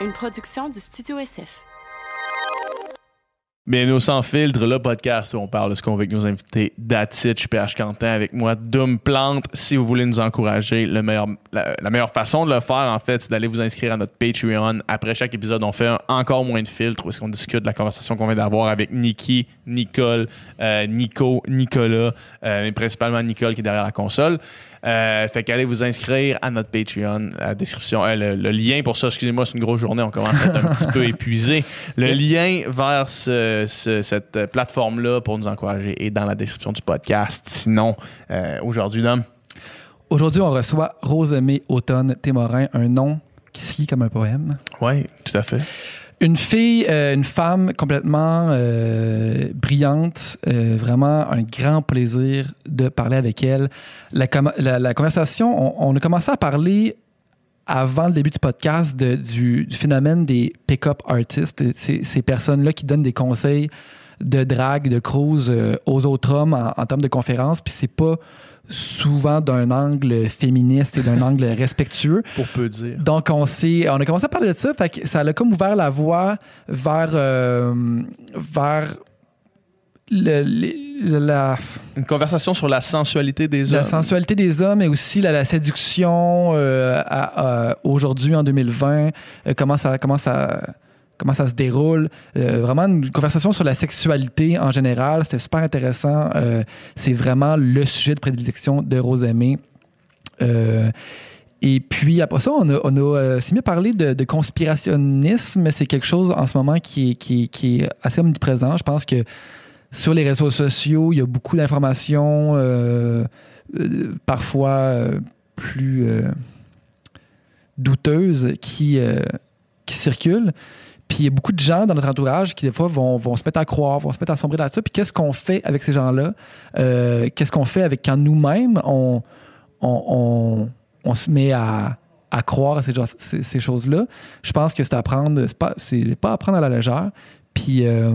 une production du Studio SF. Bienvenue au Sans Filtre, le podcast où on parle de ce qu'on veut avec nos invités. That's PH Quentin avec moi, Doom Plante. Si vous voulez nous encourager, la, meilleure façon de le faire, en fait, c'est d'aller vous inscrire à notre Patreon. Après chaque épisode, on fait un- encore moins de filtres où est-ce qu'on discute de la conversation qu'on vient d'avoir avec Nikki, Nicole, euh, Nico, Nicolas, euh, mais principalement Nicole qui est derrière la console. Euh, fait qu'allez vous inscrire à notre Patreon. La description, euh, le, le lien pour ça, excusez-moi, c'est une grosse journée, on commence à être un petit peu épuisé. Le lien vers ce- ce- cette plateforme-là pour nous encourager est dans la description du podcast. Sinon, euh, aujourd'hui, Dom, Aujourd'hui, on reçoit Rosemée Automne Témorin, un nom qui se lit comme un poème. oui, tout à fait. Une fille, euh, une femme complètement euh, brillante, euh, vraiment un grand plaisir de parler avec elle. La, conversation, on, a commencé à parler avant le début du podcast du, phénomène des pick-up artists, ces, personnes-là qui donnent des conseils de drague, de cruise aux autres hommes en, en termes de conférences, puis c'est pas souvent d'un angle féministe et d'un angle respectueux. Pour peu dire. Donc, on, s'est, on a commencé à parler de ça. Fait que ça a comme ouvert la voie vers, euh, vers le- le- la, Une conversation sur la sensualité des hommes. la sensualité des hommes et aussi la, la séduction euh, aujourd'hui, en 2020. euh, comment, ça, comment, ça, comment ça se déroule. Euh, vraiment une conversation sur la sexualité en général. C'était super intéressant. Euh, c'est vraiment le sujet de prédilection de Rosemée. Euh, et puis après ça, on a, on a euh, s'est mis à parler de, de conspirationnisme. C'est quelque chose en ce moment qui est, qui, est- assez omniprésent. Je pense que sur les réseaux sociaux, il y a beaucoup d'informations, parfois plus douteuses, qui, qui circulent. Puis il y a beaucoup de gens dans notre entourage qui, des fois, vont, vont se mettre à croire, vont se mettre à sombrer là-dessus. Puis qu'est-ce qu'on fait avec ces gens-là? Euh, qu'est-ce qu'on fait avec quand nous-mêmes, on, on, on- se met à, à croire à ces, choses-là? Je pense que c'est à prendre, c'est pas, c'est pas à prendre à la légère. Puis. euh,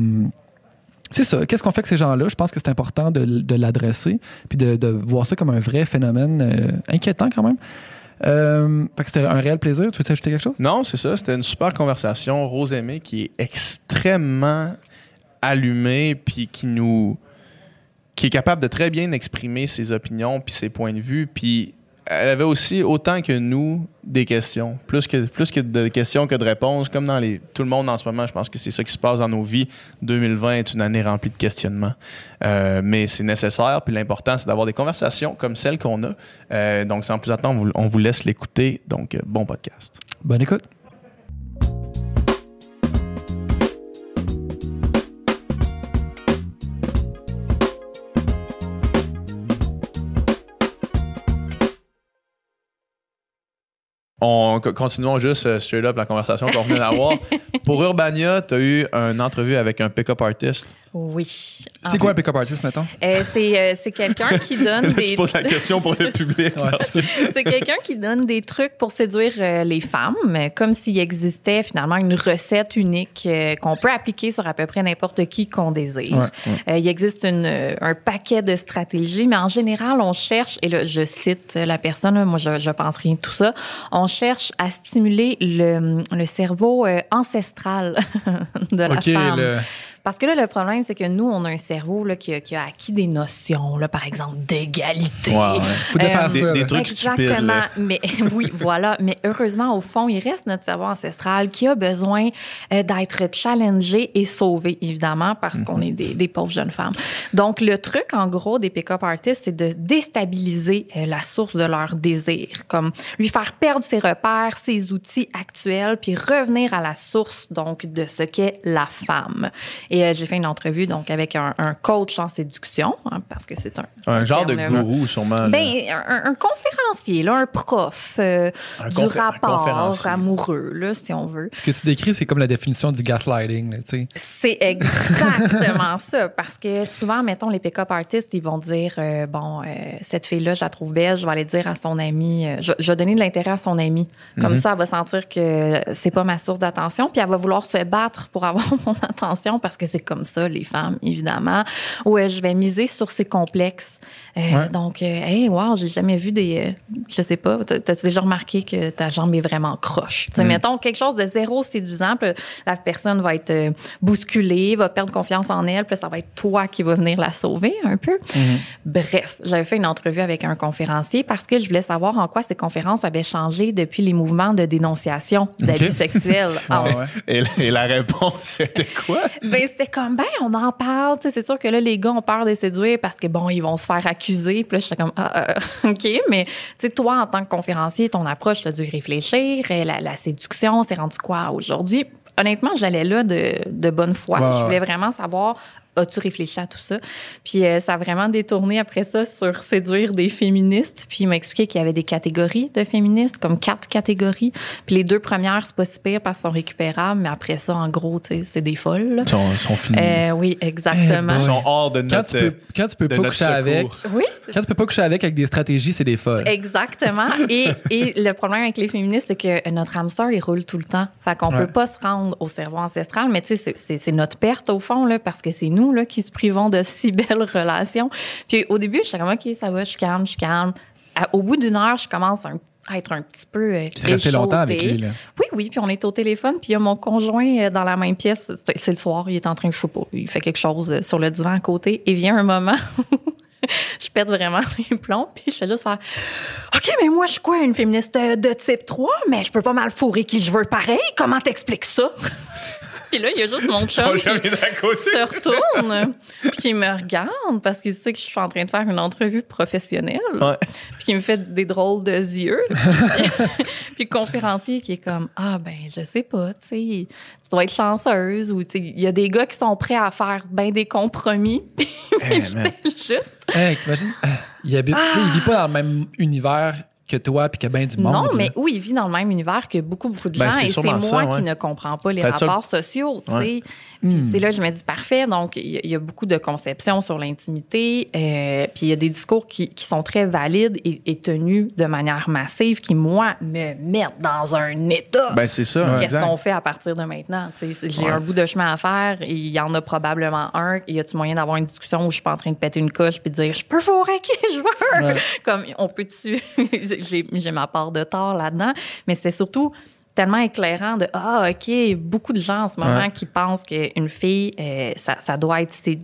c'est ça. Qu'est-ce qu'on fait avec ces gens-là? Je pense que c'est important de, l'adresser puis de, de voir ça comme un vrai phénomène euh, inquiétant quand même. Euh, c'était un réel plaisir. Tu veux ajouter quelque chose? Non, c'est ça. C'était une super conversation. Rose Aimée qui est extrêmement allumée puis qui nous qui est capable de très bien exprimer ses opinions puis ses points de vue puis elle avait aussi autant que nous des questions plus que plus que de questions que de réponses comme dans les tout le monde en ce moment je pense que c'est ça qui se passe dans nos vies. 2020 est une année remplie de questionnements. Euh, mais c'est nécessaire puis l'important c'est d'avoir des conversations comme celle qu'on a. Euh, donc sans plus attendre on vous, on vous laisse l'écouter. Donc euh, bon podcast. Bonne écoute. On co- continuons juste euh, straight up la conversation qu'on venait d'avoir. Pour Urbania, tu as eu une entrevue avec un pick-up artist. Oui. C'est quoi un pick-up artist, mettons? Euh, c'est, euh, c'est quelqu'un qui donne Là, des tu poses la question pour le public. c'est quelqu'un qui donne des trucs pour séduire euh, les femmes, comme s'il existait finalement une recette unique euh, qu'on peut appliquer sur à peu près n'importe qui qu'on désire. Ouais, Euh, il existe une, un paquet de stratégies, mais en général, on cherche, et là, je cite la personne, moi, je, je pense rien de tout ça, on cherche à stimuler le, le cerveau euh, ancestral de la femme. le- Parce que là, le problème, c'est que nous, on a un cerveau là, qui, a, qui a acquis des notions, là, par exemple, d'égalité. faut défaire Euh, Des- ça. des là. trucs stupides, Exactement. là. Mais oui, voilà. Mais heureusement, au fond, il reste notre cerveau ancestral qui a besoin euh, d'être challengé et sauvé, évidemment, parce qu'on est des, des pauvres jeunes femmes. Donc, le truc, en gros, des pick-up artists, c'est de déstabiliser euh, la source de leur désir. Comme lui faire perdre ses repères, ses outils actuels, puis revenir à la source, donc, de ce qu'est la femme. Et euh, j'ai fait une entrevue, donc, avec un, un coach en séduction, hein, parce que c'est un... Un genre de terme, là. gourou, sûrement. Ben, un, un conférencier, là, un prof euh, Un du rapport amoureux, là, si on veut. Ce que tu décris, c'est comme la définition du gaslighting. là, tu sais. C'est exactement ça. Parce que souvent, mettons, les pick-up artistes, ils vont dire euh, Bon, euh, cette fille-là, je la trouve belle, je vais aller dire à son ami, euh, je, je vais donner de l'intérêt à son ami. Comme ça, elle va sentir que c'est pas ma source d'attention, puis elle va vouloir se battre pour avoir mon attention parce que c'est comme ça, les femmes, évidemment. Ou je vais miser sur ses complexes. Euh, Ouais. Donc, euh, hey, wow, j'ai jamais vu des. euh, je sais pas, t'as- déjà remarqué que ta jambe est vraiment croche? Sais, mettons quelque chose de zéro séduisant, puis la personne va être bousculée, va perdre confiance en elle, puis ça va être toi qui va venir la sauver un peu. Bref, j'avais fait une entrevue avec un conférencier parce que je voulais savoir en quoi ces conférences avaient changé depuis les mouvements de dénonciation d'abus sexuels. Ah ouais. Et, et la réponse, c'était quoi? ben, c'était comme, ben, on en parle. C'est sûr que là, les gars ont peur de séduire parce que, bon, ils vont se faire accuser. Puis là, j'étais comme, ah, euh, OK. Mais, tu sais, toi, en tant que conférencier, ton approche, t'as dû réfléchir. Euh, La, la séduction, c'est rendu quoi aujourd'hui? Honnêtement, j'allais là de, de bonne foi. Je voulais vraiment savoir, as-tu réfléchi à tout ça? Puis euh, ça a vraiment détourné après ça sur séduire des féministes. Puis il m'a expliqué qu'il y avait des catégories de féministes, comme quatre catégories. Puis les deux premières, c'est pas si pire parce qu'elles sont récupérables. Mais après ça, en gros, tu sais, c'est des folles. là. Ils sont, sont finis. Euh, oui, exactement. Ils sont hors de Quand notre, tu peux, quand tu peux pas coucher avec. Oui, quand tu peux pas coucher avec avec des stratégies, c'est des folles. exactement. Et, et le problème avec les féministes, c'est que notre hamster, il roule tout le temps. Fait qu'on Ouais. peut pas se rendre au cerveau ancestral, mais tu sais, c'est notre perte au fond, là, parce que c'est nous là, qui se privons de si belles relations. Puis au début, j'étais comme, OK, ça va, je suis calme, je suis calme. Au bout d'une heure, je commence à, à être un petit peu euh, resté longtemps avec lui, là. Oui, oui, puis on est au téléphone, puis il y a mon conjoint euh, dans la même pièce. C'est- le soir, il est en train, je sais pas, il fait quelque chose euh, sur le divan à côté, et vient un moment où je pète vraiment les plombs, puis je fais juste faire OK, mais moi, je suis quoi, une féministe de type 3, mais je peux pas mal fourrer qui je veux pareil. Comment t'expliques ça? Puis là, il y a juste mon chum qui se retourne, puis qui me regarde parce qu'il sait que je suis en train de faire une entrevue professionnelle Ouais. puis qui me fait des drôles de yeux. puis le conférencier qui est comme ah ben je sais pas, tu sais, tu dois être chanceuse ou tu sais il y a des gars qui sont prêts à faire ben des compromis. Hey, juste Hey, t'imagines? Euh, Il habite, tu sais, il vit pas dans le même univers que toi puis que ben du monde. non, là. mais oui, il vit dans le même univers que beaucoup, beaucoup de gens Ben, et c'est moi ça, ouais. qui ne comprends pas les ça rapports sociaux, tu sais. Ouais. Puis Hmm. c'est là que je me dis parfait. Donc, il y, a- il y a beaucoup de conceptions sur l'intimité. euh, puis il y a des discours qui, qui sont très valides et, et tenus de manière massive qui, moi, me mettent dans un état. Ben, c'est ça. Qu'est-ce qu'on fait à partir de maintenant? J'ai Ouais. un bout de chemin à faire il y en a probablement un. Y a-tu moyen d'avoir une discussion où je suis pas en train de péter une coche puis de dire je peux fourrer qui je veux? Comme on peut-tu. J'ai ma part de tort là-dedans. Mais c'était surtout tellement éclairant de Ah, OK, beaucoup de gens en ce moment Ouais. qui pensent qu'une fille, euh, ça, ça doit être. c'est-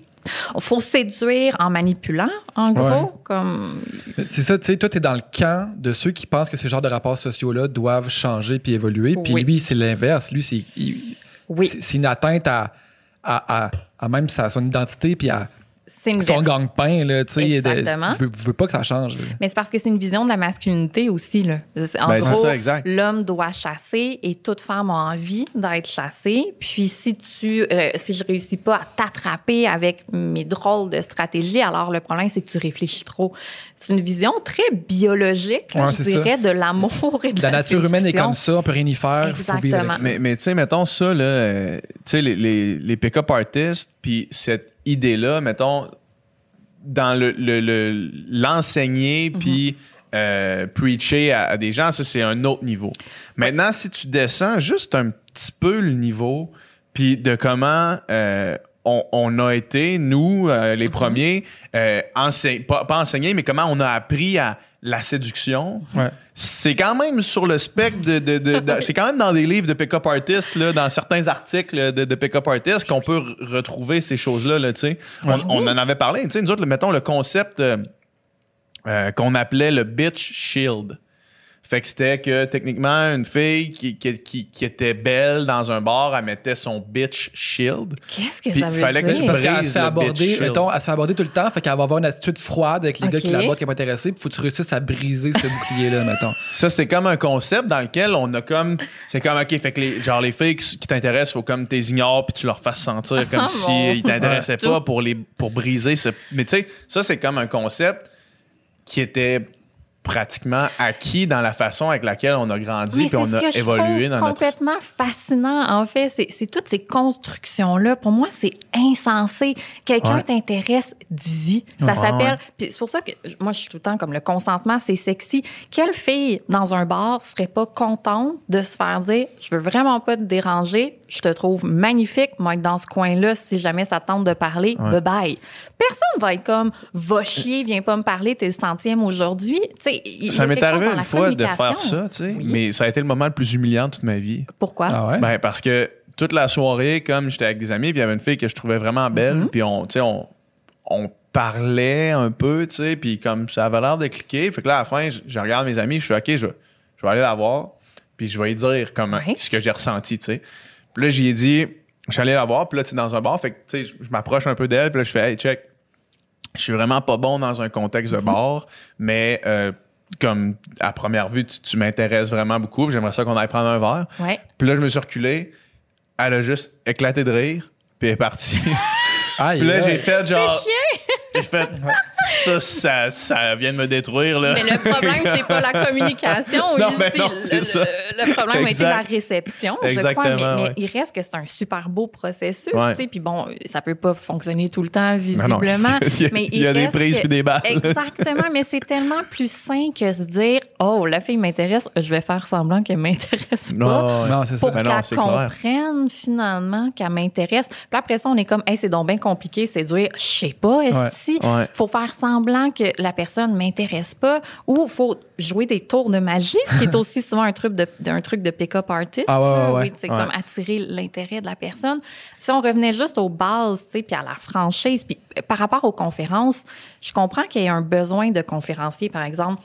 faut séduire en manipulant, en gros. Ouais. Comme C'est ça, tu sais, toi, t'es dans le camp de ceux qui pensent que ces genres de rapports sociaux-là doivent changer puis évoluer. Puis Oui. lui, c'est l'inverse. Lui, c'est il- Oui. une atteinte à, à, à, à même sa, son identité puis à c'est une son gagne-pain. là, tu sais, de- Exactement. Je veux, je veux pas que ça change. là. Mais c'est parce que c'est une vision de la masculinité aussi. Là. En Ben, c'est gros, l'homme doit chasser et toute femme a envie d'être chassée. Puis si tu, euh, si je réussis pas à t'attraper avec mes drôles de stratégies, alors le problème c'est que tu réfléchis trop. C'est une vision très biologique, là, Ouais, je c'est ça. dirais, de l'amour et de la, La nature humaine est comme ça, on peut rien y faire. faut vivre avec Exactement. ça. Mais, mais tu sais, mettons ça, là, euh, tu sais, les, les, les pick-up artists, puis cette idée-là, mettons, dans le, le- le- l'enseigner, puis euh, preacher à, à des gens, ça, c'est un autre niveau. Maintenant, si tu descends juste un petit peu le niveau, puis de comment euh, on, on a été, nous, euh, les premiers, euh, enseign- pas, pas enseignés, mais comment on a appris à la séduction, Ouais. C'est quand même sur le spectre de. de- de- de- c'est quand même dans des livres de pick-up artists, là, dans certains articles de, de pick-up artists, qu'on peut retrouver ces choses-là. Là, tu sais. on, on en avait parlé. tu sais, Nous autres, mettons le concept euh, euh, qu'on appelait le bitch shield. Fait que c'était que techniquement, une fille qui, qui, qui- qui était belle dans un bar, elle mettait son bitch shield. Qu'est-ce que Puis ça veut fallait que dire? tu Parce qu'elle brise se fait aborder, bitch shield. mettons, elle se fait aborder tout le temps, fait qu'elle va avoir une attitude froide avec les gars qui l'abordent, qui sont pas intéressés, puis faut que tu réussisses à briser ce bouclier-là, mettons. Ça, c'est comme un concept dans lequel on a comme. C'est comme, OK, fait que les, genre, les filles qui, t'intéressent, faut comme t'es ignores puis tu leur fasses sentir comme Ah, si ils t'intéressaient pas pour, les, pour briser ce. Mais tu sais, ça, c'est comme un concept qui était pratiquement acquis dans la façon avec laquelle on a grandi puis on a évolué dans notre complètement fascinant, en fait. C'est- C'est toutes ces constructions-là. Pour moi, c'est insensé. Quelqu'un Ouais. t'intéresse, dis Ça s'appelle... ouais. Puis c'est pour ça que moi, je suis tout le temps comme le consentement, c'est sexy. Quelle fille, dans un bar, serait pas contente de se faire dire « Je veux vraiment pas te déranger. Je te trouve magnifique. Moi, être dans ce coin-là, si jamais ça te tente de parler, Ouais. bye-bye. » Personne va être comme « Va chier, viens pas me parler, t'es le centième aujourd'hui. » Ça m'est arrivé une fois de faire ça, tu sais, Oui. mais ça a été le moment le plus humiliant de toute ma vie. Pourquoi? Ah ouais? Ben, parce que toute la soirée, comme j'étais avec des amis, puis il y avait une fille que je trouvais vraiment belle, Mm-hmm. puis on, tu sais, on, on parlait un peu, tu sais, puis comme ça avait l'air de cliquer. Fait que là, à la fin, je, je regarde mes amis, je fais, OK, je, je vais aller la voir, puis je vais lui dire comment, Ouais. ce que j'ai ressenti, tu sais. Puis là, j'y ai dit, je suis allé la voir, puis là, tu sais, dans un bar, fait que, tu sais, je, m'approche un peu d'elle, puis là, je fais, hey, check, je suis vraiment pas bon dans un contexte de bar, mais euh, comme à première vue, tu, tu m'intéresses vraiment beaucoup, j'aimerais ça qu'on aille prendre un verre. Ouais. Puis là, je me suis reculé. Elle a juste éclaté de rire. Puis elle est partie. Puis là, j'ai fait genre. J'ai fait. Ça, ça, ça vient de me détruire, là. Mais le problème, c'est pas la communication. Non, ici. ben non, Le- c'est le, ça. Le problème a été Exact. la réception, je Exactement, crois. Mais, mais il reste que c'est un super beau processus. Ouais. tu sais, Puis bon, ça peut pas fonctionner tout le temps, non, visiblement. il y a, mais il y a des prises que- puis des balles. Exactement, mais c'est tellement plus sain que se dire Oh, la fille m'intéresse, je vais faire semblant qu'elle m'intéresse pas. Non, c'est ça. pour Ben qu'elle c'est clair. comprenne finalement qu'elle m'intéresse. Puis après ça, on est comme, hey, c'est donc bien compliqué, c'est dur. Je sais pas, est-ce Ouais. Ouais. faut faire semblant que la personne m'intéresse pas ou faut jouer des tours de magie, ce qui est aussi souvent un truc de, un truc de pick-up artist. Ah ouais, là. ouais, Oui, c'est ouais. comme attirer l'intérêt de la personne. Si on revenait juste aux bases, tu sais, puis à la franchise, puis par rapport aux conférences, je comprends qu'il y ait un besoin de conférencier, par exemple.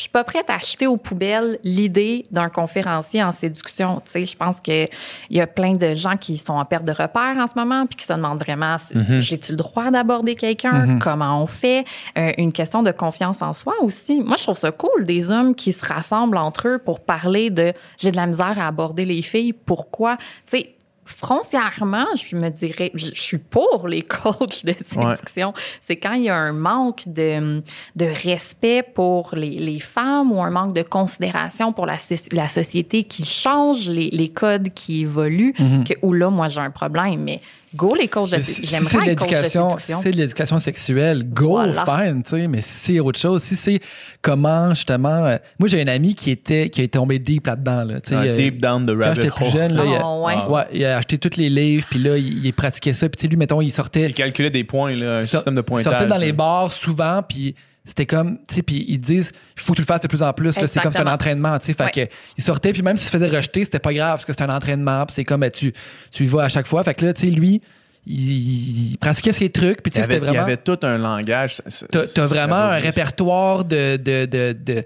Je suis pas prête à acheter aux poubelles l'idée d'un conférencier en séduction. Tu sais, je pense que il y a plein de gens qui sont en perte de repère en ce moment puis qui se demandent vraiment si- j'ai-tu le droit d'aborder quelqu'un? Comment on fait? Euh, Une question de confiance en soi aussi. Moi, je trouve ça cool des hommes qui se rassemblent entre eux pour parler de j'ai de la misère à aborder les filles. Pourquoi? Tu sais foncièrement, je me dirais, je je suis pour les coachs de séduction. C'est quand il y a un manque de, de respect pour les, les femmes ou un manque de considération pour la, la société qui change, les, les codes qui évoluent, que, où là, moi, j'ai un problème. Mais go, les coachs de si- si J'aimerais de l'éducation, si c'est de l'éducation sexuelle, go, Voilà. fine, tu sais, mais si c'est autre chose, si c'est comment justement, euh, moi j'ai un ami qui était qui est tombé deep là-dedans, là, tu sais, Un euh, deep down the quand rabbit j'étais plus hole. jeune, là, il, a, ouais. ouais, il a acheté tous les livres, puis là il, il pratiquait ça, puis tu sais, lui mettons il sortait, Il calculait des points, là, un il système de il pointage. sortait dans là. les bars souvent, puis c'était comme, tu sais, puis ils disent, il faut que tu le fasses de plus en plus. là, C'est comme c'est un entraînement, tu sais. Fait Ouais. que il sortait, puis même s'il se faisait rejeter, c'était pas grave, parce que c'était un entraînement, puis c'est comme, ben, tu, tu y vas à chaque fois. Fait que là, tu sais, lui, il, il pratiquait ses trucs, puis tu Il y, sais, avait, c'était il y vraiment. avait tout un langage. T'as vraiment un répertoire de, de, de, de,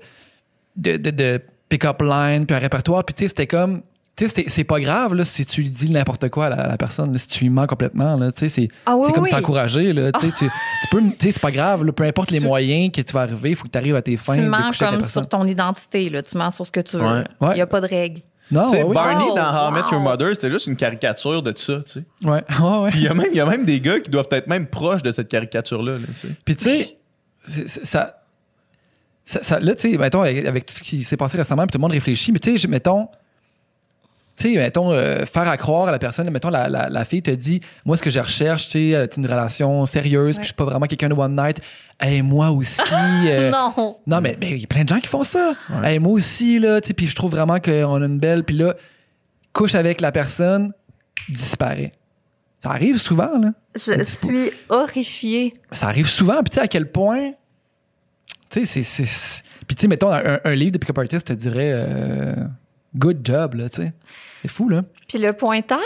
de, de- de pick-up line, puis un répertoire, puis tu sais, c'était comme. Tu sais, c'est- c'est pas grave là, si tu lui dis n'importe quoi à la, à la personne, là, si tu lui mens complètement. Là, tu sais, c'est Ah oui, c'est comme oui. encouragé. Là, tu, sais, tu, tu peux, tu sais, c'est pas grave, là, peu importe les Tu- moyens que tu vas arriver, il faut que tu arrives à tes fins Tu mens comme sur ton identité, là. Tu mens sur ce que tu veux. Ouais. Il Ouais. n'y a pas de règles. Non, Tu sais, ouais, ouais. Barney Oh, dans How I Met Your. Mother, c'était juste une caricature de ça, tu sais. Ouais, ouais, ouais. Puis il y, a même- il y a même des gars qui doivent être même proches de cette caricature-là, là, tu sais. Puis tu sais, ça, ça- Là, tu sais, mettons, avec, avec tout ce qui s'est passé récemment, puis tout le monde réfléchit, mais tu sais, mettons. Tu sais, mettons, euh, faire à croire à la personne, mettons, la, la, la fille te dit, moi, ce que je recherche, tu sais, euh, c'est une relation sérieuse, puis je suis pas vraiment quelqu'un de one night. Hey, moi aussi. euh, non. non, mais mais il y a plein de gens qui font ça. Hey, moi aussi, là, tu sais, puis je trouve vraiment qu'on a une belle, puis là, couche avec la personne, disparaît. Ça arrive souvent, là. Je suis horrifiée. Ça arrive souvent, puis tu sais, à quel point. Tu sais, c'est- Puis tu sais, mettons, un, un livre de pick-up artist te dirait euh, good job, là, tu sais. C'est fou, là. Puis le pointage?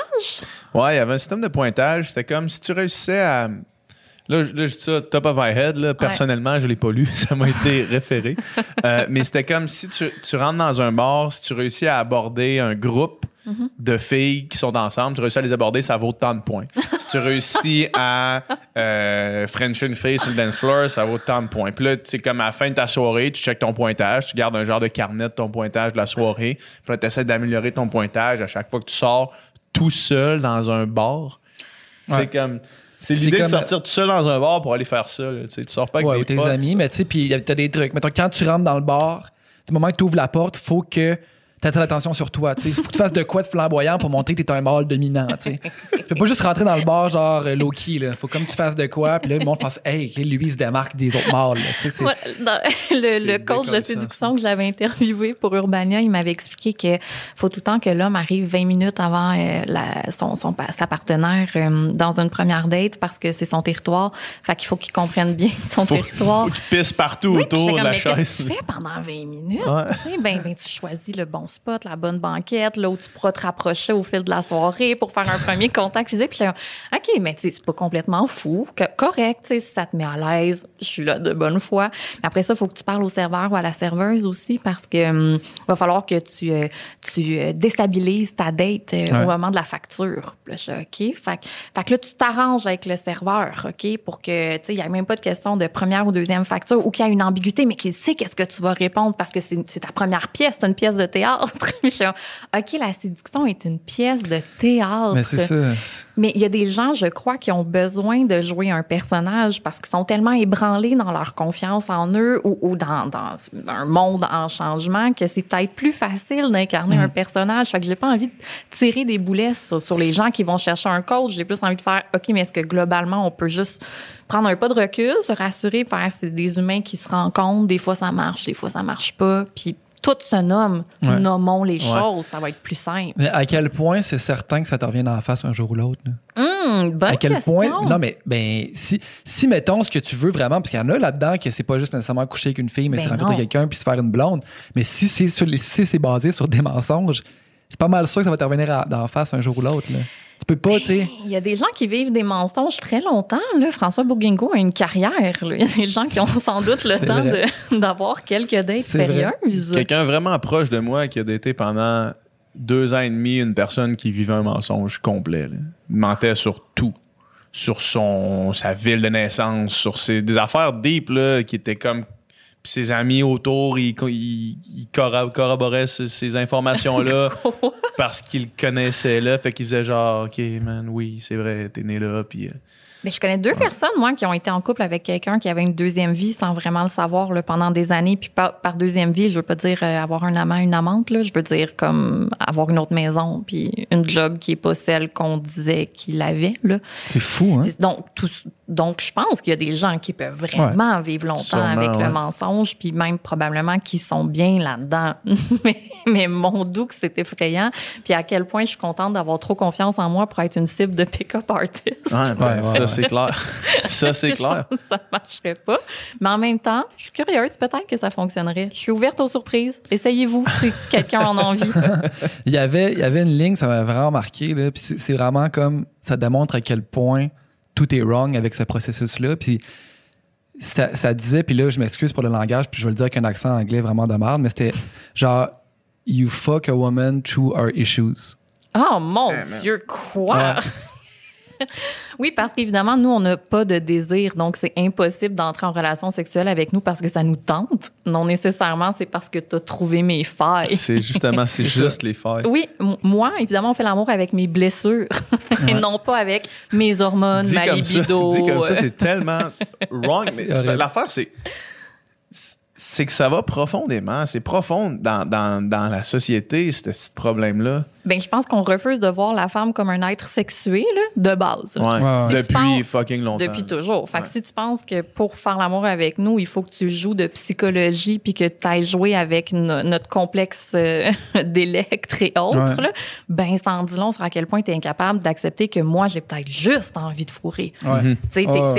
Ouais, il y avait un système de pointage. C'était comme si tu réussissais à. Là, je- là, je dis ça top of my head. Là, personnellement, je l'ai pas lu. Ça m'a été référé. Euh, mais c'était comme si tu, tu rentres dans un bar, si tu réussis à aborder un groupe de filles qui sont ensemble, tu réussis à les aborder, ça vaut tant de points. Si tu réussis à euh, French une fille sur le dance floor, ça vaut tant de points. Puis là, c'est comme à la fin de ta soirée, tu checkes ton pointage, tu gardes un genre de carnet de ton pointage de la soirée. Puis là, tu essaies d'améliorer ton pointage à chaque fois que tu sors tout seul dans un bar. Ouais. C'est comme. C'est l'idée de sortir tout seul dans un bar pour aller faire ça. là. Tu sors pas avec Ouais, des tes potes. amis, mais tu sais, puis t'as des trucs. Mettons, quand tu rentres dans le bar, du moment que tu ouvres la porte, faut que tu attires l'attention sur toi. Tu sais, faut que tu fasses de quoi de flamboyant pour montrer que t'es un mâle dominant. Tu sais. Tu peux pas juste rentrer dans le bar genre euh, low-key. Là. Faut comme tu fasses de quoi, puis là, le monde fasse Hey, lui, il se démarque des autres mâles. là. Ouais, dans- le, le coach de séduction que j'avais interviewé pour Urbania, il m'avait expliqué que faut tout le temps que l'homme arrive 20 minutes avant euh, la- son, son, sa partenaire euh, dans une première date parce que c'est son territoire. Fait qu'il faut qu'il comprenne bien son Faut, territoire. faut qu'il pisse partout Oui, autour de la qu'est-ce chaise. que tu fais pendant 20 minutes? Ouais. Ben, ben, tu choisis le bon spot, la bonne banquette, là où tu pourras te rapprocher au fil de la soirée pour faire un premier contact physique. Puis OK, mais tu sais, c'est pas complètement fou. que- correct, tu sais, si ça te met à l'aise, je suis là de bonne foi. Mais après ça, il faut que tu parles au serveur ou à la serveuse aussi parce que hum, va falloir que tu, euh, tu euh, déstabilises ta date euh, Ouais. au moment de la facture. Là, je OK. Fait, que- fait que là, tu t'arranges avec le serveur, OK, pour que, tu sais, il n'y a même pas de question de première ou deuxième facture ou qu'il y a une ambiguïté, mais qu'il sait qu'est-ce que tu vas répondre parce que c'est c'est ta première pièce, c'est une pièce de théâtre. Je suis OK, la séduction est une pièce de théâtre. Mais c'est ça. Mais il y a des gens, je crois, qui ont besoin de jouer un personnage parce qu'ils sont tellement ébranlés dans leur confiance en eux ou, ou dans, dans un monde en changement que c'est peut-être plus facile d'incarner Mm. un personnage. Fait que j'ai pas envie de tirer des boulets sur, sur les gens qui vont chercher un coach. J'ai plus envie de faire, OK, mais est-ce que globalement, on peut juste prendre un pas de recul, se rassurer, faire c'est des humains qui se rencontrent. Des fois, ça marche, des fois, ça marche pas. Puis tout se nomme. Ouais. Nommons les choses. Ça va être plus simple. Mais à quel point c'est certain que ça te revient en face un jour ou l'autre? Hum, bonne à quel question. point non mais ben si si mettons ce que tu veux vraiment parce qu'il y en a là-dedans que c'est pas juste nécessairement coucher avec une fille mais Ben c'est rencontrer quelqu'un puis se faire une blonde mais si c'est si c'est basé sur des mensonges c'est pas mal sûr que ça va te revenir d'en face un jour ou l'autre tu peux pas tu sais Il y a des gens qui vivent des mensonges très longtemps. Là. François Bouguingo a une carrière. là. Il y a des gens qui ont sans doute le temps d'avoir quelques dates vrai. sérieuses. Quelqu'un vraiment proche de moi qui a daté pendant deux ans et demi une personne qui vivait un mensonge complet. là. Il mentait sur tout. Sur son, sa ville de naissance, sur ses, des affaires deep là, qui étaient comme. Ses amis autour, ils, ils- ils corro- corroboraient ces, ces informations-là parce qu'ils le connaissaient là. Fait qu'ils faisaient genre, OK, man, oui, c'est vrai, t'es né là. Puis. Mais je connais deux personnes, moi, qui ont été en couple avec quelqu'un qui avait une deuxième vie sans vraiment le savoir là, pendant des années. Puis par, par deuxième vie, je veux pas dire euh, avoir un amant, une amante. Là. Je veux dire comme avoir une autre maison puis une job qui est pas celle qu'on disait qu'il avait. Là. c'est fou hein? Donc, tout, donc, je pense qu'il y a des gens qui peuvent vraiment vivre longtemps Sûrement, avec ouais. le mensonge, puis même probablement qui sont bien là-dedans. mais, mais mon doux que c'est effrayant, puis à quel point je suis contente d'avoir trop confiance en moi pour être une cible de pick-up artist. Ouais, c'est clair. ça, c'est clair. Je pense que ça marcherait pas. Mais en même temps, je suis curieuse, peut-être que ça fonctionnerait. Je suis ouverte aux surprises. Essayez-vous si quelqu'un en a envie. il y avait il y avait une ligne ça m'a vraiment marqué là puis c'est- c'est vraiment comme ça démontre à quel point tout est wrong avec ce processus là puis ça, ça disait puis là je m'excuse pour le langage puis je vais le dire avec un accent anglais vraiment de merde mais c'était genre you fuck a woman through her issues Oh mon Dieu, quoi? oui, parce qu'évidemment, nous, on n'a pas de désir, donc c'est impossible d'entrer en relation sexuelle avec nous parce que ça nous tente. Non nécessairement, c'est parce que tu as trouvé mes failles. C'est justement, c'est ça. juste les failles. Oui, moi, évidemment, on fait l'amour avec mes blessures et non pas avec mes hormones, dit ma comme ça, libido. dit comme ça, euh, c'est tellement wrong. Mais l'affaire, c'est c'est que ça va profondément. C'est profond dans, dans, dans la société, ce ce problème-là. Ben, je pense qu'on refuse de voir la femme comme un être sexué, là, de base. Ouais. Si tu Depuis penses- fucking longtemps. Depuis toujours. Fait que si tu penses que pour faire l'amour avec nous, il faut que tu joues de psychologie puis que tu ailles jouer avec no- notre complexe euh, d'électre et autres, Ouais. là, ben, ça en dit long sur à quel point tu es incapable d'accepter que moi, j'ai peut-être juste envie de fourrer.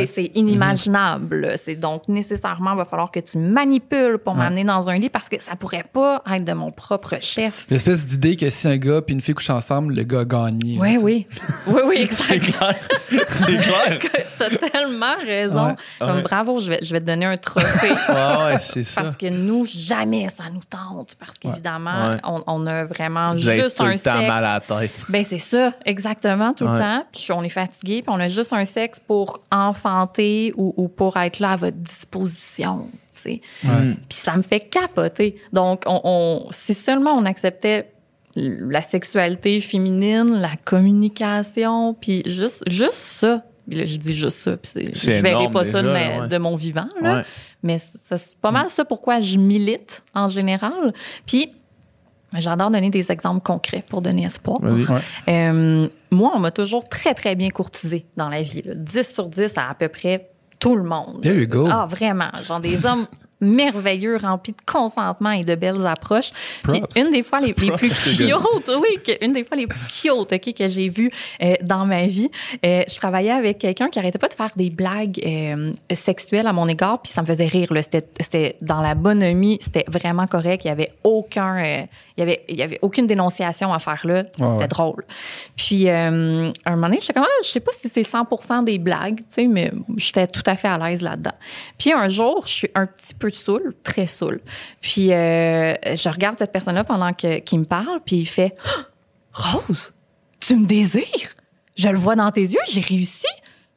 c'est- inimaginable. C'est donc nécessairement, il va falloir que tu manipules pour Ouais. m'amener dans un lit parce que ça pourrait pas être de mon propre chef. l'espèce d'idée que si un gars puis une fille couchent ensemble le gars a gagné là, Oui, oui. Oui, oui, C'est exactement. clair. c'est clair. T'as tellement raison. Ouais. Comme Ouais. bravo, je vais, je vais te donner un trophée. Ouais, c'est ça. Parce que nous, jamais ça nous tente. Parce qu'évidemment, Ouais. on, on a vraiment Vous juste tout un le temps sexe. mal à la tête. Ben c'est ça, exactement, tout le temps. Puis on est fatigué, puis on a juste un sexe pour enfanter ou, ou pour être là à votre disposition. Tu sais. Ouais. Puis ça me fait capoter. Donc, on, on- si seulement on acceptait la sexualité féminine, la communication, puis juste, juste ça, là, je dis juste ça. Puis c'est- C'est je verrai énorme pas ça de, déjà, ma- ouais. de mon vivant. Là. Ouais. Mais c'est pas mal ça pourquoi je milite en général. Puis, j'adore donner des exemples concrets pour donner espoir. Ouais. Euh, moi, on m'a toujours très, très bien courtisé dans la vie. là. 10 sur 10 à à peu près tout le monde. There you go. Ah, vraiment. Genre des hommes merveilleux, remplis de consentement et de belles approches. Puis une des fois les, les plus cute, oui, que- une des fois les plus cute ok, que j'ai vues euh, dans ma vie, euh, je travaillais avec quelqu'un qui arrêtait pas de faire des blagues euh, sexuelles à mon égard, puis ça me faisait rire. C'était c'était dans la bonhomie, c'était vraiment correct. Il y avait aucun, euh, il y avait, il y avait aucune dénonciation à faire là. C'était ouais. drôle. Puis euh, un moment donné, j'étais comme, ah, je sais pas si c'est 100% des blagues, tu sais, mais j'étais tout à fait à l'aise là-dedans. Puis un jour, je suis un petit peu saoule, très saoule. Puis euh, je regarde cette personne-là pendant que- qu'il me parle, puis il fait, Rose, tu me désires? Je le vois dans tes yeux, j'ai réussi.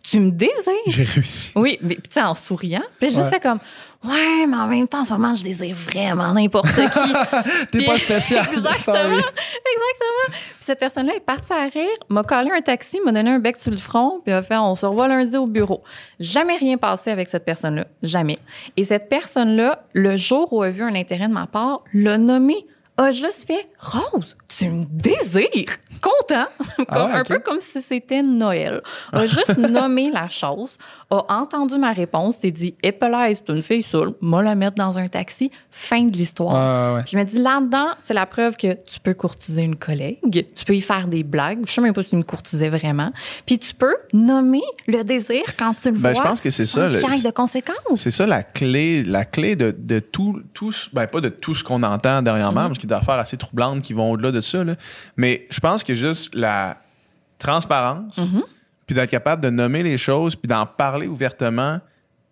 Tu me désires? J'ai réussi. Oui, mais tu sais, en souriant. Puis je juste fait comme, ouais, mais en même temps, en ce moment, je désire vraiment n'importe qui. T'es pas spécial. Exactement. sorry. Exactement. Puis cette personne-là est partie à rire, m'a collé un taxi, m'a donné un bec sur le front, puis a fait on se revoit lundi au bureau. Jamais rien passé avec cette personne-là. Jamais. Et cette personne-là, le jour où elle a vu un intérêt de ma part, l'a nommé. A juste fait Rose, tu me désires. Content. Comme, Ah ouais, Un peu comme si c'était Noël. A juste nommé la chose, a entendu ma réponse, t'es dit Épelaise, c'est une fille saoule, m'a la mettre dans un taxi. Fin de l'histoire. Ouais, ouais, ouais. Je me dis, là-dedans, c'est la preuve que tu peux courtiser une collègue, tu peux y faire des blagues. Je sais même pas s'il me courtisait vraiment. Puis tu peux nommer le désir quand tu le Ben, vois. je pense que c'est ça, le- de conséquences. C'est ça la clé, la clé de, de tout, tout, ben pas de tout ce qu'on entend dernièrement, parce qu'il y a des affaires assez troublantes qui vont au-delà de ça. là. Mais je pense que juste la transparence, puis d'être capable de nommer les choses, puis d'en parler ouvertement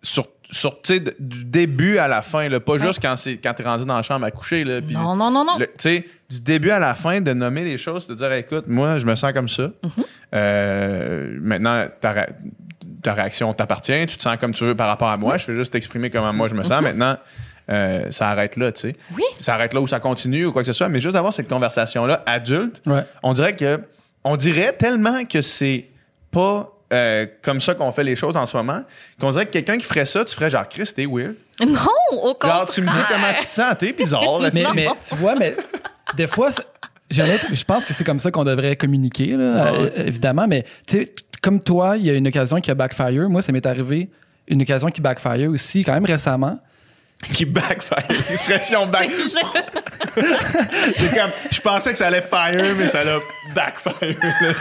sur, sur tu du début à la fin, là, pas juste quand c'est quand t'es rendu dans la chambre à coucher. Là, Non, non, non, non. le- tu sais, du début à la fin, de nommer les choses, de dire, écoute, moi, je me sens comme ça. Mm-hmm. Euh, maintenant, ta, ré- ta réaction t'appartient. Tu te sens comme tu veux par rapport à moi. Je fais juste t'exprimer comment moi je me sens. Maintenant, euh, ça arrête là, tu sais. Oui. Ça arrête là où ça continue ou quoi que ce soit. Mais juste d'avoir cette conversation-là adulte, Ouais. on dirait que, on dirait tellement que c'est pas euh, comme ça qu'on fait les choses en ce moment, qu'on dirait que quelqu'un qui ferait ça, tu ferais genre, Chris, t'es weird. Non, au contraire. Genre, tu me dis comment tu te sens, t'es bizarre. là, Mais, tu- mais tu vois, mais des fois, je pense que c'est comme ça qu'on devrait communiquer, là, Ah ouais. euh, évidemment. Mais tu sais, comme toi, il y a une occasion qui a backfire. Moi, ça m'est arrivé une occasion qui backfire aussi, quand même récemment. qui backfire. L'expression back. C'est comme, je pensais que ça allait fire, mais ça l'a backfire. là.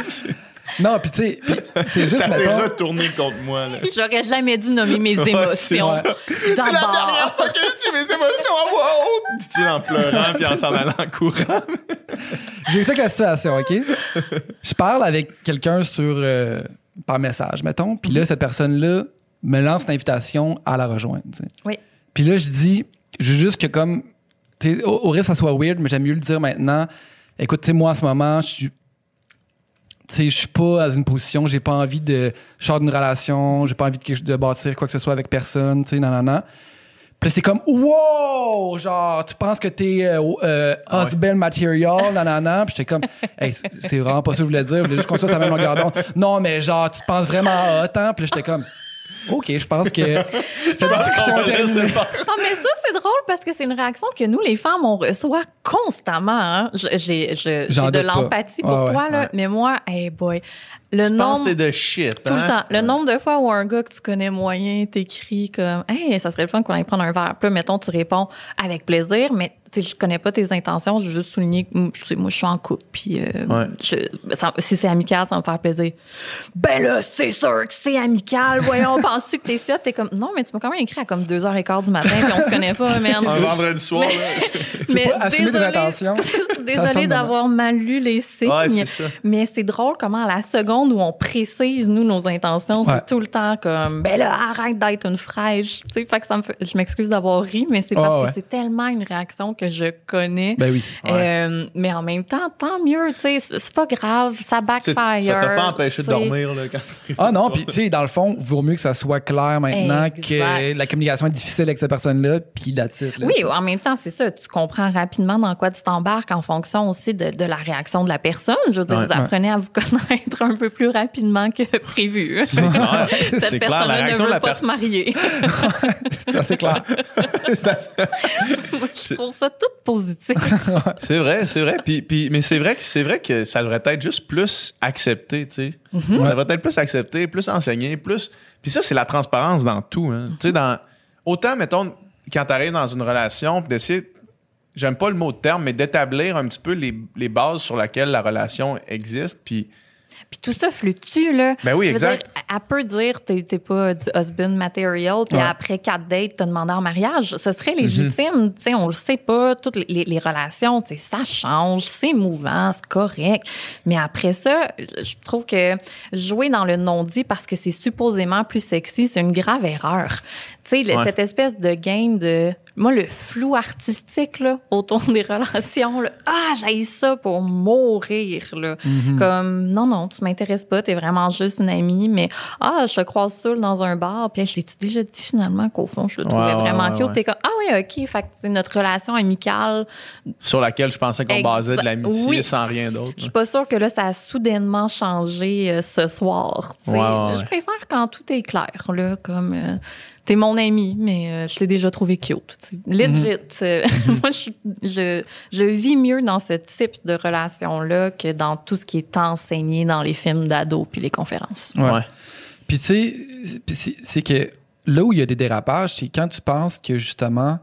Non, puis tu sais, c'est juste, ça s'est mettons- retourné contre moi. là. J'aurais jamais dû nommer mes émotions. c'est la dernière fois que je dis mes émotions à voix haute, dit-il en pleurant puis en s'en allant en courant. J'ai écouté la situation, OK? Je parle avec quelqu'un sur euh, par message, mettons, puis là, cette personne-là me lance l'invitation à la rejoindre. tu sais. Oui. Puis là, je dis, je veux juste que comme, tu sais, au, au risque que ça soit weird, mais j'aime mieux le dire maintenant. Écoute, tu sais, moi, en ce moment, je suis. Tu sais, je suis pas dans une position, j'ai pas envie de. Je sors d'une relation, j'ai pas envie de, bâtir quoi que ce soit avec personne, tu sais, non. Puis c'est comme, wow! Genre, tu penses que t'es euh, euh, husband material, nanana. Puis j'étais comme, hey, c'est- vraiment pas ça que je voulais dire. Je voulais juste qu'on soit sur la même longueur d'onde. Non, mais genre, tu te penses vraiment hot, hein? Puis j'étais comme, OK, je pense que cette discussion est terminée. Ah, mais ça, c'est drôle parce que c'est une réaction que nous, les femmes, on reçoit constamment. Hein? J'ai de l'empathie pour toi, ouais, là. ouais. Mais moi, hey boy, le Tu nombre... que t'es de shit, Tout le hein? temps. Le nombre de fois où un gars que tu connais moyen t'écrit comme Hey, ça serait le fun qu'on aille prendre un verre. Puis là, mettons, tu réponds avec plaisir, mais tu sais, je connais pas tes intentions. Je veux juste souligner que tu sais, moi, je suis en couple. Puis euh, Ouais. je- ça- si c'est amical, ça va me faire plaisir. Ben là, c'est sûr que c'est amical. Voyons, penses-tu que t'es ça? T'es comme Non, mais tu m'as quand même écrit à comme 2h15 du matin, puis on se connaît pas, merde. Un vendredi soir, Mais intentions. Ça Désolée semble d'avoir mal lu les signes. Ouais. Mais c'est drôle comment à la seconde où on précise nous nos intentions, Ouais. c'est tout le temps comme ben là arrête d'être une fraîche. Tu sais, fait que ça me fait, je m'excuse d'avoir ri, mais c'est Ouais, parce ouais. que c'est tellement une réaction que je connais. Ben oui. Euh, mais en même temps, tant mieux, tu sais, c'est pas grave, ça backfire. Ça t'a pas empêché de dormir là, quand Ah non, puis tu sais, dans le fond, vaut mieux que ça soit clair maintenant Exact. que la communication est difficile avec cette personne-là, puis la titre. là, Oui, en même temps, c'est ça. Tu comprends rapidement dans quoi tu t'embarques en fonction aussi de, de la réaction de la personne. Je veux dire, Ouais. vous apprenez à vous connaître un peu plus rapidement que prévu. C'est clair. Cette C'est clair. La personne-là ne réaction de veut la pas personne. te marier. C'est assez clair. Moi, je trouve ça tout positif. C'est vrai, c'est vrai. Puis, puis, mais c'est vrai que c'est vrai que ça devrait être juste plus accepté, tu sais. Mm-hmm. Ça devrait être plus accepté, plus enseigné, plus. Puis ça, c'est la transparence dans tout. Hein. Tu sais, dans autant mettons quand t'arrives dans une relation, puis d'essayer, j'aime pas le mot de terme, mais d'établir un petit peu les, les bases sur lesquelles la relation existe. Puis Puis tout ça fluctue, là. Ben oui, exact. dire, elle peut dire t'es t'es pas du husband material, puis Ouais. après quatre dates, t'as demandé en mariage. Ce serait Mhm. légitime. Tu sais, on le sait pas. Toutes les, les- les relations, tu sais, ça change, c'est mouvant, c'est correct. Mais après ça, je trouve que jouer dans le non-dit parce que c'est supposément plus sexy, c'est une grave erreur. Tu sais, le- Ouais. cette espèce de game de... Moi, le flou artistique là, autour des relations, là, ah, j'ai ça pour mourir. Là. Mhm. Comme, non, non, tu m'intéresses pas, t'es vraiment juste une amie, mais ah, je te croise seule dans un bar, puis je t'ai déjà dit finalement qu'au fond, je le trouvais Ouais, ouais, vraiment ouais, cute. T'es comme, ah oui, ok, fait que c'est notre relation amicale. sur laquelle je pensais qu'on basait de l'amitié Oui. sans rien d'autre. Je suis pas sûre que là, ça a soudainement changé euh, ce soir. Je préfère quand tout est clair, là, comme euh, t'es mon ami, mais euh, je l'ai déjà trouvé cute. tu sais. Legit. euh, Moi, je, je, je vis mieux dans ce type de relation-là que dans tout ce qui est enseigné dans les films d'ados puis les conférences. Ouais. Ouais. Puis tu sais, c'est que là où il y a des dérapages, c'est quand tu penses que justement,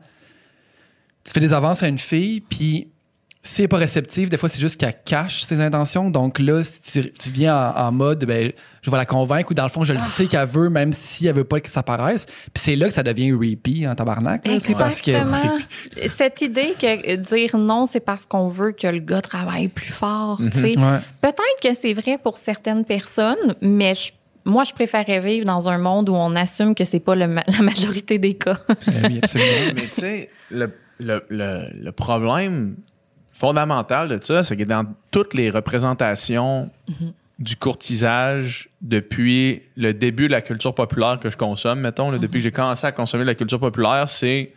tu fais des avances à une fille, puis si elle n'est pas réceptive, des fois, c'est juste qu'elle cache ses intentions. Donc là, si tu, tu viens en, en mode, ben, je vais la convaincre, ou dans le fond, je le sais qu'elle veut, même si elle veut pas que ça paraisse. Puis c'est là que ça devient repeat en tabarnak. là, parce que-. Cette idée que dire non, c'est parce qu'on veut que le gars travaille plus fort. tu sais. Ouais. Peut-être que c'est vrai pour certaines personnes, mais je- moi, je préférerais vivre dans un monde où on assume que c'est pas le ma- la majorité des cas. Ben oui, absolument. Mais tu sais, le, le, le, le problème fondamental de ça, c'est que dans toutes les représentations du courtisage depuis le début de la culture populaire que je consomme, mettons, là, depuis que j'ai commencé à consommer de la culture populaire, c'est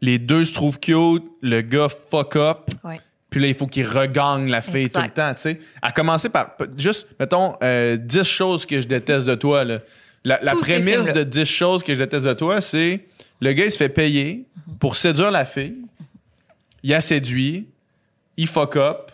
les deux se trouvent cute, le gars fuck up, Ouais. puis là, il faut qu'il regagne la fille Exact. tout le temps, tu sais. À commencer par, juste, mettons, euh, 10 choses que je déteste de toi, là. La, la prémisse de 10 choses que je déteste de toi, c'est le gars, il se fait payer pour séduire la fille, il a séduit, il fuck up,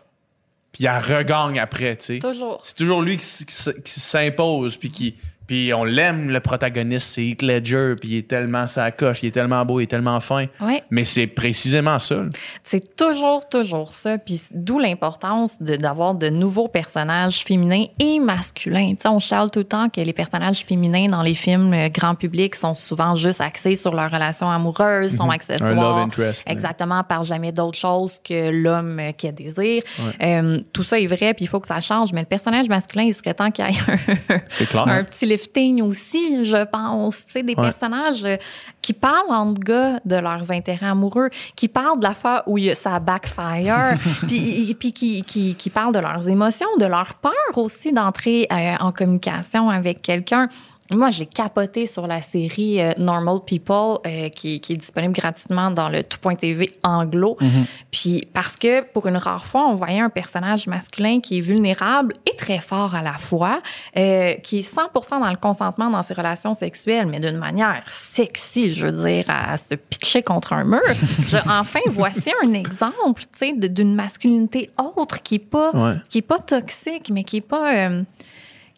puis il la regagne après, tu sais. Toujours. C'est toujours lui qui, qui s'impose, puis qui... Puis on l'aime, le protagoniste, c'est Heath Ledger, puis il est tellement sa coche, il est tellement beau, il est tellement fin. Ouais. Mais c'est précisément ça. C'est toujours, toujours ça. Puis d'où l'importance d'avoir de, nouveaux personnages féminins et masculins. Tu sais, on charle tout le temps que les personnages féminins dans les films euh, grand public sont souvent juste axés sur leur relation amoureuse, sont accessoires. Mhm. Un love interest. Exactement, par jamais d'autre chose que l'homme euh, qui a désir. Euh, tout ça est vrai, puis il faut que ça change. Mais le personnage masculin, il serait temps qu'il y ait un, clair. un petit lifting aussi, je pense. Tu sais, des Ouais. personnages euh, qui parlent entre gars de leurs intérêts amoureux, qui parlent de la fois où ça backfire, puis, puis qui, qui, qui parlent de leurs émotions, de leur peur aussi d'entrer euh, en communication avec quelqu'un. Moi, j'ai capoté sur la série euh, Normal People euh, qui, qui est disponible gratuitement dans le tout.tv anglo. Puis parce que pour une rare fois, on voyait un personnage masculin qui est vulnérable et très fort à la fois, euh, qui est 100% dans le consentement dans ses relations sexuelles, mais d'une manière sexy, je veux dire, à se pitcher contre un mur. Je- enfin, voici un exemple, tu sais, d'une masculinité autre qui est pas, Ouais. qui est pas toxique, mais qui est pas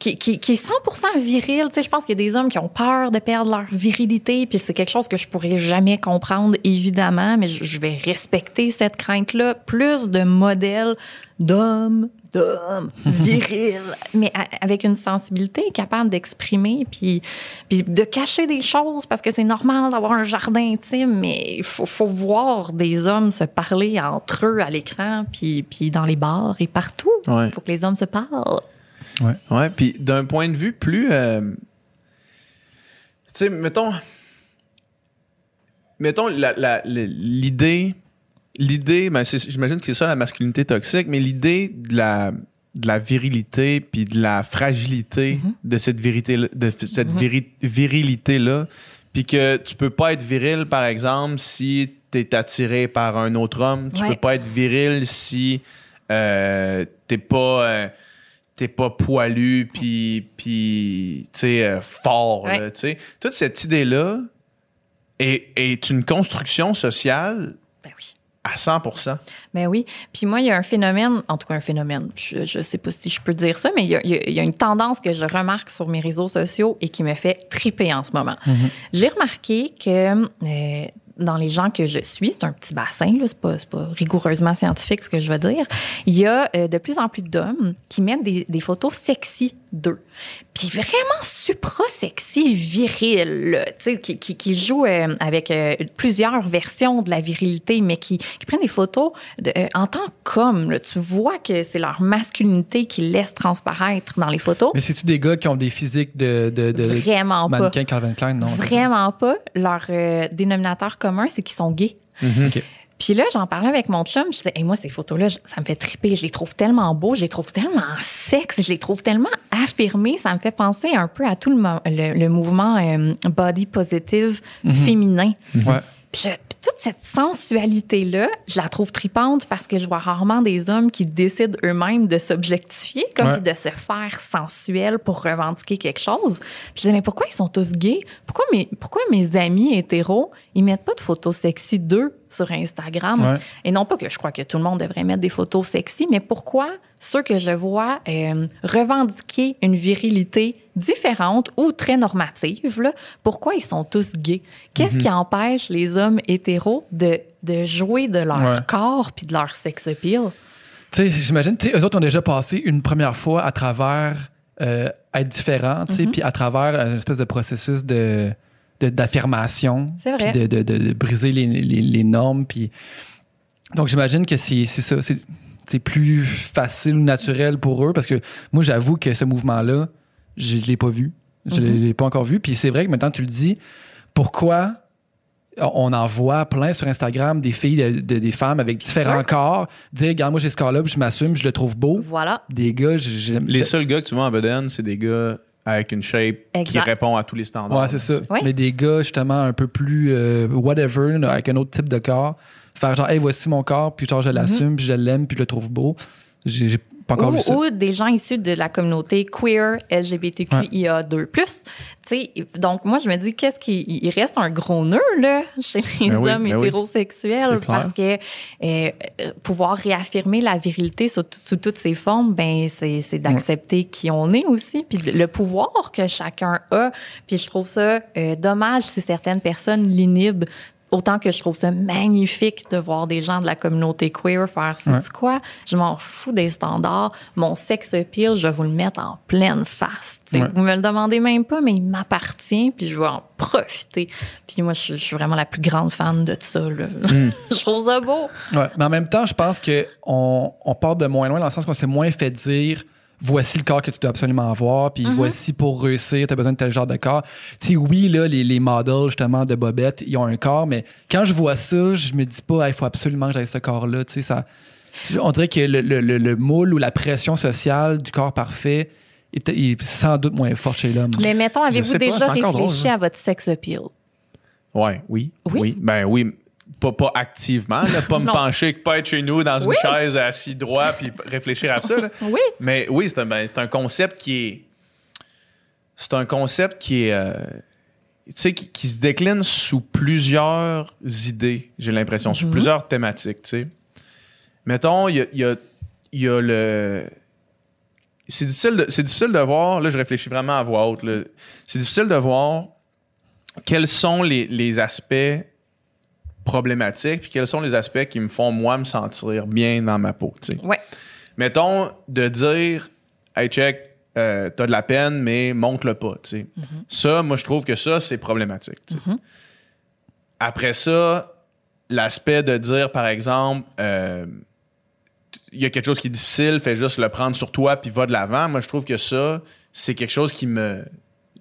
qui, qui, qui est 100% viril. Tu sais, je pense qu'il y a des hommes qui ont peur de perdre leur virilité, puis c'est quelque chose que je pourrais jamais comprendre, évidemment, mais je, je vais respecter cette crainte-là. Plus de modèles d'hommes, d'hommes virils, mais a- avec une sensibilité capable d'exprimer, puis, puis de cacher des choses, parce que c'est normal d'avoir un jardin intime, mais il faut, faut voir des hommes se parler entre eux à l'écran, puis, puis dans les bars et partout. Il Ouais. faut que les hommes se parlent. Ouais, puis d'un point de vue plus. euh, tu sais, mettons. Mettons l'idée l'idée, ben j'imagine que c'est ça la masculinité toxique, mais l'idée de la, de la virilité puis de la fragilité Mhm. de cette vérité de cette viri- virilité là, puis que tu peux pas être viril par exemple si tu es attiré par un autre homme, tu Ouais. peux pas être viril si euh, t'es pas euh, t'es pas poilu puis puis tu sais euh, fort Ouais. là, toute cette idée là est, est une construction sociale Ben oui. à 100%. Ben oui. Puis moi, il y a un phénomène, en tout cas un phénomène, je, je sais pas si je peux dire ça, mais il y, a, il y a- une tendance que je remarque sur mes réseaux sociaux et qui me fait triper en ce moment. J'ai remarqué que euh, dans les gens que je suis, c'est un petit bassin, là, c'est pas, pas rigoureusement scientifique ce que je veux dire, il y a euh, de plus en plus d'hommes qui mettent des photos sexy d'eux. Puis vraiment supra-sexy, viril, là, tu sais, qui, qui, qui jouent euh, avec euh, plusieurs versions de la virilité, mais qui, qui prennent des photos de, euh, en tant qu'hommes. là. Tu vois que c'est leur masculinité qui laisse transparaître dans les photos. Mais c'est-tu des gars qui ont des physiques de, de, de Vraiment pas. mannequin Calvin Klein? Non. Vraiment pas. Leur dénominateur commun, c'est qu'ils sont gays. OK. Puis là, j'en parlais avec mon chum. Je disais, Hey, moi, ces photos-là, ça me fait triper. Je les trouve tellement beaux, je les trouve tellement sexe, je les trouve tellement affirmés. Ça me fait penser un peu à tout le, mo- le, le mouvement euh, body positive féminin. Ouais. Puis, je- puis toute cette sensualité-là, je la trouve tripante parce que je vois rarement des hommes qui décident eux-mêmes de s'objectifier, comme Ouais. puis de se faire sensuel pour revendiquer quelque chose. Puis je disais, mais pourquoi ils sont tous gays? Pourquoi mes, pourquoi mes amis hétéros, ils mettent pas de photos sexy d'eux sur Instagram? Ouais. Et non pas que je crois que tout le monde devrait mettre des photos sexy, mais pourquoi ceux que je vois euh, revendiquer une virilité différente ou très normative, là, pourquoi ils sont tous gays? Qu'est-ce qui empêche les hommes hétéros de, de jouer de leur Ouais. corps puis de leur sex appeal? Tu sais, j'imagine, tu sais, eux autres ont déjà passé une première fois à travers euh, être différents, tu sais, puis à travers euh, une espèce de processus de- d'affirmation, de, de- de- de briser les, les- les normes, puis donc j'imagine que c'est c'est ça, c'est c'est plus facile ou naturel pour eux parce que moi j'avoue que ce mouvement-là, je l'ai pas vu, je l'ai pas encore vu, puis c'est vrai que maintenant tu le dis, pourquoi on en voit plein sur Instagram des filles, de- de- des femmes avec différents corps, dire, regarde, moi j'ai ce corps-là, puis je m'assume, je le trouve beau. Voilà. Des gars, j'aime. Les seuls gars que tu vois en bedaine, c'est des gars avec une shape qui répond à tous les standards. Ouais, c'est ça. Oui. Mais des gars, justement, un peu plus euh, whatever, là, avec un autre type de corps. Faire genre, hey, voici mon corps, puis genre, je l'assume, puis je l'aime, puis je le trouve beau. J'ai j'ai pas encore ou, vu ça. ou des gens issus de la communauté queer LGBTQIA2+. Tu sais, donc moi je me dis qu'est-ce qui il reste un gros nœud là chez les Ben oui, hommes ben oui. hétérosexuels? Clair. parce que euh, pouvoir réaffirmer la virilité sous, sous toutes ses formes ben c'est c'est d'accepter qui on est aussi puis le pouvoir que chacun a puis je trouve ça euh, dommage si certaines personnes l'inhibent Autant que je trouve ça magnifique de voir des gens de la communauté queer faire c'est Ouais. quoi? Je m'en fous des standards mon sex appeal je vais vous le mettre en pleine face Ouais. vous me le demandez même pas mais il m'appartient puis je vais en profiter puis moi je, je suis vraiment la plus grande fan de ça là. je trouve ça beau Ouais. Mais en même temps, je pense qu'on on part de moins loin dans le sens qu'on s'est moins fait dire voici le corps que tu dois absolument avoir, puis voici pour réussir, tu as besoin de tel genre de corps. Tu sais, oui, là, les, les models, justement, de Bobette, ils ont un corps, mais quand je vois ça, je me dis pas, il faut absolument que j'aille ce corps-là. Tu sais, ça. On dirait que le, le- le- le moule ou la pression sociale du corps parfait est, peut-être- est sans doute moins forte chez l'homme. mais mettons avez-vous déjà drôle, réfléchi hein. à votre sex appeal? Ouais, oui? Oui? Ben oui. Pas, pas activement, là, pas me pencher, pas être chez nous dans une chaise assis droit puis réfléchir à ça. là. oui Mais oui, c'est un, ben, c'est un concept qui est. C'est un concept qui est. euh, tu sais, qui, qui se décline sous plusieurs idées, j'ai l'impression, sous plusieurs thématiques, tu sais. Mettons, il y a, il y a- y a le. C'est difficile, de, difficile de voir, là je réfléchis vraiment à voix haute, c'est difficile de voir quels sont les, les aspects problématiques, puis quels sont les aspects qui me font, moi, me sentir bien dans ma peau, tu sais ouais mettons, de dire, hey, check, euh, t'as de la peine, mais montre-le pas, tu sais. Ça, moi, je trouve que ça, c'est problématique, sais. Après ça, l'aspect de dire, par exemple, euh, il y a quelque chose qui est difficile, fais juste le prendre sur toi, puis va de l'avant. Moi, je trouve que ça, c'est quelque chose qui me.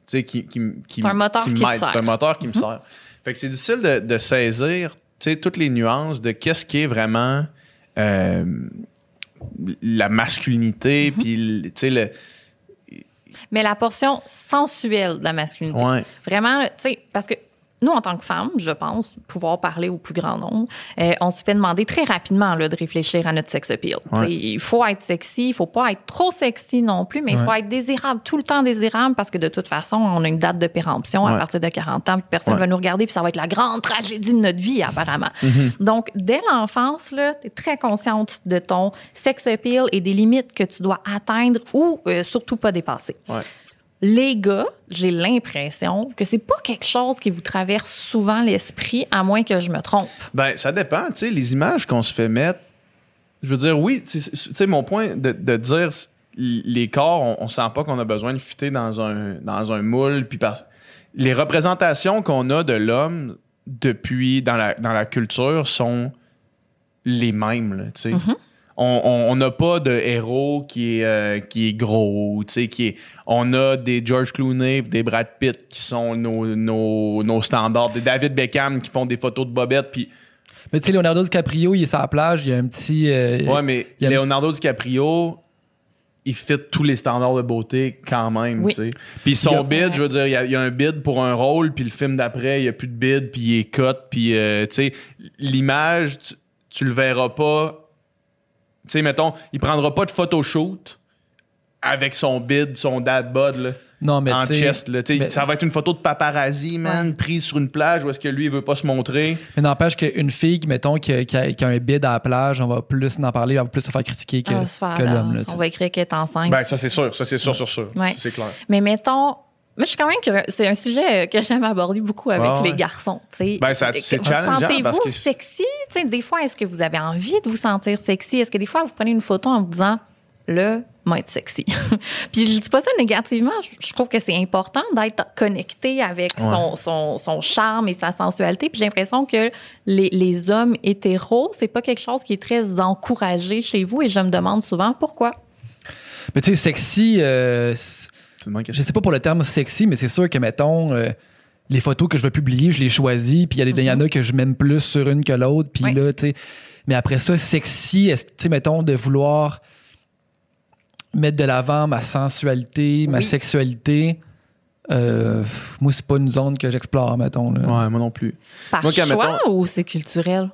Qui, qui, me- qui C'est un me- moteur me qui te m'aide. sert. C'est un moteur qui me sert. Fait que c'est difficile de, de saisir sais, toutes les nuances de qu'est-ce qui est vraiment euh, la masculinité, puis, le- tu sais, le. Mais la portion sensuelle de la masculinité. Ouais. Vraiment, tu sais, parce que nous, en tant que femmes, je pense, pouvoir parler au plus grand nombre, euh, on se fait demander très rapidement là, de réfléchir à notre sex appeal. Ouais. Il faut être sexy, il faut pas être trop sexy non plus, mais il faut être désirable, tout le temps désirable, parce que de toute façon, on a une date de péremption à partir de 40 ans, puis personne va nous regarder, puis ça va être la grande tragédie de notre vie, apparemment. Mm-hmm. Donc, dès l'enfance, tu es très consciente de ton sex appeal et des limites que tu dois atteindre ou euh, surtout pas dépasser Ouais. Les gars, j'ai l'impression que c'est pas quelque chose qui vous traverse souvent l'esprit, à moins que je me trompe. Ben, ça dépend, tu sais, les images qu'on se fait mettre. Je veux dire, oui, tu sais, mon point de, de dire les corps, on, on sent pas qu'on a besoin de fitter dans un, dans un moule. Puis par- les représentations qu'on a de l'homme depuis dans la, dans la culture sont les mêmes, tu sais. On on n'a pas de héros qui est, euh, qui est gros, tu sais, qui est... On a des George Clooney et des Brad Pitt qui sont nos, nos, nos standards, des David Beckham qui font des photos de bobettes, puis... Mais tu sais, Leonardo DiCaprio, il est sur la plage, il y a un petit. euh, Ouais, mais il y a- Leonardo DiCaprio, il fit tous les standards de beauté quand même, Oui. tu sais. Puis son y bid, je veux dire, il y, a, il y a un bid pour un rôle, puis le film d'après, il n'y a plus de bid, puis il est cut, puis, euh, tu sais, l'image, tu, tu le verras pas. Tu sais, mettons, il prendra pas de photoshoot avec son bid, son dad bod, là, Non, mais en chest, là. Tu sais, mais- Ça va être une photo de paparazzi, man, prise sur une plage où est-ce que lui, il veut pas se montrer. Mais n'empêche qu'une fille, mettons, qui a, qui a- qui a un bid à la plage, on va plus en parler, on va plus se faire critiquer que, Ah, que l'homme. on va écrire qu'elle est enceinte. Ben, ça, c'est sûr. Ça, c'est sûr, sûr, sûr. Ouais. Ça, C'est clair. Mais mettons, moi, je suis quand même curieuse. C'est un sujet que j'aime aborder beaucoup avec Ouais, les garçons. tu sais. Ben, challengeant Sentez-vous que- sexy? Tu sais, des fois, est-ce que vous avez envie de vous sentir sexy? Est-ce que des fois, vous prenez une photo en vous disant, là, moi, être sexy? Puis je dis pas ça négativement. Je- Je trouve que c'est important d'être connecté avec son, son, son charme et sa sensualité. Puis j'ai l'impression que les, les hommes hétéros, c'est pas quelque chose qui est très encouragé chez vous. Et je me demande souvent pourquoi. Mais tu sais, sexy, euh, je sais pas pour le terme sexy, mais c'est sûr que, mettons, euh, les photos que je veux publier, je les choisis, puis il y, a des- il y en a que je m'aime plus sur une que l'autre, puis Ouais. là, tu sais. Mais après ça, sexy, est-ce que, tu sais, mettons, de vouloir mettre de l'avant ma sensualité, ma sexualité, euh, moi, c'est pas une zone que j'explore, mettons. là. Ouais, moi non plus. Par Moi, quand, choix mettons- ou c'est culturel?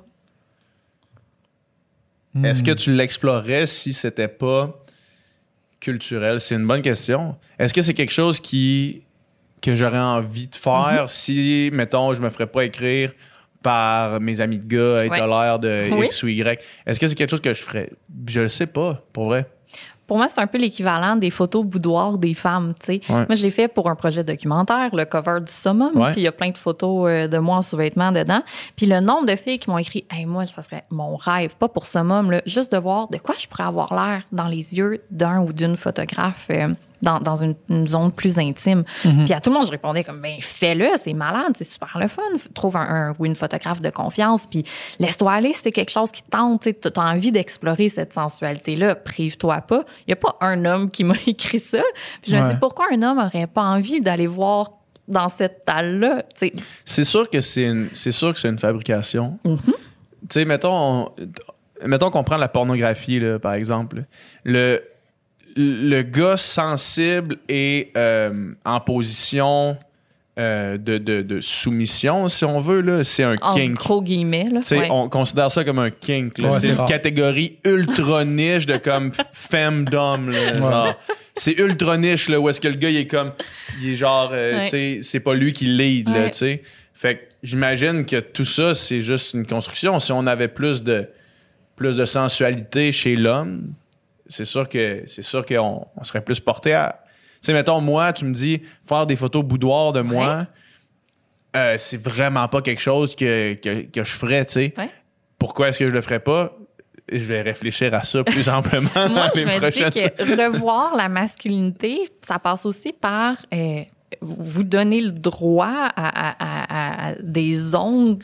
Hmm. Est-ce que tu l'explorerais si c'était pas culturel? C'est une bonne question. Est-ce que c'est quelque chose qui que j'aurais envie de faire Mm-hmm. si, mettons, je me ferais pas écrire par mes amis de gars, hey, Ouais. t'as l'air de Oui. X ou Y? Est-ce que c'est quelque chose que je ferais? Je le sais pas, pour vrai. Pour moi, c'est un peu l'équivalent des photos boudoir des femmes, tu sais. Ouais. Moi, j'ai fait pour un projet documentaire le cover du Summum, Ouais. puis il y a plein de photos euh, de moi en sous-vêtements dedans. Puis le nombre de filles qui m'ont écrit "Hey, moi, ça serait mon rêve, pas pour Summum là, juste de voir de quoi je pourrais avoir l'air dans les yeux d'un ou d'une photographe euh, dans, dans une, une zone plus intime." Puis à tout le monde, je répondais comme "Ben fais-le, c'est malade, c'est super le fun. Trouve un, un- ou une photographe de confiance, puis laisse-toi aller si c'est quelque chose qui te tente, tu as envie d'explorer cette sensualité-là, prive-toi pas. Il y a pas un homme qui m'a écrit ça. Puis je me dis, pourquoi un homme aurait pas envie d'aller voir dans cette talle-là? C'est sûr que c'est une, c'est sûr que c'est une fabrication. Mm-hmm. Tu sais, mettons, on- mettons qu'on prend la pornographie, là, par exemple. Le, le gars sensible et euh, en position euh, de, de- de soumission, si on veut, là, c'est un en kink. gros guillemets. Là. Ouais. On considère ça comme un kink. là. Ouais, c'est une rare. catégorie ultra niche de comme genre. C'est ultra niche là, où est-ce que le gars il est comme. Il est genre. euh, c'est pas lui qui lead. Là. Fait que j'imagine que tout ça, c'est juste une construction. Si on avait plus de, plus de sensualité chez l'homme, c'est sûr que c'est sûr qu'on on serait plus porté à. Tu sais, mettons, moi, tu me dis faire des photos boudoir de moi. euh, c'est vraiment pas quelque chose que, que, que je ferais, tu sais. Ouais. Pourquoi est-ce que je le ferais pas? Je vais réfléchir à ça plus amplement Moi, dans je les me prochaines dis que revoir la masculinité, ça passe aussi par euh, vous donner le droit à, à- à- à- à des zones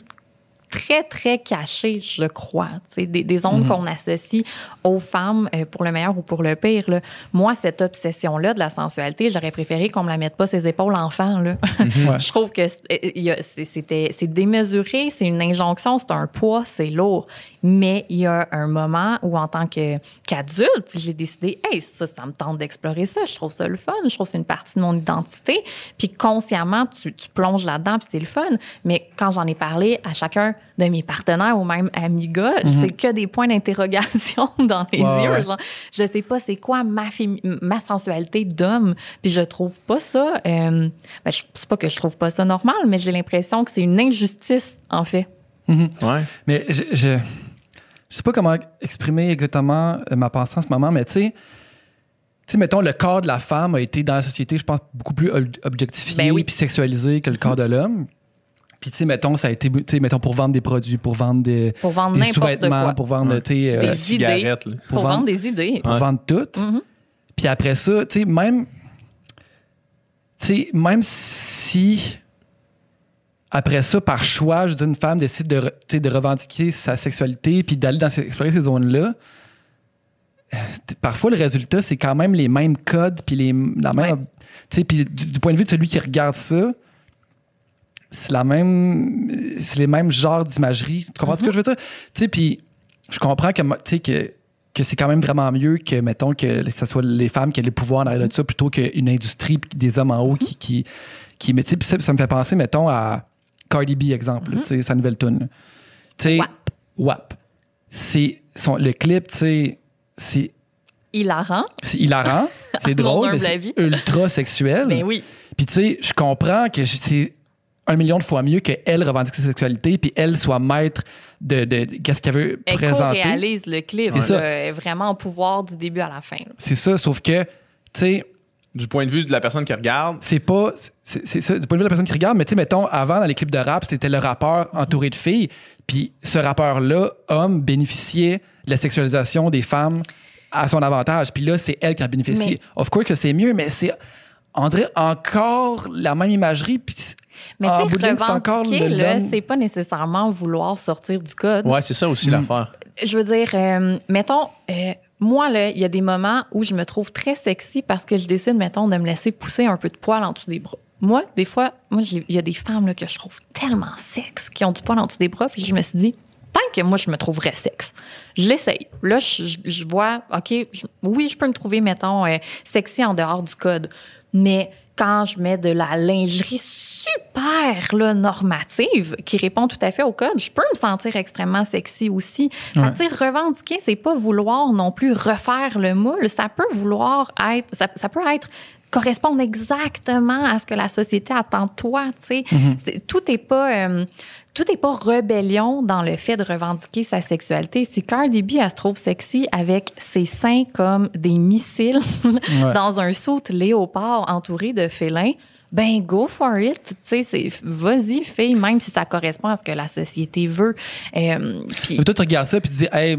très, très caché, je crois. Des, des ondes Mhm. qu'on associe aux femmes euh, pour le meilleur ou pour le pire. Là. Moi, cette obsession-là de la sensualité, j'aurais préféré qu'on me la mette pas ses épaules enfant. Là. Ouais. je trouve que c'est- euh, c'était c'est démesuré, c'est une injonction, c'est un poids, c'est lourd. Mais il y a un moment où, en tant que- qu'adulte, j'ai décidé, hey, ça, ça me tente d'explorer ça. Je trouve ça le fun. Je trouve que c'est une partie de mon identité. Puis consciemment, tu, tu plonges là-dedans, puis c'est le fun. Mais quand j'en ai parlé à chacun de mes partenaires ou même amis gars, c'est que des points d'interrogation dans les yeux. ouais. Genre, je sais pas c'est quoi ma, sensualité d'homme, puis je trouve pas ça. Euh, ben, c'est pas que je trouve pas ça normal, mais j'ai l'impression que c'est une injustice, en fait. Ouais. Mais je, je, je sais pas comment exprimer exactement euh, ma pensée en ce moment, mais tu sais, tu sais, mettons, le corps de la femme a été dans la société, je pense, beaucoup plus ob- objectifié Ben oui. puis sexualisé que le corps de l'homme. Puis, tu sais, mettons, ça a été, tu sais, mettons, pour vendre des produits, pour vendre des, Pour vendre des sous-vêtements, pour vendre, Ouais. tu sais, euh, Des idées. Pour, vendre- des idées. pour Ouais. vendre tout. Mhm. Puis après ça, tu sais, même, tu sais, même si après ça, par choix, je une femme décide de, re- tu sais, de revendiquer sa sexualité puis d'aller dans ces, explorer ces zones-là, parfois le résultat, c'est quand même les mêmes codes puis les, la même. Ouais. Tu sais, puis du, du point de vue de celui qui regarde ça, c'est la même. C'est les mêmes genres d'imagerie. Tu comprends ce que je veux dire? Tu sais, puis je comprends que, tu sais, que, que c'est quand même vraiment mieux que, mettons, que ce soit les femmes qui aient le pouvoir en arrière de ça plutôt qu'une industrie des hommes en haut qui. qui, qui mais tu sais, ça, me fait penser, mettons, à Cardi B, exemple, tu sais, sa nouvelle tune. Tu sais, WAP. WAP. C'est. son- Le clip, tu sais, c'est Hilarant. c'est hilarant, c'est drôle, mais c'est ultra sexuel. Ben oui. Puis tu sais, je comprends que c'est un million de fois mieux qu'elle revendique sa sexualité puis elle soit maître de, de, de- qu'est-ce qu'elle veut Elle présenter. co-réalise le clip. C'est ça. Elle vraiment au pouvoir du début à la fin. C'est ça, sauf que, tu sais, Du point de vue de la personne qui regarde, c'est pas. C'est ça, du point de vue de la personne qui regarde, mais tu sais, mettons, avant, dans les clips de rap, c'était le rappeur entouré de filles. Puis ce rappeur-là, homme, bénéficiait de la sexualisation des femmes à son avantage. Puis là, c'est elle qui en bénéficie. Mais- Of course que c'est mieux, mais c'est. Dirait encore la même imagerie. Puis Mais en tu sais, revendiquer, le- là, c'est pas nécessairement vouloir sortir du code. ouais, c'est ça aussi l'affaire. Je veux dire, euh, mettons, euh, moi, là, il y a des moments où je me trouve très sexy parce que je décide, mettons, de me laisser pousser un peu de poil en dessous des bras. Moi, des fois, moi, il y a des femmes là, que je trouve tellement sexe qui ont du poil en dessous des bras. Puis je me suis dit, tant que moi, je me trouverais sexe, je l'essaye. Là, je, je- je vois, OK, je- oui, je peux me trouver, mettons, euh, sexy en dehors du code. Mais quand je mets de la lingerie super là, normative qui répond tout à fait au code, je peux me sentir extrêmement sexy aussi. Tu sais, revendiquer, c'est pas vouloir non plus refaire le moule. Ça peut vouloir être, ça, ça peut être correspondre exactement à ce que la société attend de toi. Tu sais, C'est- tout est pas euh, tout est pas rébellion dans le fait de revendiquer sa sexualité. Si Cardi B elle se trouve sexy avec ses seins comme des missiles dans un saut léopard entouré de félins, ben go for it. Tu sais, vas-y fille, même si ça correspond à ce que la société veut. Euh, puis- toi, tu regardes ça puis tu dis, hey,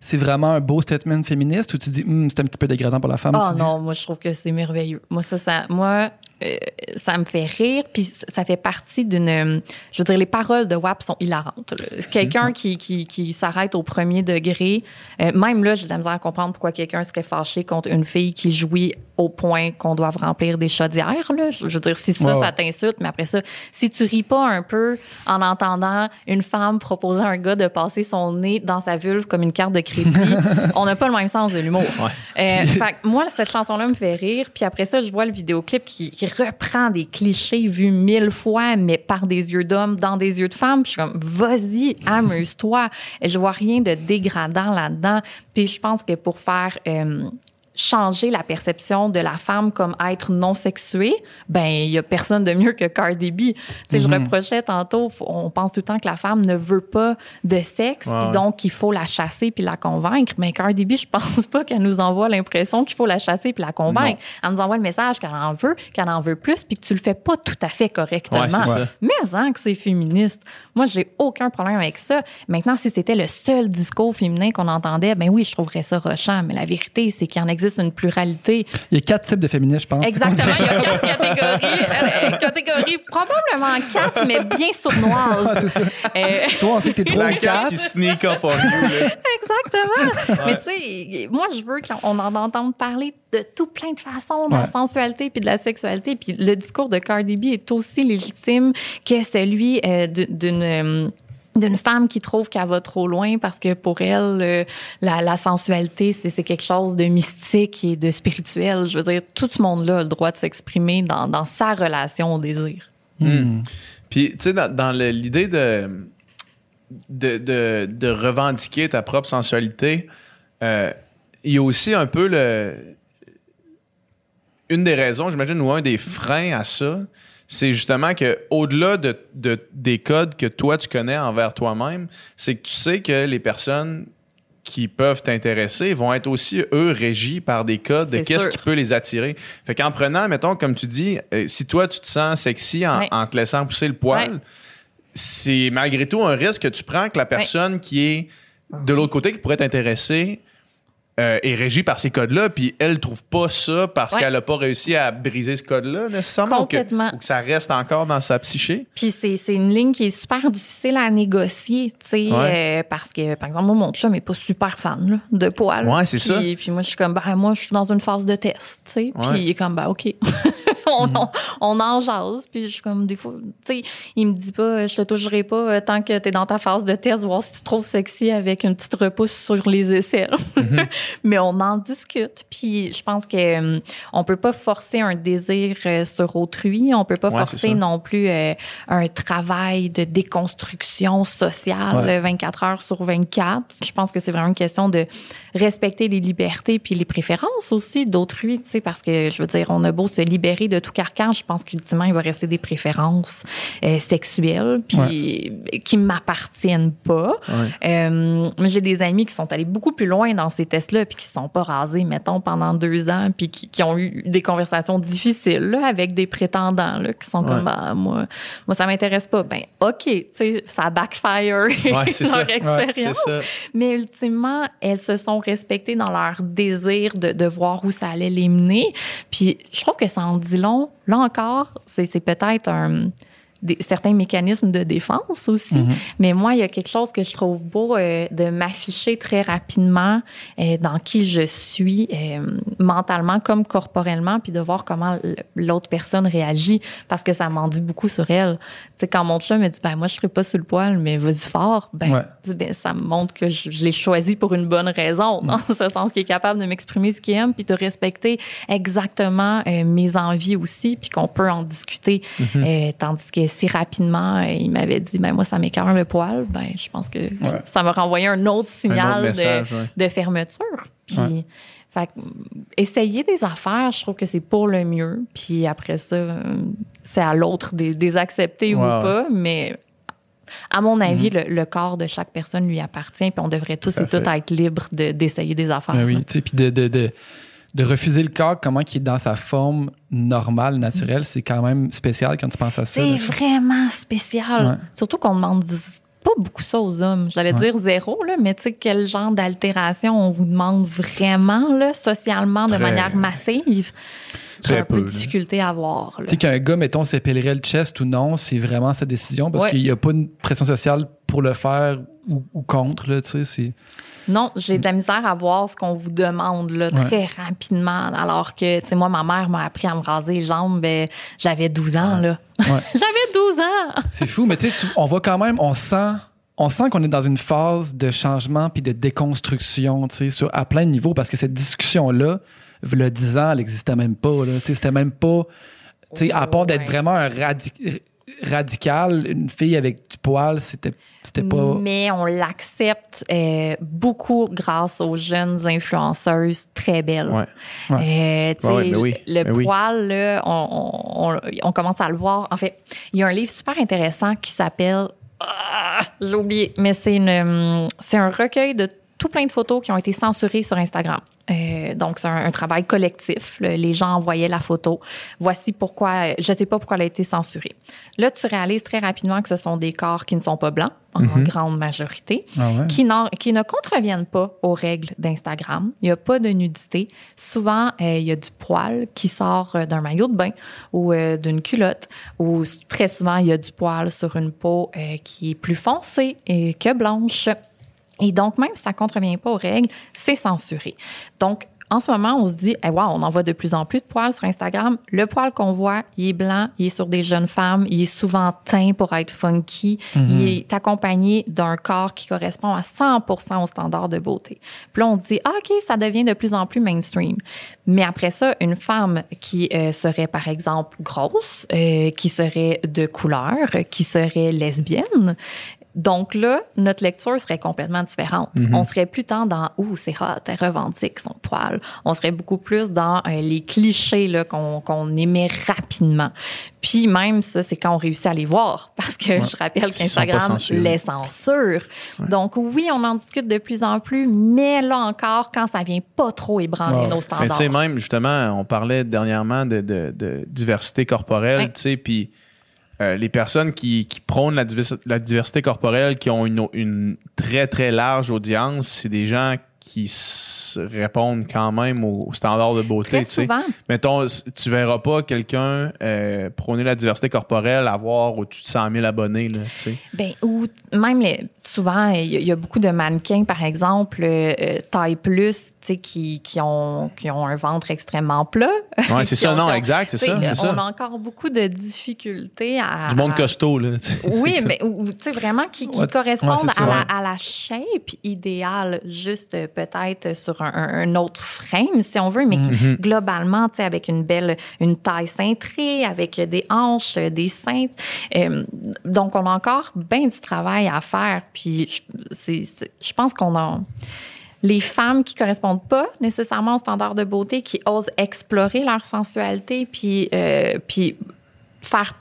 c'est vraiment un beau statement féministe ou tu dis, Hum, c'est un petit peu dégradant pour la femme? Oh dis- non, moi je trouve que c'est merveilleux. Moi ça, ça moi euh, ça me fait rire puis ça fait partie d'une euh, je veux dire les paroles de WAP sont hilarantes. Quelqu'un qui, qui, qui s'arrête au premier degré, euh, même là j'ai de la misère à comprendre pourquoi quelqu'un serait fâché contre une fille qui jouit au point qu'on doit remplir des chaudières là. Je veux dire si ça ça t'insulte mais après ça si tu ris pas un peu en entendant une femme proposer à un gars de passer son nez dans sa vulve comme une carte de crédit, on n'a pas le même sens de l'humour. Euh, moi, cette chanson-là me fait rire. Puis après ça, je vois le vidéoclip qui, qui reprend des clichés vus mille fois, mais par des yeux d'homme, dans des yeux de femme. Je suis comme, vas-y, amuse-toi. Et je vois rien de dégradant là-dedans. Puis je pense que pour faire... euh, changer la perception de la femme comme être non sexuée, ben il y a personne de mieux que Cardi B. Tu sais, je reprochais tantôt, on pense tout le temps que la femme ne veut pas de sexe, puis donc il faut la chasser puis la convaincre. Mais Cardi B, je pense pas qu'elle nous envoie l'impression qu'il faut la chasser puis la convaincre. Elle nous envoie le message qu'elle en veut, qu'elle en veut plus, puis que tu le fais pas tout à fait correctement. Ouais. Mais en que c'est féministe. Moi, j'ai aucun problème avec ça. Maintenant, si c'était le seul discours féminin qu'on entendait, ben oui, je trouverais ça rochant. Mais la vérité, c'est qu'il en existe existe une pluralité. Il y a quatre types de féministes, je pense. Exactement, il y a quatre catégories. Euh, catégories probablement quatre, mais bien sournoises. Ah, c'est ça. Euh, Toi, on sait que t'es trop La quatre. qui sneak up on you. là. Exactement. Mais tu sais, moi, je veux qu'on en entende parler de tout plein de façons, de la sensualité puis de la sexualité. Puis le discours de Cardi B est aussi légitime que celui euh, d'une... d'une femme qui trouve qu'elle va trop loin parce que pour elle, euh, la, la sensualité, c'est c'est quelque chose de mystique et de spirituel. Je veux dire, tout ce monde-là a le droit de s'exprimer dans, dans sa relation au désir. Hmm. Puis, tu sais, dans, l'idée de, de, de, de revendiquer ta propre sensualité, euh, il y a aussi un peu le. Une des raisons, j'imagine, ou un des freins à ça, c'est justement que au-delà de, de- des codes que toi tu connais envers toi-même, c'est que tu sais que les personnes qui peuvent t'intéresser vont être aussi, eux, régis par des codes de qu'est-ce qui peut les attirer. Fait qu'en prenant, mettons, comme tu dis, euh, si toi, tu te sens sexy en, te laissant pousser le poil, c'est malgré tout un risque que tu prends que la personne qui est de l'autre côté, qui pourrait t'intéresser, euh, est régie par ces codes-là, puis elle trouve pas ça parce Ouais. qu'elle a pas réussi à briser ce code-là nécessairement. ou que- Complètement. Ou que, ça reste encore dans sa psyché? Puis c'est, une ligne qui est super difficile à négocier, tu sais, Ouais. euh, parce que, par exemple, moi, mon chum n'est pas super fan là, de poils. Ouais, c'est ça. Puis- Puis moi, je suis comme, ben, moi, je suis dans une phase de test, tu sais. Puis il est comme, ben, OK. on, Mm-hmm. on, on en jase. Puis je suis comme, des fois, tu sais, il me dit pas, je te toucherai pas euh, tant que tu es dans ta phase de test, voir si tu te trouves sexy avec une petite repousse sur les aisselles. Mm-hmm. Mais on en discute. Puis je pense que hum, on peut pas forcer un désir euh, sur autrui. On peut pas Ouais, forcer non plus euh, un travail de déconstruction sociale Ouais. euh, 24 heures sur 24. Je pense que c'est vraiment une question de respecter les libertés puis les préférences aussi d'autrui, tu sais, parce que je veux dire, on a beau se libérer de tout carcan, je pense qu'ultimement, il va rester des préférences euh, sexuelles puis qui m'appartiennent pas. Euh, moi, j'ai des amis qui sont allés beaucoup plus loin dans ces tests-là puis qui se sont pas rasés, mettons, pendant deux ans puis qui, qui ont eu des conversations difficiles là, avec des prétendants là, qui sont Ouais. comme, bah, moi, moi, ça m'intéresse pas. Ben, OK, tu sais, ça backfire Ouais, leur ça. expérience. Ça. Mais ultimement, elles se sont respectées dans leur désir de, de voir où ça allait les mener. Puis je trouve que ça en dit long. Là encore, c'est peut-être un des- certains mécanismes de défense aussi. Mais moi, il y a quelque chose que je trouve beau euh, de m'afficher très rapidement euh, dans qui je suis euh, mentalement comme corporellement, puis de voir comment l'autre personne réagit, parce que ça m'en dit beaucoup sur elle. Tu sais, quand mon chat me dit, ben moi, je serai pas sous le poil, mais vas-y fort, ben, Ouais. je dis, ben, ça me montre que je, je l'ai choisi pour une bonne raison, dans ce sens qu'il est capable de m'exprimer ce qu'il aime, puis de respecter exactement mes envies aussi, puis qu'on peut en discuter. Euh, tandis que si rapidement, euh, il m'avait dit, ben moi, ça m'écœure le poil, ben je pense que ça m'a renvoyé un autre signal message, de, ouais. de fermeture. Puis, Ouais. fait essayer des affaires, je trouve que c'est pour le mieux. Puis après ça, euh, c'est à l'autre des, des accepter ou pas. Mais à mon avis, le, le corps de chaque personne lui appartient. Puis on devrait tous Tout et toutes être libres de- d'essayer des affaires. Ben oui, là. tu sais, puis de, de, de, de refuser le corps, comment il est dans sa forme normale, naturelle, c'est quand même spécial quand tu penses à ça. C'est vraiment spécial. Ouais. Surtout qu'on demande pas beaucoup ça aux hommes. J'allais Ouais. dire zéro, là, mais tu sais, quel genre d'altération on vous demande vraiment, là, socialement, de Très- manière massive? J'ai un peu peu, de difficulté à voir. Tu sais, qu'un gars, mettons, s'épellerait le chest ou non, c'est vraiment sa décision parce Ouais. qu'il n'y a pas une pression sociale pour le faire ou, ou contre, là, tu sais. c'est- Non, j'ai de la misère à voir ce qu'on vous demande là, très rapidement. Alors que, tu sais, moi, ma mère m'a appris à me raser les jambes. ben, j'avais 12 ans, là. Ouais. j'avais 12 ans! C'est fou, mais tu sais, on voit quand même, on sent, on sent qu'on est dans une phase de changement puis de déconstruction, tu sais, sur, à plein de niveaux, parce que cette discussion-là, le 10 ans, elle n'existait même pas, là. Tu sais, c'était même pas, tu sais, à part d'être vraiment un radi- radical, une fille avec du poil, c'était, c'était pas. Mais on l'accepte euh, beaucoup grâce aux jeunes influenceuses très belles. Ouais. Euh, Ouais, ouais, mais oui, le mais oui. poil, là, on, on- on commence à le voir. En fait, il y a un livre super intéressant qui s'appelle. Ah, J'ai oublié, mais c'est une, c'est un recueil de tout plein de photos qui ont été censurées sur Instagram. Euh, donc, c'est un, un travail collectif. Le- Les gens envoyaient la photo. Voici pourquoi, je ne sais pas pourquoi elle a été censurée. Là, tu réalises très rapidement que ce sont des corps qui ne sont pas blancs, en grande majorité, Ah ouais. qui, ne contreviennent pas aux règles d'Instagram. Il n'y a pas de nudité. Souvent, euh, il y a du poil qui sort euh, d'un maillot de bain ou euh, d'une culotte, ou très souvent, il y a du poil sur une peau qui est plus foncée et que blanche. Et donc, même si ça ne contrevient pas aux règles, c'est censuré. Donc, en ce moment, on se dit, eh, wow, on en voit de plus en plus de poils sur Instagram. Le poil qu'on voit, il est blanc, il est sur des jeunes femmes, il est souvent teint pour être funky, il est accompagné d'un corps qui correspond à 100% au standard de beauté. Puis là, on se dit, ah, OK, ça devient de plus en plus mainstream. Mais après ça, une femme qui euh, serait, par exemple, grosse, euh, qui serait de couleur, qui serait lesbienne, donc là, notre lecture serait complètement différente. On serait plus tant dans ouh c'est hot, elle revendique son poil. On serait beaucoup plus dans euh, les clichés là qu'on qu'on émet rapidement. Puis même ça, c'est quand on réussit à les voir, parce que je rappelle qu'Instagram les censure. Donc oui, on en discute de plus en plus, mais là encore, quand ça vient pas trop ébranler Ouais. nos Mais standards. tu sais, même, justement, on parlait dernièrement de, de- de diversité corporelle, Ouais. tu sais, puis euh, les personnes qui, qui prônent la, la diversité corporelle, qui ont une, une très, très large audience, c'est des gens qui s- répondent quand même aux standards de beauté, Très souvent. Mettons, tu verras pas quelqu'un euh, prôner la diversité corporelle avoir au-dessus de 100 000 abonnés, là, tu sais. Ben, ou même les- souvent, il y, a- il y a beaucoup de mannequins, par exemple, euh, taille plus, qui, qui, ont, qui ont un ventre extrêmement plat. Ouais, c'est ça, non, ont- exact, c'est ça, On ça. a encore beaucoup de difficultés à. Du monde costaud, là, tu sais. Oui, mais tu sais, vraiment qui, qui correspondent ouais, à, la, à la shape idéale, juste euh, peut-être sur un, un- autre frame, si on veut, mais qui, Mm-hmm. globalement, tu sais, avec une belle, une taille cintrée, avec des hanches, euh, des seins. Euh, donc, on a encore bien du travail à faire. Puis, je- c'est- c'est- je pense qu'on a les femmes qui correspondent pas nécessairement aux standards de beauté, qui osent explorer leur sensualité, puis, euh, puis faire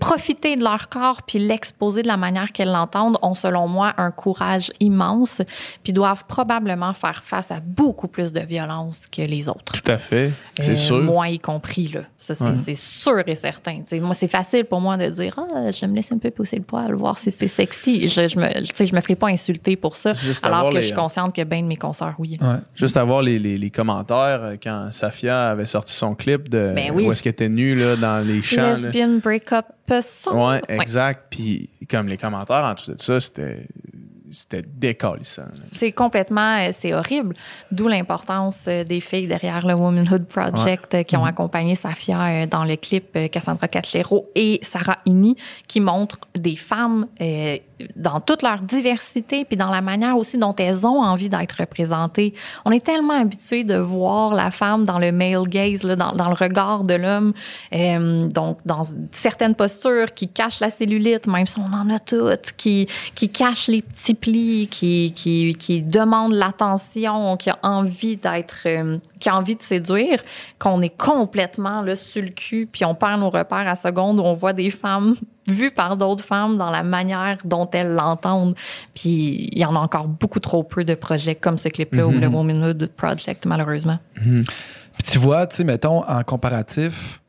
profiter de leur corps puis l'exposer de la manière qu'elles l'entendent ont selon moi un courage immense puis doivent probablement faire face à beaucoup plus de violence que les autres. Tout à fait, c'est Euh, sûr. Moi y compris là, ça c'est Ouais. sûr et certain. Tu sais, moi c'est facile pour moi de dire ah je me laisser un peu pousser le poil voir si c'est sexy. Je, je me je me ferai pas insulter pour ça Juste alors avoir que les- je suis consciente que ben de mes consoeurs oui. Ouais. Juste à voir les, les- les commentaires euh, quand Safia avait sorti son clip de Ben oui. où est-ce qu'elle était nue là, dans les champs. Lesbian breakup song. Ouais, exact. Puis comme les commentaires en tout de ça, c'était c'était décalissant. C'est complètement, euh, c'est horrible. D'où l'importance euh, des filles derrière le Womanhood Project euh, qui ont accompagné Safia dans le clip Cassandra Catlero et Sarah Inni qui montrent des femmes euh, dans toute leur diversité puis dans la manière aussi dont elles ont envie d'être représentées. On est tellement habitué de voir la femme dans le male gaze, là, dans, dans le regard de l'homme, euh, donc dans certaines postures qui cachent la cellulite, même si on en a toutes, qui, qui cachent les petits qui, qui, qui demandent l'attention, qui a envie d'être, euh, qui a envie de séduire, qu'on est complètement là, sur le cul, puis on perd nos repères à seconde où on voit des femmes vues par d'autres femmes dans la manière dont elles l'entendent. Puis il y en a encore beaucoup trop peu de projets comme ce clip-là ou le Womanhood Project, malheureusement. Puis tu vois, tu sais, mettons, en comparatif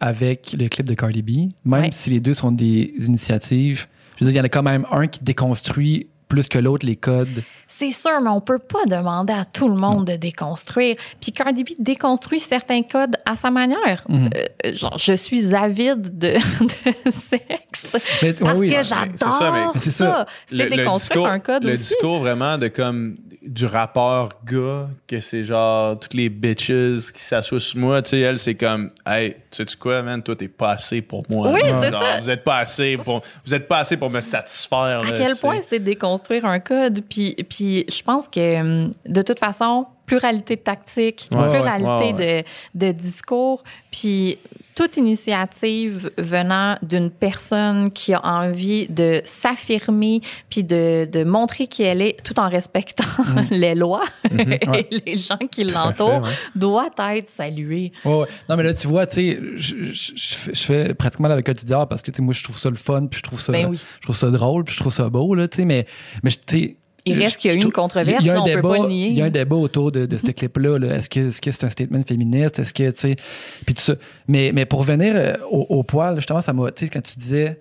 avec le clip de Cardi B, même Ouais. si les deux sont des initiatives, je veux dire, il y en a quand même un qui déconstruit plus que l'autre les codes. C'est sûr, mais on peut pas demander à tout le monde de déconstruire. Puis Cardi B déconstruit certains codes à sa manière. Mhm. Euh, genre, je suis avide de, de sexe Mais, parce oui, oui. que c'est ça, j'adore mais c'est ça. ça. C'est déconstruire un code le aussi. discours vraiment de comme du rappeur gars que c'est genre toutes les bitches qui s'assoient sur moi tu sais elle c'est comme hey tu sais quoi man toi t'es pas assez pour moi Oui, c'est ça. vous êtes pas assez pour vous êtes pas assez pour me satisfaire À là, quel tu point c'est déconstruire un code? Puis, puis je pense que hum, de toute façon, pluralité de tactiques, Ouais, pluralité ouais, De, de discours, puis toute initiative venant d'une personne qui a envie de s'affirmer puis de, de montrer qui elle est tout en respectant les lois ouais. et les gens qui l'entourent doit être saluée. Non, mais là, tu vois, tu sais, je, je- je fais- pratiquement la quotidien parce que, tu sais, moi, je trouve ça le fun, puis je trouve ça, Ben oui. je trouve ça drôle, puis je trouve ça beau, là, tu sais, mais, mais tu sais, il reste qu'il y a eu une controverse, il y a là, un on peut débat, pas le nier. Il y a un débat autour de, de ce clip-là. là. Est-ce que est-ce que c'est un statement féministe? Est-ce que, tu sais, puis tout ça. Mais, mais pour venir euh, au, au poil, justement, ça m'a, tu sais, quand tu disais,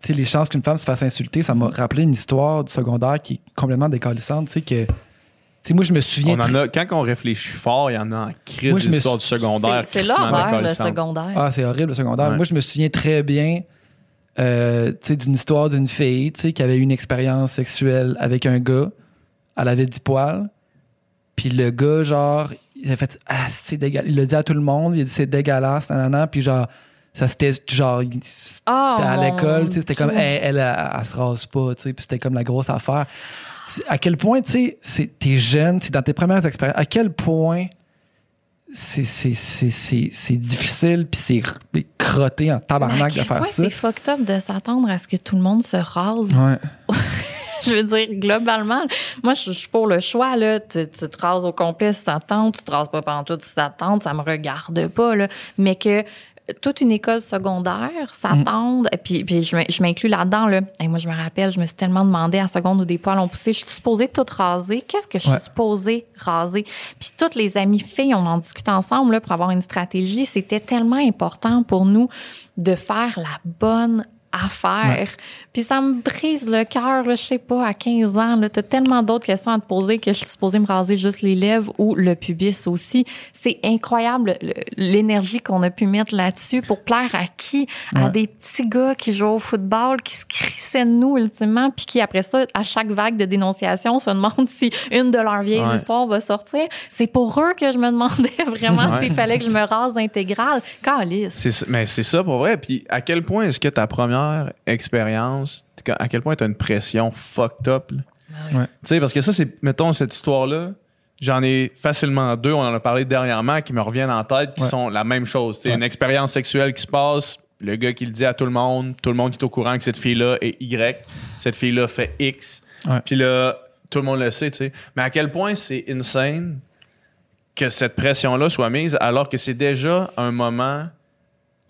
tu sais, les chances qu'une femme se fasse insulter, ça m'a rappelé une histoire du secondaire qui est complètement décalissante, tu sais, que, moi, je me souviens. On en très- a, quand on réfléchit fort, il y en a en crise Moi, je me d'histoire du secondaire. C'est l'horreur, le secondaire. Ah, c'est horrible le secondaire. Ouais. Moi, je me souviens très bien euh, tu sais, d'une histoire d'une fille tu sais, qui avait eu une expérience sexuelle avec un gars. Elle avait du poil. Puis le gars, genre, il a fait Ah, c'est dégueulasse. Il l'a dit à tout le monde. Il a dit c'est dégueulasse. nanana. Puis genre, ça c'était genre. C'était Oh, à mon l'école. tu sais, C'était comme elle, elle, elle, elle se rase pas. tu sais, Puis c'était comme la grosse affaire. C'est- À quel point, tu sais, c'est- t'es jeune, t'es dans tes premières expériences. À quel point c'est c'est- c'est- c'est- c'est difficile puis c'est crotté en tabarnak de quel faire ça. C'est fucked up de s'attendre à ce que tout le monde se rase. Ouais. Je veux dire, globalement, moi, je suis pour le choix. Là. Tu, tu te rases au complet si ça te tente, tu te rases pas pendant tout si ça te tente, ça me regarde pas. Là. Mais que toute une école secondaire s'attende, puis, puis je m'in- je m'inclus là-dedans. Là. Et moi, je me rappelle, je me suis tellement demandé à seconde où des poils ont poussé, je suis supposée tout raser? Qu'est-ce que je Ouais. suis supposée raser? Puis toutes les amies filles, on en discute ensemble là, pour avoir une stratégie. C'était tellement important pour nous de faire la bonne affaire. Puis ça me brise le cœur, je sais pas, à 15 ans, là, t'as tellement d'autres questions à te poser que je suis supposée me raser juste les lèvres ou le pubis aussi. C'est incroyable le- l'énergie qu'on a pu mettre là-dessus pour plaire à qui? À Ouais. des petits gars qui jouent au football, qui se crissaient de nous ultimement, puis qui après ça, à chaque vague de dénonciation, se demandent si une de leurs vieilles Ouais. histoires va sortir. C'est pour eux que je me demandais vraiment Ouais. s'il fallait que je me rase intégrale. Calice. Mais c'est ça pour vrai. Puis à quel point est-ce que ta première expérience, à quel point tu as une pression fucked up? Ouais. Tu sais, parce que ça, c'est, mettons, cette histoire-là, j'en ai facilement deux, on en a parlé dernièrement, qui me reviennent en tête, qui Ouais. sont la même chose. Ouais. Une expérience sexuelle qui se passe, le gars qui le dit à tout le monde, tout le monde qui est au courant que cette fille-là est Y, cette fille-là fait X. Puis là, tout le monde le sait, tu sais. Mais à quel point c'est insane que cette pression-là soit mise alors que c'est déjà un moment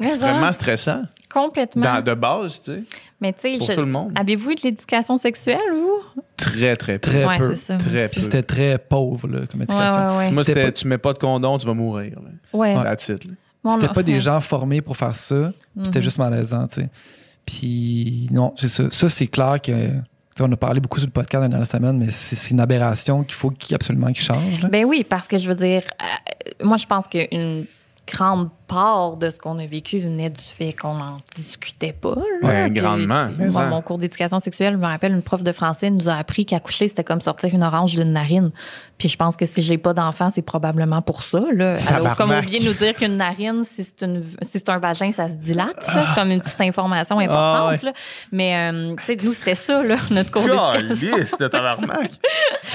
Mais extrêmement ça, stressant complètement. dans- de base, tu sais, Mais tu sais, avez-vous eu de l'éducation sexuelle, vous? Très, très peu. Très ouais, peu. c'est ça. moi Très peu. C'était très pauvre là, comme éducation. ouais, ouais. Moi, C'était pas- tu mets pas de condom, tu vas mourir. là. Ouais. That's it, là. Bon, C'était pas des gens formés pour faire ça. puis C'était Mhm. juste malaisant, tu sais. Puis non, c'est ça. Ça, c'est clair que. On a parlé beaucoup sur le podcast la dernière semaine, mais c'est une aberration qu'il faut absolument qu'il change. là. Ben oui, parce que je veux dire, euh, moi, je pense qu'une grande part de ce qu'on a vécu venait du fait qu'on n'en discutait pas. là. Ouais, grandement, Moi, mon cours d'éducation sexuelle, je me rappelle, une prof de français nous a appris qu'accoucher, c'était comme sortir une orange d'une narine. Puis je pense que si j'ai pas d'enfant, c'est probablement pour ça. Là. Elle a Tabarnak. comme oublié de nous dire qu'une narine, si c'est, une, si c'est un vagin, ça se dilate. C'est comme une petite information importante. Ah, ouais. là. Mais, euh, tu sais, nous, c'était ça, là, notre cours d'éducation. Tabarnak.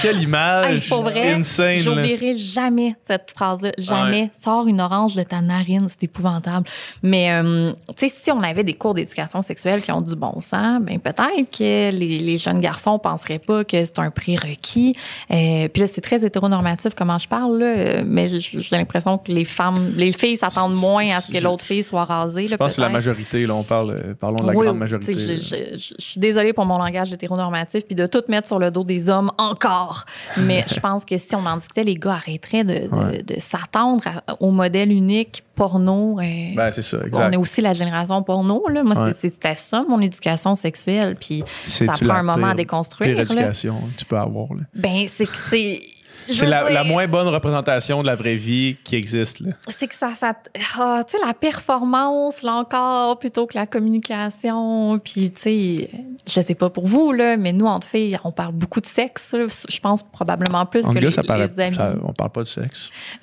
Quelle Hey, image pour vrai, insane. j'oublierai jamais cette phrase-là. Jamais. Sors une orange de ta narine, c'est épouvantable. Mais, euh, tu sais, si on avait des cours d'éducation sexuelle qui ont du bon sens, ben peut-être que les, les jeunes garçons penseraient pas que c'est un prérequis. Euh, puis là, c'est très hétéronormatif comment je parle, là, mais j'ai l'impression que les femmes, les filles s'attendent moins à ce que l'autre fille soit rasée. Je pense que c'est la majorité, là, on parle, euh, parlons de la Oui, grande majorité. Je, je- je- je suis désolée pour mon langage hétéronormatif puis de tout mettre sur le dos des hommes encore. Mais je pense que si on en discutait, les gars arrêteraient de, de- Ouais. de s'attendre au modèle unique porno. euh, Ben, c'est ça, on exact. est aussi la génération porno. Là. Moi, Ouais. c'était ça, mon éducation sexuelle. Puis ça prend un moment à déconstruire. Pire éducation que tu peux avoir. là. Ben, c'est que c'est. C'est la, dire, la moins bonne représentation de la vraie vie qui existe. C'est que ça, ça ah, tu sais, la performance, là encore, plutôt que la communication. Puis, tu sais, je sais pas pour vous, là, mais nous, entre filles, on parle beaucoup de sexe. Je pense probablement plus En que gars, les, ça paraît. les amis. ça- on parle pas de sexe.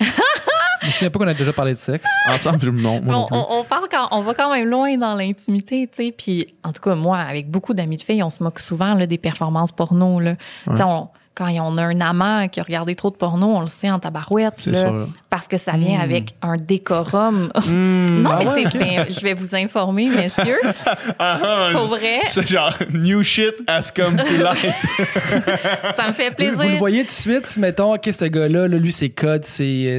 Je me souviens pas qu'on a déjà parlé de sexe. Ensemble, non. Moi non On, plus. on- on parle quand, on va quand même loin dans l'intimité, tu sais. Puis, en tout cas, moi, avec beaucoup d'amis de filles, on se moque souvent là, des performances porno. Là. Tu sais, on- quand on a un amant qui a regardé trop de porno, on le sait en tabarouette. C'est là, sûr. Parce que ça vient Mm. avec un décorum. Hmm. non, ah mais ouais, c'est ok. ben, je vais vous informer, messieurs. Ah, Pour vrai? C'est genre, new shit has come to light. Ça me fait plaisir. vous le voyez tout de suite, si mettons, OK, ce gars-là, là, lui, c'est euh,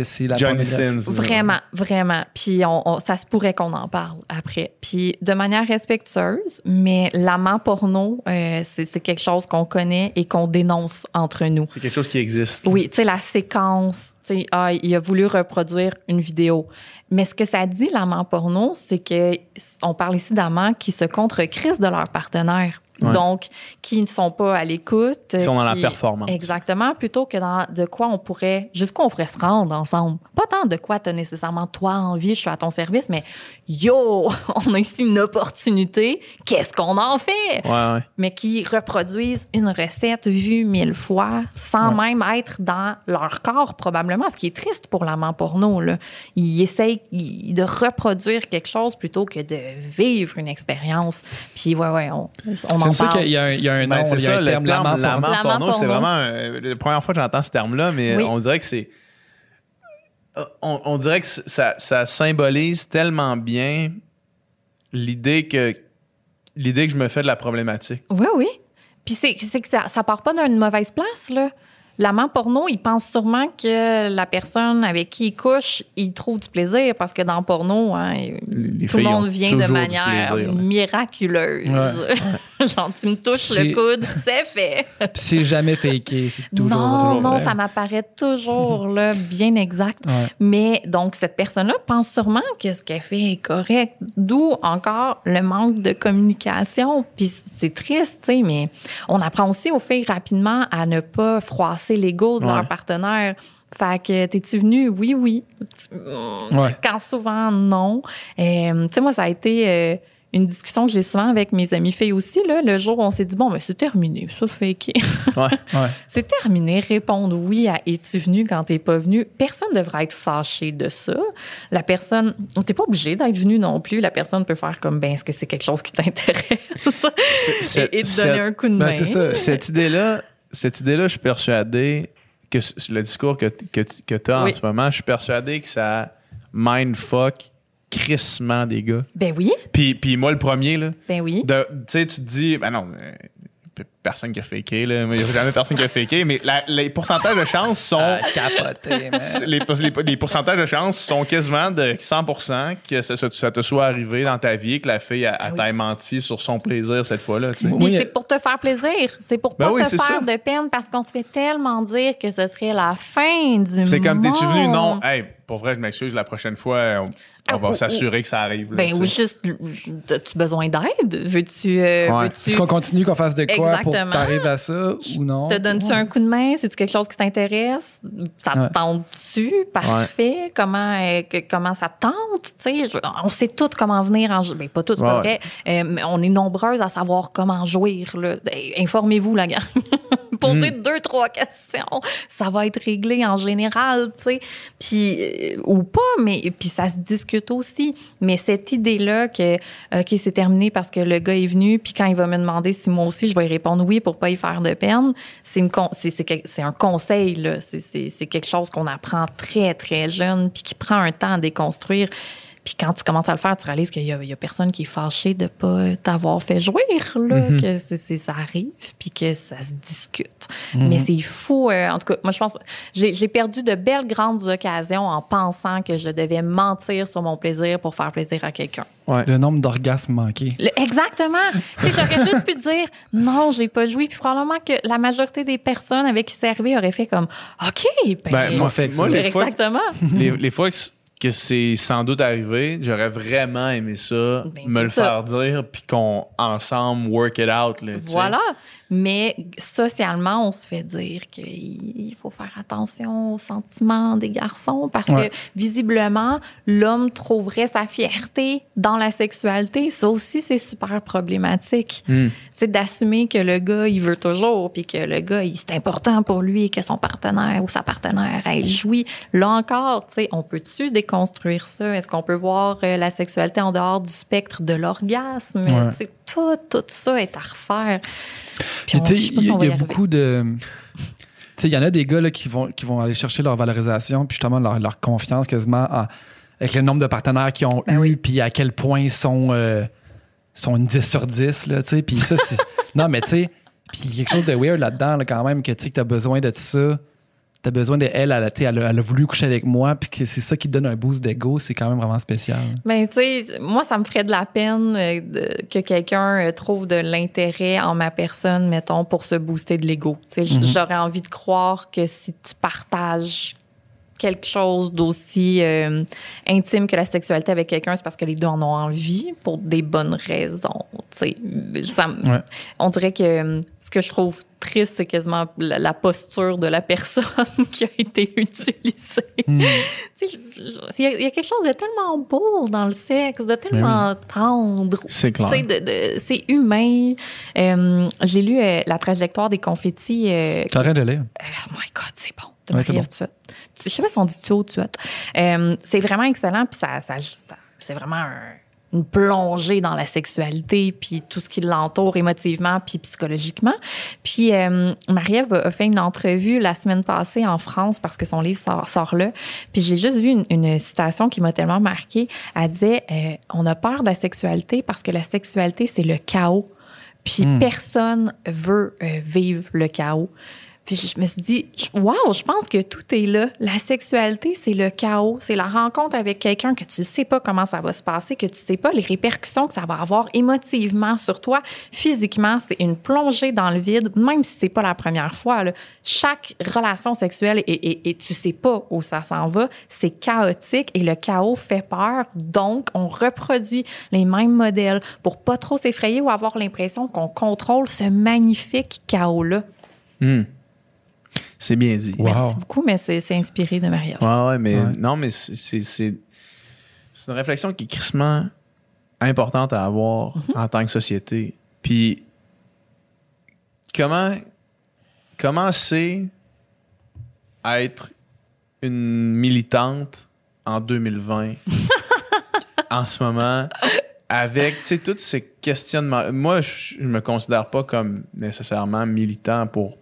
c'est la Johnny pornographie. Sins. Vraiment, vraiment. Puis on, on- ça se pourrait qu'on en parle après. Puis de manière respectueuse, mais l'amant porno, euh, c'est c'est quelque chose qu'on connaît et qu'on dénonce entre nous. C'est quelque chose qui existe. Oui, tu sais, la séquence, tu sais, ah, il a voulu reproduire une vidéo. Mais ce que ça dit, l'amant porno, c'est que on parle ici d'amants qui se contre-crissent de leur partenaire. Ouais. Donc, qui ne sont pas à l'écoute. Ils sont dans la qui- performance. Exactement, plutôt que dans de quoi on pourrait, jusqu'où on pourrait se rendre ensemble. Pas tant de quoi tu as nécessairement toi envie, je suis à ton service, mais yo, on a ici une opportunité, qu'est-ce qu'on en fait? Ouais, ouais. mais qui reproduisent une recette vue mille fois sans même être dans leur corps probablement, ce qui est triste pour l'amant porno. Là. Ils essayent de reproduire quelque chose plutôt que de vivre une expérience. Puis ouais, ouais, on, on en Sais parle. qu'il y a un, il y a un nom, c'est il y a ça, un le terme, terme l'amant l'amant porno. C'est vraiment la première fois que j'entends ce terme-là, mais Oui. on dirait que c'est on, on dirait que ça, ça symbolise tellement bien l'idée que l'idée que je me fais de la problématique. Oui, oui. Puis c'est, c'est que ça, ça part pas d'une mauvaise place, là. L'amant porno, il pense sûrement que la personne avec qui il couche, il trouve du plaisir parce que dans le porno, hein, Les tout le monde vient de manière plaisir, miraculeuse. Genre, tu me touches le coude, c'est fait. C'est jamais faké, c'est toujours, non, toujours non, vrai. ça m'apparaît toujours là, bien exact. Ouais. Mais donc, cette personne-là pense sûrement que ce qu'elle fait est correct. D'où encore le manque de communication. Puis c'est triste, tu sais, mais on apprend aussi aux filles rapidement à ne pas froisser l'ego de Ouais. leur partenaire. Fait que, t'es-tu venu? Oui, oui. Ouais. Quand souvent, non. Euh, tu sais, moi, ça a été euh, une discussion que j'ai souvent avec mes amis filles aussi. Là, le jour où on s'est dit, bon, mais c'est terminé, ça fait Ouais. Ouais. c'est terminé. Répondre oui à es-tu venu quand t'es pas venu? Personne devrait être fâché de ça. La personne, t'es pas obligé d'être venu non plus. La personne peut faire comme, ben, est-ce que c'est quelque chose qui t'intéresse? Et, et te donner un coup de Ben, main. c'est ça. cette idée-là, cette idée-là, je suis persuadé que le discours que, que, que tu as Oui. en ce moment, je suis persuadé que ça mindfuck crissement des gars. Ben oui, Puis, puis moi, le premier, là, ben oui. tu sais, tu te dis, ben non, personne qui a faké, là. Il n'y a jamais personne qui a faké, mais la- les pourcentages de chance sont. Ah, capoté, man. les, les- les pourcentages de chance sont quasiment de 100% que ça, ça- ça te soit arrivé dans ta vie, que la fille a, a Ah oui. t'ait menti sur son plaisir cette fois-là. tu sais. Oui. C'est pour te faire plaisir. C'est pour Ben pas oui, te faire ça. de peine parce qu'on se fait tellement dire que ce serait la fin du monde. C'est comme, t'es-tu venu? Non, hey, pour vrai, je m'excuse, la prochaine fois, on, on Ah, va ou- s'assurer que ça arrive. là, Ben, tu ou juste, as-tu besoin d'aide? Veux-tu, euh, Ouais. veux-tu Est-ce qu'on continue qu'on fasse de quoi pour Exactement. t'arriver à ça ou non? Te donnes-tu un coup de main? C'est-tu quelque chose qui t'intéresse? Ça te Ouais. tente-tu? Parfait. Comment, euh, que- comment ça te tente? Tu sais, je- on sait toutes comment venir en... Ben, pas toutes, c'est pas vrai. Euh, mais on est nombreuses à savoir comment jouir. Là. Eh, Informez-vous, la gang. Posez Hmm. deux, trois questions. Ça va être réglé en général, tu sais. Puis, euh, ou pas, mais puis ça se discute aussi. Mais cette idée-là que, OK, c'est terminé parce que le gars est venu, puis quand il va me demander si moi aussi je vais y répondre oui pour pas y faire de peine, c'est con- un conseil, là. C'est quelque chose qu'on apprend très, très jeune, puis qui prend un temps à déconstruire. Puis quand tu commences à le faire, tu réalises qu'il y, a- il y a personne qui est fâché de pas t'avoir fait jouir, là, Mm-hmm. que ça arrive, puis que ça se discute. Mm-hmm. Mais c'est fou. euh, en tout cas, moi, je pense, j'ai j'ai perdu de belles grandes occasions en pensant que je devais mentir sur mon plaisir pour faire plaisir à quelqu'un. Le nombre d'orgasmes manqués. Le- exactement. tu sais, j'aurais juste pu dire non, j'ai pas joué. Puis probablement que la majorité des personnes avec qui c'est arrivé auraient fait comme OK, ben, Ben, moi, fait moi, les fois, exactement. les, les fois que, que c'est sans doute arrivé, j'aurais vraiment aimé ça, Ben, me le ça. faire dire, puis qu'on ensemble work it out. Là. Voilà. Mais socialement, on se fait dire qu'il faut faire attention aux sentiments des garçons parce Ouais. que visiblement, l'homme trouverait sa fierté dans la sexualité. Ça aussi, c'est super problématique. Hmm. C'est d'assumer que le gars, il veut toujours, puis que le gars, c'est important pour lui que son partenaire ou sa partenaire ait joui. Là encore, tu sais, on peut-tu déconstruire ça? Est-ce qu'on peut voir euh, la sexualité en dehors du spectre de l'orgasme? Ouais. Tu sais, tout, tout ça est à refaire. Puis on- je y, on a- va il y y a arriver. beaucoup de. sais, il y en a des gars là, qui, vont, qui vont aller chercher leur valorisation, puis justement leur, leur confiance quasiment en- avec le nombre de partenaires qu'ils ont Ben eu, oui. puis à quel point ils sont, euh, sont une 10 sur 10. Là, puis ça, c'est. non, mais tu sais, puis il y a quelque chose de weird là-dedans, là, quand même, que tu sais, que as besoin de ça. T'as besoin de elle, elle, elle, elle a voulu coucher avec moi, puis que c'est ça qui te donne un boost d'ego, c'est quand même vraiment spécial. Ben, tu sais, moi, ça me ferait de la peine euh, que quelqu'un euh, trouve de l'intérêt en ma personne, mettons, pour se booster de l'ego. Tu sais, j- Mhm. j'aurais envie de croire que si tu partages quelque chose d'aussi euh, intime que la sexualité avec quelqu'un, c'est parce que les deux en ont envie pour des bonnes raisons. Ça Ouais. on dirait que euh, ce que je trouve triste, c'est quasiment la, la posture de la personne qui a été utilisée. Hmm. Il y, a- il y a quelque chose de tellement beau dans le sexe, de tellement tendre. C'est clair. C'est humain. Euh, J'ai lu euh, La trajectoire des confettis. euh, Tu arrêtes de lire. Oh my God, c'est bon. De Ouais, Marie-Ève bon. Je sais pas si on dit tu ou tu euh, C'est vraiment excellent. Puis ça, ça, ça- c'est vraiment un- une plongée dans la sexualité, puis tout ce qui l'entoure émotivement, puis psychologiquement. Puis euh, Marie-Ève a fait une entrevue la semaine passée en France parce que son livre sort, sort là. Puis j'ai juste vu une, une citation qui m'a tellement marquée. Elle disait euh, On a peur de la sexualité parce que la sexualité, c'est le chaos. Puis personne veut euh, vivre le chaos. Je me suis dit, waouh, je pense que tout est là. La sexualité, c'est le chaos, c'est la rencontre avec quelqu'un que tu sais pas comment ça va se passer, que tu sais pas les répercussions que ça va avoir émotivement sur toi, physiquement, c'est une plongée dans le vide, même si c'est pas la première fois. là. Chaque relation sexuelle et, et, et tu sais pas où ça s'en va, c'est chaotique et le chaos fait peur. Donc, on reproduit les mêmes modèles pour pas trop s'effrayer ou avoir l'impression qu'on contrôle ce magnifique chaos-là. Hmm. C'est bien dit. Wow. Merci beaucoup, mais c'est inspiré de Maria. Ouais, ouais, mais Ouais. non, mais c'est- c'est c'est- c'est une réflexion qui est crissement importante à avoir en tant que société. Puis, comment, comment c'est être une militante en 2020, en ce moment, avec, tu sais, tous ces questionnements? Moi, je, je me considère pas comme nécessairement militant pour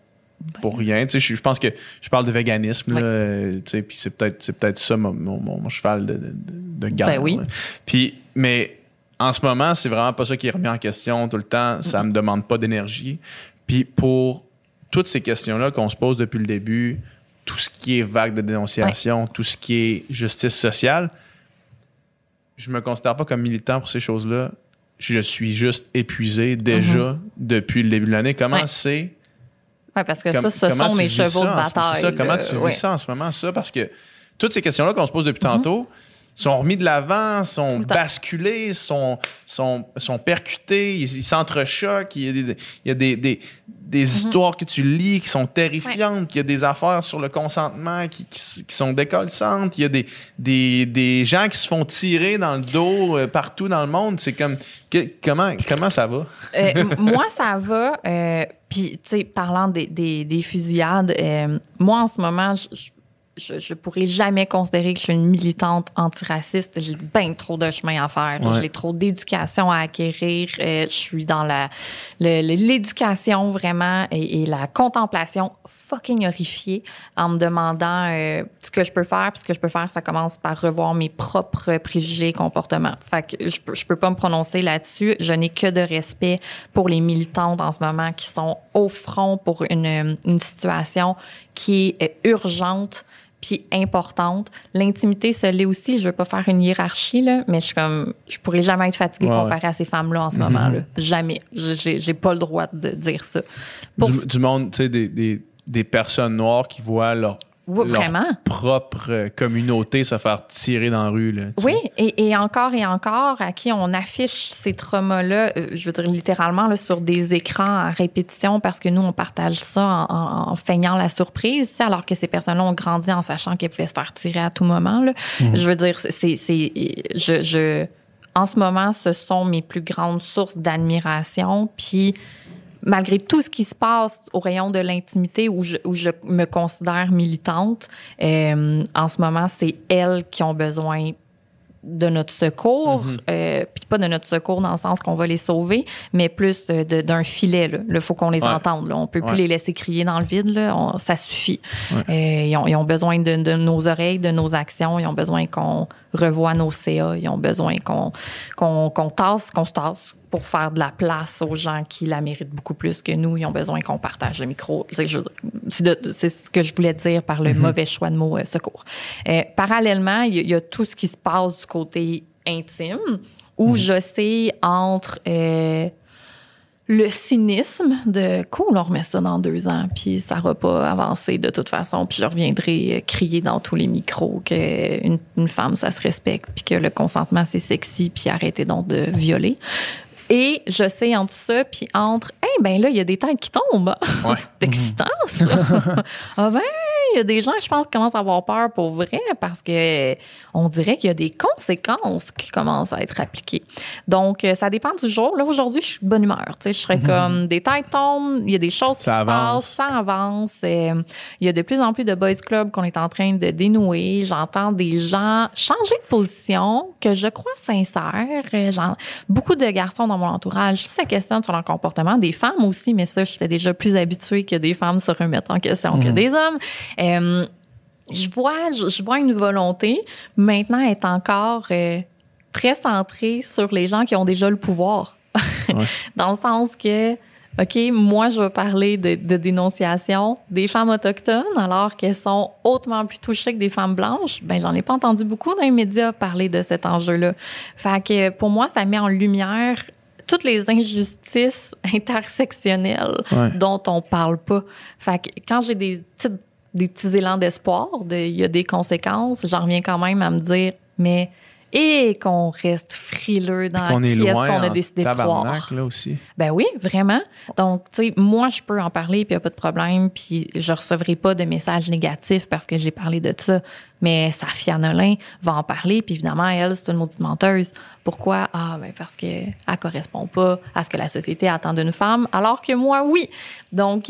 pour rien. Tu sais, je, pense que je parle de véganisme, Oui. euh, tu sais, puis c'est peut-être c'est peut-être ça mon, mon- mon- mon cheval de, de, de garde. Ben oui. Puis, mais en ce moment, c'est vraiment pas ça qui est remis en question tout le temps. Ça me demande pas d'énergie. Puis pour toutes ces questions-là qu'on se pose depuis le début, tout ce qui est vague de dénonciation, tout ce qui est justice sociale, je me considère pas comme militant pour ces choses-là. Je suis juste épuisé déjà depuis le début de l'année. Comment Mm-hmm. C'est Oui, parce que comme- ça, ce sont mes chevaux de bataille. ça, comment tu vis Ouais. ça en ce moment, ça? Parce que toutes ces questions-là qu'on se pose depuis tantôt sont remis de l'avant, sont basculées, sont, sont, sont percutées, ils s'entrechoquent. Il y a des, il y a des, des, des histoires que tu lis qui sont terrifiantes. Il y a des affaires sur le consentement qui, qui, sont décollesantes. Il y a des, des, des gens qui se font tirer dans le dos euh, partout dans le monde. C'est comme... que- comment, comment ça va? Euh, moi, ça va. euh, Puis, tu sais, parlant des, des, des fusillades, moi, en ce moment, je, je, je, pourrais jamais considérer que je suis une militante antiraciste. J'ai bien trop de chemin à faire. Ouais. J'ai trop d'éducation à acquérir. Euh, je suis dans la l'éducation vraiment et, et la contemplation fucking horrifiée en me demandant euh, ce que je peux faire. Puis ce que je peux faire, ça commence par revoir mes propres préjugés et comportements. Fait que je je peux pas me prononcer là-dessus. Je n'ai que de respect pour les militantes en ce moment qui sont au front pour une, une situation qui est euh, urgente puis importante. L'intimité, ça l'est aussi. Je veux pas faire une hiérarchie, là, mais je suis comme, je pourrais jamais être fatiguée Ouais, comparée à ces femmes-là en ce moment-là. Jamais. Je- J'ai j'ai pas le droit de dire ça. Pour- Du, du monde, tu sais, des, des, des personnes noires qui voient leur, Oui, leur vraiment? propre communauté se faire tirer dans la rue. Là. Oui, et, et encore et encore, à qui on affiche ces traumas-là, euh, je veux dire littéralement, là, sur des écrans à répétition parce que nous, on partage ça en, en- en feignant la surprise, alors que ces personnes-là ont grandi en sachant qu'elles pouvaient se faire tirer à tout moment. Là. Je veux dire, c'est, c'est, je, je, en ce moment, ce sont mes plus grandes sources d'admiration. Puis, malgré tout ce qui se passe au rayon de l'intimité où je, où je me considère militante, euh, en ce moment, c'est elles qui ont besoin de notre secours, euh, puis pas de notre secours dans le sens qu'on va les sauver, mais plus d'un filet. Là. Il faut qu'on les Ouais. entende. Là. On peut plus Ouais. les laisser crier dans le vide. Là. On- ça suffit. Ouais. Euh, ils, ont, ils ont besoin de, de nos oreilles, de nos actions. Ils ont besoin qu'on revoie nos CA. Ils ont besoin qu'on qu'on qu'on tasse, qu'on se tasse pour faire de la place aux gens qui la méritent beaucoup plus que nous. Ils ont besoin qu'on partage le micro. C'est ce que je voulais dire par le mauvais choix de mot euh, secours. Euh, parallèlement, il y, a- il y a tout ce qui se passe du côté intime où je sais entre euh, le cynisme de cool, on remet ça dans deux ans, puis ça va pas avancer de toute façon, puis je reviendrai euh, crier dans tous les micros que une, une femme ça se respecte, puis que le consentement c'est sexy, puis arrêtez donc de violer. Et je sais entre ça, puis entre, eh ben là, il y a des têtes qui tombent. Ouais. C'est excitant, ça. ah ben, il y a des gens, je pense, qui commencent à avoir peur pour vrai parce que on dirait qu'il y a des conséquences qui commencent à être appliquées. Donc, euh, ça dépend du jour. Là, aujourd'hui, je suis de bonne humeur. Tu sais, je serais comme des têtes tombent, il y a des choses qui Ça se avance. passent, ça avance. Euh, il y a de plus en plus de boys clubs qu'on est en train de dénouer. J'entends des gens changer de position que je crois sincères. Euh, j'en- beaucoup de garçons dans mon entourage se questionnent sur leur comportement, des femmes aussi, mais ça, j'étais déjà plus habituée que des femmes se remettent en question que des hommes. Euh, je vois, je, je vois une volonté maintenant être encore euh, très centrée sur les gens qui ont déjà le pouvoir. Dans le sens que, OK, moi, je vais parler de, de dénonciation des femmes autochtones alors qu'elles sont hautement plus touchées que des femmes blanches. Ben, j'en ai pas entendu beaucoup dans les médias parler de cet enjeu-là. Fait que pour moi, ça met en lumière toutes les injustices intersectionnelles Ouais. dont on parle pas. Fait que quand j'ai des petites des petits élans d'espoir, de- il y a des conséquences, j'en reviens quand même à me dire, mais et qu'on reste frileux dans est qui est-ce qu'on a décidé de croire. là aussi. Ben oui, vraiment. Donc, tu sais, moi, je peux en parler, puis il n'y a pas de problème, puis je recevrai pas de messages négatifs parce que j'ai parlé de ça. Mais Safia Nolin va en parler, puis évidemment, elle, c'est une maudite menteuse. Pourquoi? Ah, ben parce qu'elle correspond pas à ce que la société attend d'une femme, alors que moi, oui. Donc,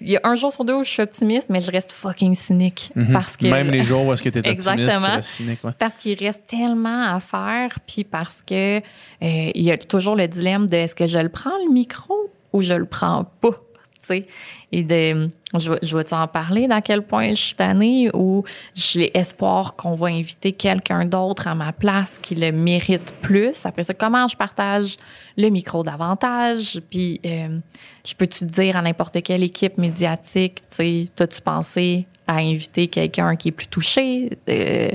il y a un jour sur deux où je suis optimiste, mais je reste fucking cynique. Mhm. Parce que Même les jours où est-ce que tu es optimiste, Exactement. tu cynique. ouais. parce qu'il reste tellement à faire, puis parce que euh, il y a toujours le dilemme de est-ce que je le prends le micro ou je le prends pas, Et de, je vais-tu en parler dans quel point je suis tannée ou j'ai espoir qu'on va inviter quelqu'un d'autre à ma place qui le mérite plus? Après ça, comment je partage le micro davantage? Puis, euh, je peux-tu dire à n'importe quelle équipe médiatique, tu sais, t'as-tu pensé à inviter quelqu'un qui est plus touché? Euh,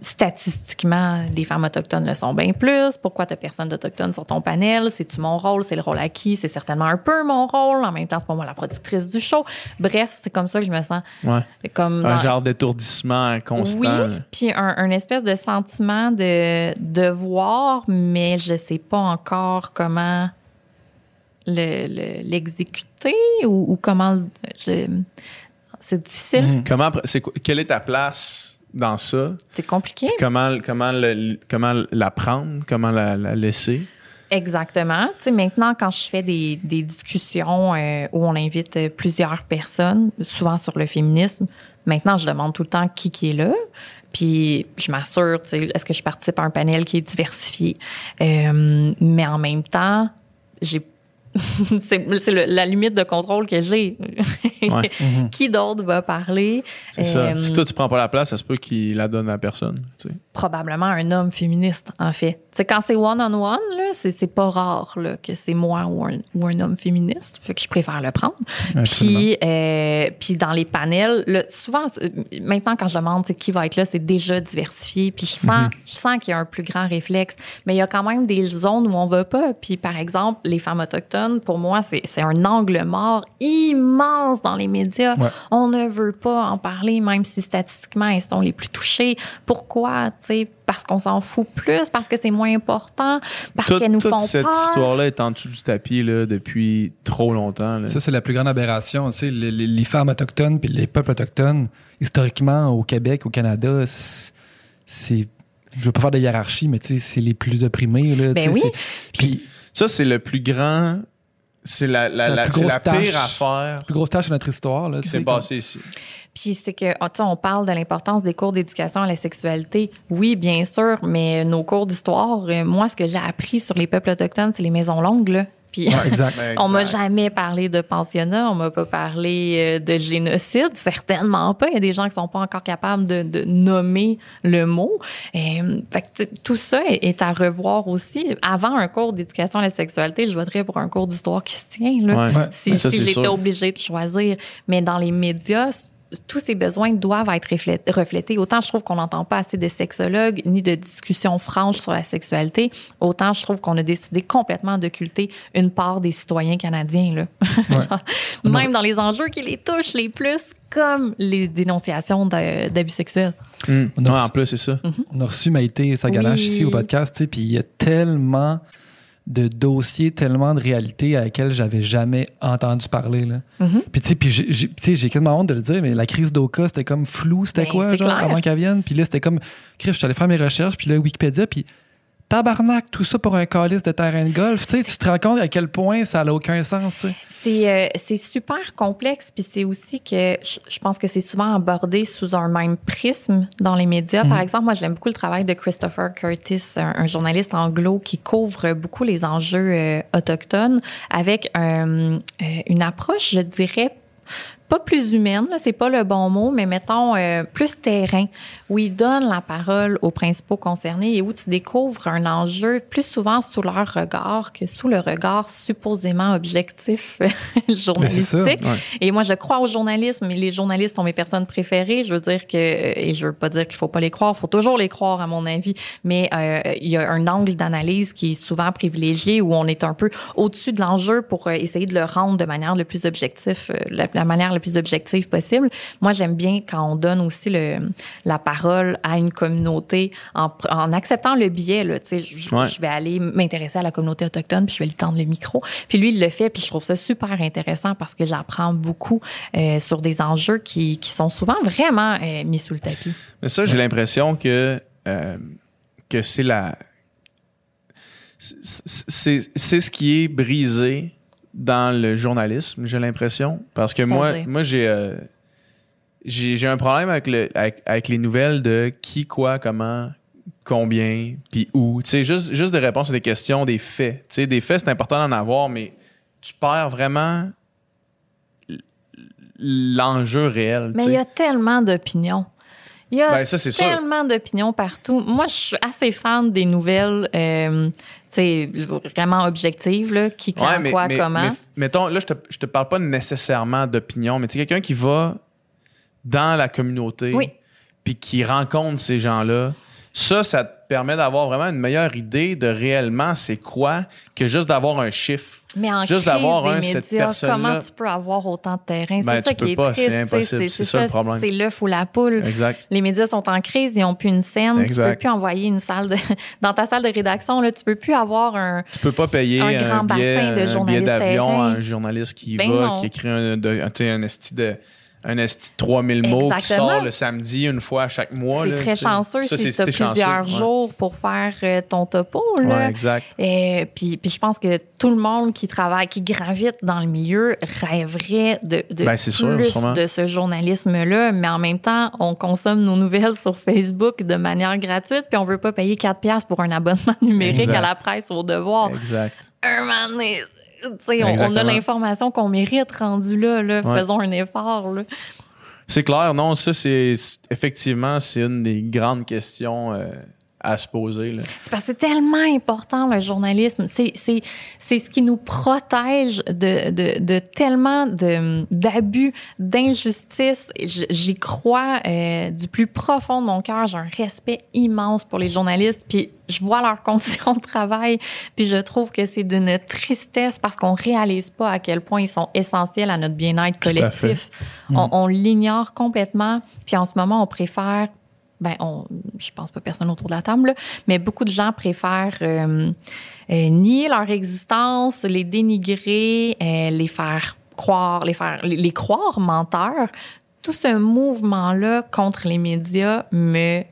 statistiquement, les femmes autochtones le sont bien plus. Pourquoi t'as personne d'autochtone sur ton panel? C'est-tu mon rôle? C'est le rôle à qui? C'est certainement un peu mon rôle. En même temps, c'est pas moi la productrice du show. Bref, c'est comme ça que je me sens. Ouais. Comme Un genre d'étourdissement constant. oui, puis un, un espèce de sentiment de devoir, mais je sais pas encore comment le- le- l'exécuter ou, ou comment le- je- c'est difficile, Comment, c'est quoi- quelle est ta place dans ça? c'est compliqué. Comment, comment, le- comment la prendre? Comment la, la laisser? Exactement. Tu sais, maintenant, quand je fais des, des discussions euh, où on invite euh, plusieurs personnes, souvent sur le féminisme, maintenant, je demande tout le temps qui qui est là. Puis je m'assure, tu sais, est-ce que je participe à un panel qui est diversifié? Euh, mais en même temps, j'ai c'est c'est le- la limite de contrôle que j'ai. Ouais. Qui d'autre va parler? C'est ça. Euh, Si toi, tu prends pas la place, ça se peut qu'il la donne à personne. tu sais. probablement un homme féministe, en fait. C'est quand c'est one-on-one, là, c'est, pas rare là, que c'est moi ou un, ou un homme féministe. Fait que je préfère le prendre. Puis, euh, puis dans les panels, là, souvent, maintenant, quand je demande qui va être là, c'est déjà diversifié. Puis je sens, je sens qu'il y a un plus grand réflexe. Mais il y a quand même des zones où on va pas. Puis par exemple, les femmes autochtones, pour moi, c'est, c'est un angle mort immense dans les médias. Ouais. On ne veut pas en parler, même si statistiquement, elles sont les plus touchées. Pourquoi? Tu sais, parce qu'on s'en fout plus, parce que c'est moins important, parce qu'elles nous toute font cette peur. histoire-là est en dessous du tapis là, depuis trop longtemps. là. Ça, c'est la plus grande aberration. Tu sais, les, les- les femmes autochtones puis les peuples autochtones, historiquement, au Québec, au Canada, c'est. Je veux pas faire de hiérarchie, mais tu sais, c'est les plus opprimés. Là, Ben oui. Puis, Ça, c'est le plus grand C'est la, la, La la- plus c'est grosse la pire tâche. affaire Plus grosse tâche de notre histoire. Là, qui s'est comme- ici. Puis c'est que, ah, tu sais, on parle de l'importance des cours d'éducation à la sexualité. Oui, bien sûr, mais nos cours d'histoire, euh, moi, ce que j'ai appris sur les peuples autochtones, c'est les maisons longues, là. Puis Ouais, exact. On m'a jamais parlé de pensionnat, on m'a pas parlé euh, de génocide, certainement pas. Il y a des gens qui sont pas encore capables de, de nommer le mot. Euh, fait que, tout ça est, est à revoir aussi. Avant un cours d'éducation à la sexualité, je voterais pour un cours d'histoire qui se tient. Là Ouais. Si, si j'étais obligée de choisir. Mais dans les médias, tous ces besoins doivent être reflét- reflétés. Autant je trouve qu'on n'entend pas assez de sexologues ni de discussions franches sur la sexualité, autant je trouve qu'on a décidé complètement d'occulter une part des citoyens canadiens. Là. Genre, Même dans les enjeux qui les touchent les plus, comme les dénonciations d'abus sexuels. Hum. On a Ouais, reçu- en plus, c'est ça. On a reçu Maïté Oui. ici au podcast, tu sais, puis il y a tellement de dossiers, tellement de réalités à laquelles j'avais jamais entendu parler. Là. Mhm. Puis tu sais, puis j'ai- j'ai tu sais, j'ai quasiment honte de le dire, mais la crise d'Oka, c'était comme flou, c'était Ben, quoi, genre, clair. avant qu'elle vienne? Puis là, c'était comme, Chris, je suis allé faire mes recherches, puis là, Wikipédia, puis tabarnak, tout ça pour un calice de terrain de golf. Tu sais, tu te rends compte à quel point ça n'a aucun sens, tu sais. C'est euh, c'est super complexe, puis c'est aussi que je, pense que c'est souvent abordé sous un même prisme dans les médias. Par exemple, moi, j'aime beaucoup le travail de Christopher Curtis, un, un journaliste anglo qui couvre beaucoup les enjeux euh, autochtones avec euh, euh, une approche, je dirais, pas plus humaine, c'est pas le bon mot, mais mettons euh, plus terrain, où il donne la parole aux principaux concernés et où tu découvres un enjeu plus souvent sous leur regard que sous le regard supposément objectif journalistique. Ben, ça, ouais. Et moi, je crois au journalisme, les journalistes sont mes personnes préférées. Je veux dire que, et je veux pas dire qu'il faut pas les croire, faut toujours les croire à mon avis, mais euh, il y a un angle d'analyse qui est souvent privilégié où on est un peu au-dessus de l'enjeu pour euh, essayer de le rendre de manière le plus objectif, euh, la, la manière plus objective possible. Moi, j'aime bien quand on donne aussi le, la parole à une communauté en, en acceptant le biais. Là, je, Ouais. je vais aller m'intéresser à la communauté autochtone, puis je vais lui tendre le micro. Puis lui, il le fait, puis je trouve ça super intéressant parce que j'apprends beaucoup euh, sur des enjeux qui, qui sont souvent vraiment euh, mis sous le tapis. Mais ça, j'ai l'impression que, euh, que c'est la. c'est ce qui est brisé dans le journalisme, j'ai l'impression. Parce que moi, moi j'ai euh, j'ai un problème avec, le, avec, avec les nouvelles de qui, quoi, comment, combien, puis où. Tu sais, juste, juste des réponses à des questions, des faits. Tu sais, des faits, c'est important d'en avoir, mais tu perds vraiment l'enjeu réel. Mais il y a tellement d'opinions. Il y a Ben, ça, tellement d'opinions partout. Moi, je suis assez fan des nouvelles, euh, tu vraiment objectives, là, qui quand, Ouais, mais, quoi, mais- comment. mais mettons, là, je te, je te parle pas nécessairement d'opinion, mais tu quelqu'un qui va dans la communauté, Oui. puis qui rencontre ces gens-là, ça, ça te permet d'avoir vraiment une meilleure idée de réellement c'est quoi que juste d'avoir un chiffre. Mais en Juste crise d'avoir un, cette médias, comment tu peux avoir autant de terrain? Ben, c'est ça tu qui peux est pas, triste. c'est impossible. C'est ça, le problème. C'est l'œuf ou la poule. Exact. Les médias sont en crise, ils n'ont plus une scène. Exact. Tu peux plus envoyer une salle de... dans ta salle de rédaction. Là, tu peux plus avoir un. Tu peux pas payer Un un, grand billet, bassin de un billet journalistes d'avion à un journaliste qui Ben va, non. qui écrit un, de, un, un esti de un esti de 3000 mots qui sort le samedi une fois à chaque mois. T'es très chanceux Ça, si tu as chanceux, plusieurs ouais. jours pour faire euh, ton topo. Là. Ouais, exact. Euh, puis, puis je pense que tout le monde qui travaille, qui gravite dans le milieu, rêverait de, de Ben, sûr, plus de ce journalisme-là. Mais en même temps, on consomme nos nouvelles sur Facebook de manière gratuite, puis on veut pas payer 4 piastres pour un abonnement numérique Exact. à la presse au devoir. Exact. Un moment donné, on- on, a l'information qu'on mérite rendu là. là. Ouais. Faisons un effort. Là. C'est clair, non, ça, c'est c'est- effectivement, c'est une des grandes questions euh, à se poser. Là. C'est parce que c'est tellement important, le journalisme. C'est, c'est, c'est ce qui nous protège de, de, de tellement de, d'abus, d'injustices. J'y crois euh, du plus profond de mon cœur. J'ai un respect immense pour les journalistes. Puis je vois leurs conditions de travail. Puis je trouve que c'est d'une tristesse parce qu'on réalise pas à quel point ils sont essentiels à notre bien-être collectif. On, on l'ignore complètement. Puis en ce moment, on préfère ben, on, je pense pas personne autour de la table, là, mais beaucoup de gens préfèrent euh, euh, nier leur existence, les dénigrer, euh, les faire croire, les faire, les, les croire menteurs. Tout ce mouvement-là contre les médias me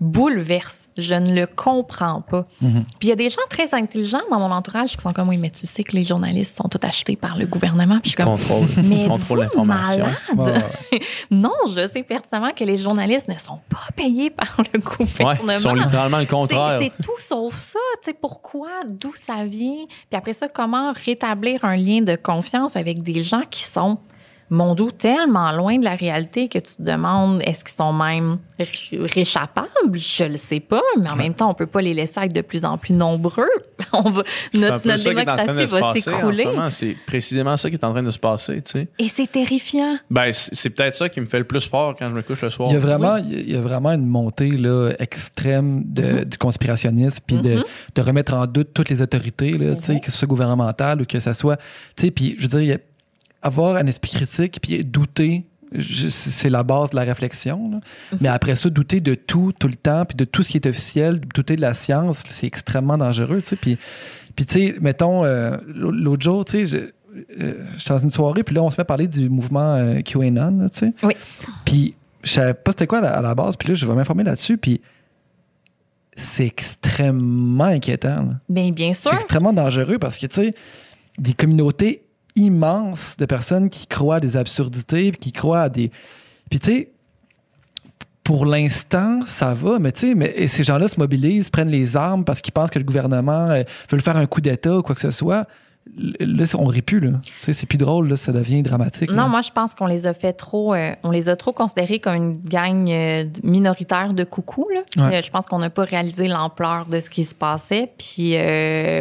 bouleverse. Je ne le comprends pas. Mhm. Puis il y a des gens très intelligents dans mon entourage qui sont comme oui, mais tu sais que les journalistes sont tous achetés par le gouvernement. Puis je suis comme Contrôle, mais contrôle l'information. Ouais. Non, je sais pertinemment que les journalistes ne sont pas payés par le Ouais, gouvernement. ils sont littéralement le C'est- contraire. C'est tout sauf ça. Tu sais, pourquoi, d'où ça vient? Puis après ça, comment rétablir un lien de confiance avec des gens qui sont, mon doux, tellement loin de la réalité que tu te demandes est-ce qu'ils sont même ré- réchappables? Je le sais pas, mais en même temps, on peut pas les laisser être de plus en plus nombreux. On va, notre notre démocratie va ce s'écrouler. C'est précisément ça qui est en train de se passer, tu sais. Et c'est terrifiant. Ben, c'est peut-être ça qui me fait le plus peur quand je me couche le soir. Il y a vraiment, il y a vraiment une montée là, extrême de, du conspirationnisme, puis de, de remettre en doute toutes les autorités, là, tu sais, que ce soit gouvernemental ou que ce soit. Tu sais, puis je veux dire, il y a- avoir un esprit critique, puis douter, c'est la base de la réflexion. là. Mais après ça, douter de tout, tout le temps, puis de tout ce qui est officiel, douter de la science, c'est extrêmement dangereux, tu sais. Puis, puis tu sais, mettons, euh, l'autre jour, tu sais, je- euh, j'étais dans une soirée, puis là, on se met à parler du mouvement euh, QAnon, là, tu sais. Oui. Puis je savais pas c'était quoi à la, à la base, puis là, je vais m'informer là-dessus, puis c'est extrêmement inquiétant. là. Bien, bien sûr. C'est extrêmement dangereux parce que, tu sais, des communautés immenses de personnes qui croient à des absurdités, qui croient à des. Puis, tu sais, pour l'instant, ça va, mais tu sais, mais ces gens-là se mobilisent, prennent les armes parce qu'ils pensent que le gouvernement euh, veut faire un coup d'État ou quoi que ce soit. Là, on rit plus, là. C'est plus drôle, là, ça devient dramatique. là. Non, moi, je pense qu'on les a fait trop. euh, on les a trop considérés comme une gang euh, minoritaire de coucou. Là. Puis, Ouais. euh, je pense qu'on n'a pas réalisé l'ampleur de ce qui se passait. Puis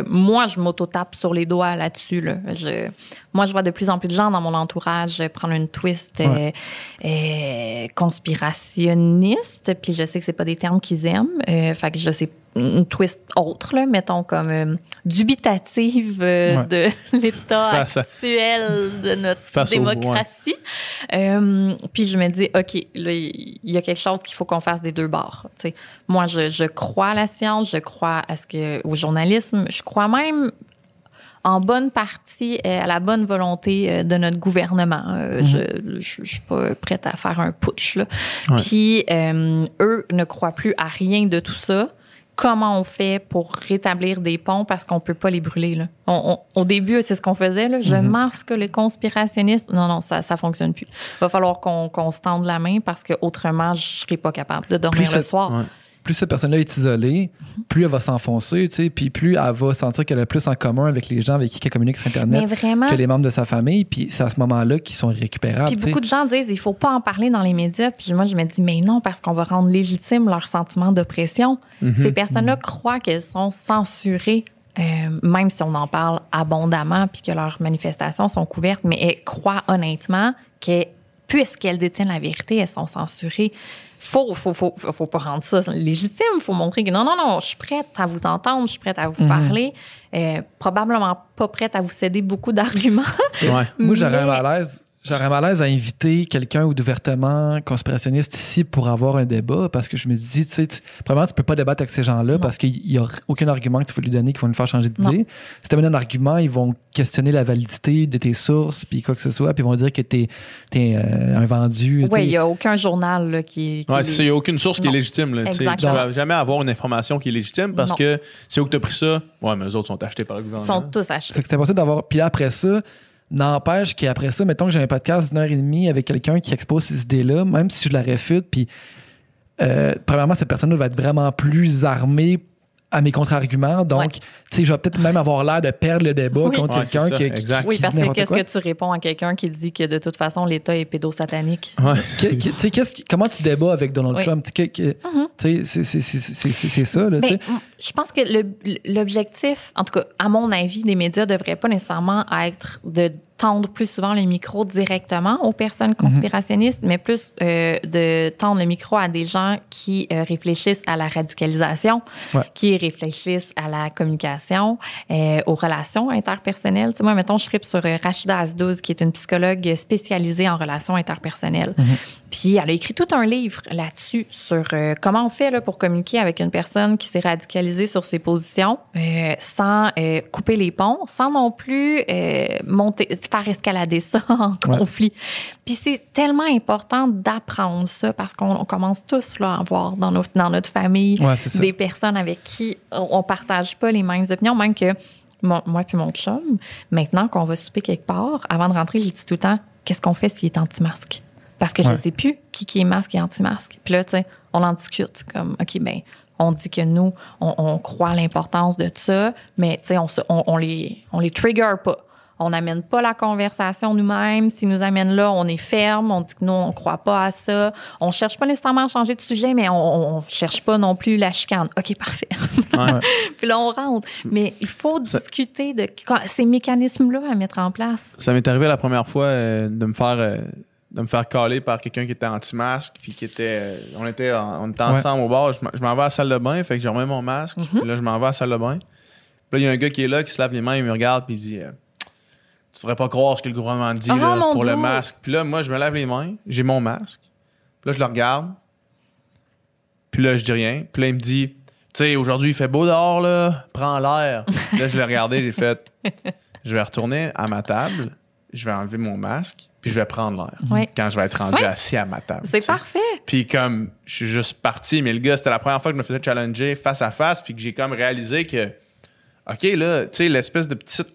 moi, je m'auto-tape sur les doigts là-dessus. Là. Je, moi, je vois de plus en plus de gens dans mon entourage prendre une twist Ouais. conspirationniste. Puis je sais que c'est pas des termes qu'ils aiment. Fait que je sais une twist autre, là, mettons comme euh, dubitative euh, Ouais. de l'état à- actuel de notre Face démocratie. Euh, puis je me dis, OK, là, il y a quelque chose qu'il faut qu'on fasse des deux bords. Tu sais, moi, je, je crois à la science, je crois à ce que, au journalisme, je crois même en bonne partie à la bonne volonté de notre gouvernement. Euh, Je je- je suis pas prête à faire un putsch. Là. Ouais. Puis eux ne croient plus à rien de tout ça. Comment on fait pour rétablir des ponts parce qu'on peut pas les brûler là. On- on- au début, c'est ce qu'on faisait là. Je masque les conspirationnistes. Non, non, ça ça fonctionne plus. Va falloir qu'on se tende la main parce que autrement, je serai pas capable de dormir Plus le soir. Ouais. Plus cette personne-là est isolée, plus elle va s'enfoncer, tu sais, puis plus elle va sentir qu'elle a plus en commun avec les gens avec qui elle communique sur Internet vraiment. que les membres de sa famille, puis c'est à ce moment-là qu'ils sont récupérables. Puis beaucoup de gens disent il faut pas en parler dans les médias. Puis moi je me dis mais non parce qu'on va rendre légitime leur sentiment d'oppression. Ces personnes-là croient qu'elles sont censurées. euh, même si on en parle abondamment puis que leurs manifestations sont couvertes, mais elles croient honnêtement que puisqu'elles détiennent la vérité, elles sont censurées. Faut, faut, faut, faut pas rendre ça légitime. Faut montrer que non, non, non, je suis prête à vous entendre, je suis prête à vous parler. Euh, probablement pas prête à vous céder beaucoup d'arguments. Ouais. Moi, j'aurais un Mais- malaise. J'aurais malaise à inviter quelqu'un ou d'ouvertement conspirationniste ici pour avoir un débat parce que je me dis, tu sais, tu- premièrement, tu peux pas débattre avec ces gens-là parce qu'il y a aucun argument que tu veux lui donner qui va nous faire changer d'idée. Si tu amènes un argument, ils vont questionner la validité de tes sources puis quoi que ce soit, puis ils vont dire que t'es es, un vendu. tu. Oui, il n'y a aucun journal là, qui, qui Ouais, les-. Il n'y a aucune source qui est légitime. Là, tu tu Exactement. vas jamais avoir une information qui est légitime parce Non. que c'est où que tu as pris ça. Ouais, mais eux autres sont achetés par le Ils gouvernement. sont tous achetés. Fait que c'est impossible d'avoir. Puis après ça, n'empêche qu'après ça, mettons que j'ai un podcast d'une heure et demie avec quelqu'un qui expose ces idées-là, même si je la réfute, puis euh, premièrement, cette personne-là va être vraiment plus armée à mes contre-arguments. Donc, Ouais. tu sais, je vais peut-être même avoir l'air de perdre le débat Oui. contre Ouais, quelqu'un qui, qui, Oui, parce que qu'est-ce que tu réponds à quelqu'un qui dit que de toute façon, l'État est pédosatanique? Ouais. Tu sais, comment tu débats avec Donald Oui. Trump? Tu sais, c'est- c'est- c'est c'est- c'est- c'est ça, là, tu Ben, je pense que le- l'objectif, en tout cas, à mon avis, des médias devrait pas nécessairement être de tendre plus souvent le micro directement aux personnes conspirationnistes, mais plus euh, de tendre le micro à des gens qui euh, réfléchissent à la radicalisation, Ouais. qui réfléchissent à la communication, euh, aux relations interpersonnelles. Tu sais, moi, mettons, je tripe sur euh, Rachida Azdouz, qui est une psychologue spécialisée en relations interpersonnelles. Puis elle a écrit tout un livre là-dessus sur euh, comment on fait là, pour communiquer avec une personne qui s'est radicalisée sur ses positions euh, sans euh, couper les ponts, sans non plus euh, monter, faire escalader ça en Ouais. conflit. Puis c'est tellement important d'apprendre ça parce qu'on on commence tous là, à voir dans notre, dans notre famille Ouais, des personnes avec qui on on partage pas les mêmes opinions, même que mon- moi puis mon chum, maintenant qu'on va souper quelque part, avant de rentrer, j'ai dit tout le temps, qu'est-ce qu'on fait s'il est anti-masque? Parce que je Ouais. ne sais plus qui, qui est masque et anti-masque. Puis là, tu sais, on en discute. Comme, OK, ben, on dit que nous, on, on croit l'importance de ça, mais tu sais, on, on, on les, on les trigger pas. On n'amène pas la conversation nous-mêmes. S'ils nous amènent là, on est ferme. On dit que nous, on ne croit pas à ça. On cherche pas nécessairement à changer de sujet, mais on ne cherche pas non plus la chicane. OK, parfait. Ouais. Puis là, on rentre. Mais il faut Ça- discuter de ces mécanismes-là à mettre en place. Ça m'est arrivé la première fois euh, de me faire euh, de me faire caler par quelqu'un qui était anti-masque puis qui était euh, on était en- on était ensemble au bar, je m'en- je m'en vais à la salle de bain, fait que je remets mon masque, puis là je m'en vais à la salle de bain. Puis là il y a un gars qui est là qui se lave les mains, il me regarde puis il dit euh, tu devrais pas croire ce que le gouvernement dit là, mon pour le masque. Puis là moi je me lave les mains, j'ai mon masque. Puis là je le regarde. Puis là je dis rien, puis là il me dit tu sais aujourd'hui il fait beau dehors là, prends l'air. Puis là je l'ai regardé, j'ai fait je vais retourner à ma table, je vais enlever mon masque, puis je vais prendre l'air. Ouais. Quand je vais être rendu assis à ma table. C'est tu sais. parfait. Puis comme je suis juste parti, mais le gars, c'était la première fois que je me faisais challenger face à face, puis que j'ai comme réalisé que, OK, là, tu sais, l'espèce de petite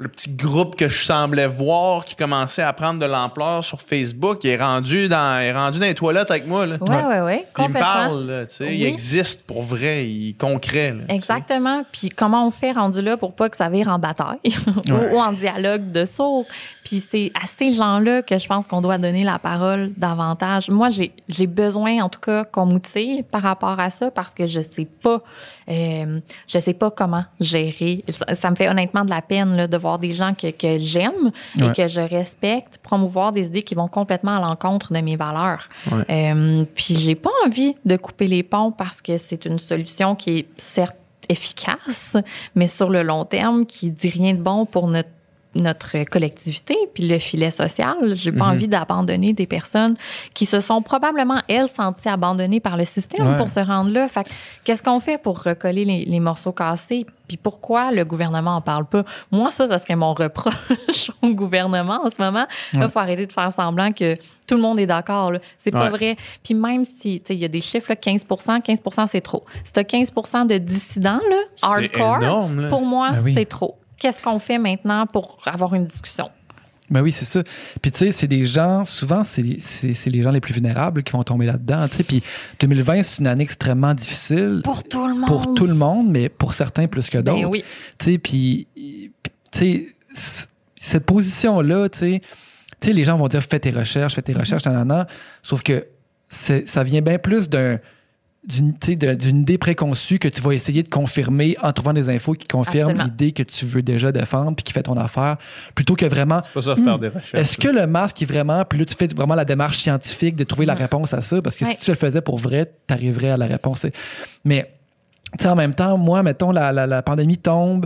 le petit groupe que je semblais voir qui commençait à prendre de l'ampleur sur Facebook, il est rendu dans, il est rendu dans les toilettes avec moi. Là. Oui, oui, oui. Il me parle, là, tu sais, il existe pour vrai, il est concret. là, tu sais. Exactement. Puis comment on fait rendu là pour pas que ça vire en bataille ou, Ouais. ou en dialogue de sourds? Puis c'est à ces gens-là que je pense qu'on doit donner la parole davantage. Moi, j'ai j'ai besoin, en tout cas, qu'on m'outille par rapport à ça parce que je sais pas, euh, je sais pas comment gérer. Ça, ça me fait honnêtement de la peine là, de voir des gens que, que j'aime Ouais. et que je respecte promouvoir des idées qui vont complètement à l'encontre de mes valeurs. Ouais. Euh, puis j'ai pas envie de couper les ponts parce que c'est une solution qui est certes efficace, mais sur le long terme, qui dit rien de bon pour notre notre collectivité puis le filet social. J'ai pas Mhm. envie d'abandonner des personnes qui se sont probablement elles senties abandonnées par le système Ouais. pour se rendre là. Fait que qu'est-ce qu'on fait pour recoller les, les morceaux cassés? Puis pourquoi le gouvernement en parle pas? Moi ça ça serait mon reproche au gouvernement en ce moment. Là Ouais. faut arrêter de faire semblant que tout le monde est d'accord. C'est pas Ouais. vrai. Puis même si tu sais il y a des chiffres là, 15 15 c'est trop. Si tu 15 de dissidents là, hardcore, énorme, là. pour moi, Ben oui. c'est trop. Qu'est-ce qu'on fait maintenant pour avoir une discussion? Ben oui, c'est ça. Puis tu sais, c'est des gens, souvent, c'est les gens les plus vulnérables qui vont tomber là-dedans. Puis 2020, c'est une année extrêmement difficile Pour tout le monde. pour tout le monde, mais pour certains plus que d'autres. Ben oui. Tu sais, puis, tu sais, cette position-là, tu sais, tu sais, les gens vont dire fais tes recherches, fais tes recherches, nanana. Sauf que ça vient bien plus d'un d'une idée préconçue que tu vas essayer de confirmer en trouvant des infos qui confirment l'idée que tu veux déjà défendre puis qui fait ton affaire plutôt que vraiment C'est pas ça faire des recherches. est-ce que le masque est vraiment. Puis là, tu fais vraiment la démarche scientifique de trouver la réponse à ça, parce que Ouais. si tu le faisais pour vrai, tu arriverais à la réponse. Mais, tu sais, en même temps, moi, mettons, la, la, la pandémie tombe,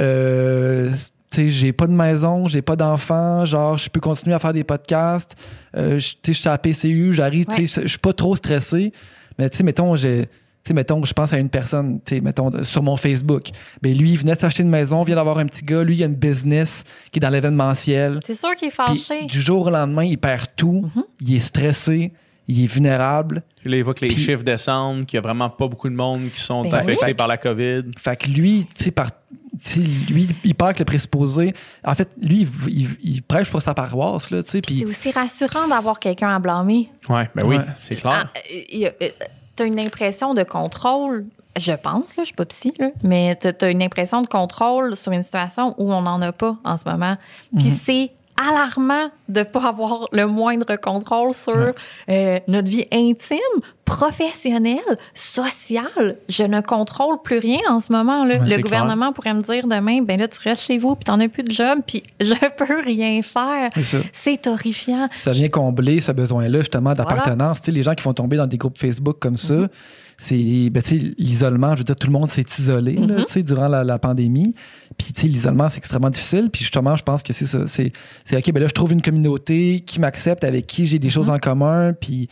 euh, tu sais, j'ai pas de maison, j'ai pas d'enfant, genre, je peux continuer à faire des podcasts, euh, je- tu sais, je suis à la PCU, j'arrive, tu sais, je suis pas trop stressé, mais tu sais, mettons, j'ai. Tu sais, mettons, je pense à une personne, tu sais, mettons, sur mon Facebook. Ben, lui, il venait de s'acheter une maison, vient d'avoir un petit gars. Lui, il a une business qui est dans l'événementiel. C'est sûr qu'il est Puis, fâché. du jour au lendemain, il perd tout. Mhm. Il est stressé. Il est vulnérable. Puis là, il voit que les Puis- chiffres descendent, qu'il y a vraiment pas beaucoup de monde qui sont Ben affectés oui. par la COVID. Fait que lui, tu sais, par. Tu lui, il part avec le présupposé. En fait, lui, il, il- il prêche pour sa paroisse, là, tu sais. Puis Puis, c'est aussi rassurant d'avoir quelqu'un à blâmer. Ouais, ben oui, Ouais. c'est clair. Ah, euh, T'as une impression de contrôle, je pense, là, je suis pas psy, là, mais t'as t'as une impression de contrôle sur une situation où on n'en a pas en ce moment. Puis Mhm. c'est alarmant de pas avoir le moindre contrôle sur euh, notre vie intime, professionnelle, sociale. Je ne contrôle plus rien en ce moment. Là. Ouais, le c'est gouvernement pourrait me dire demain, ben là, tu restes chez vous, puis t'en as plus de job, puis je peux rien faire. c'est. C'est horrifiant. Puis ça vient combler ce besoin-là, justement, d'appartenance. Tu sais, les gens qui vont tomber dans des groupes Facebook comme ça, c'est ben, tu sais, l'isolement. Je veux dire, tout le monde s'est isolé tu sais, durant la, la pandémie. Puis tu sais, l'isolement, c'est extrêmement difficile. Puis justement, je pense que c'est ça. C'est, c'est OK, ben là, je trouve une communauté qui m'accepte, avec qui j'ai des choses Mhm. en commun. Puis,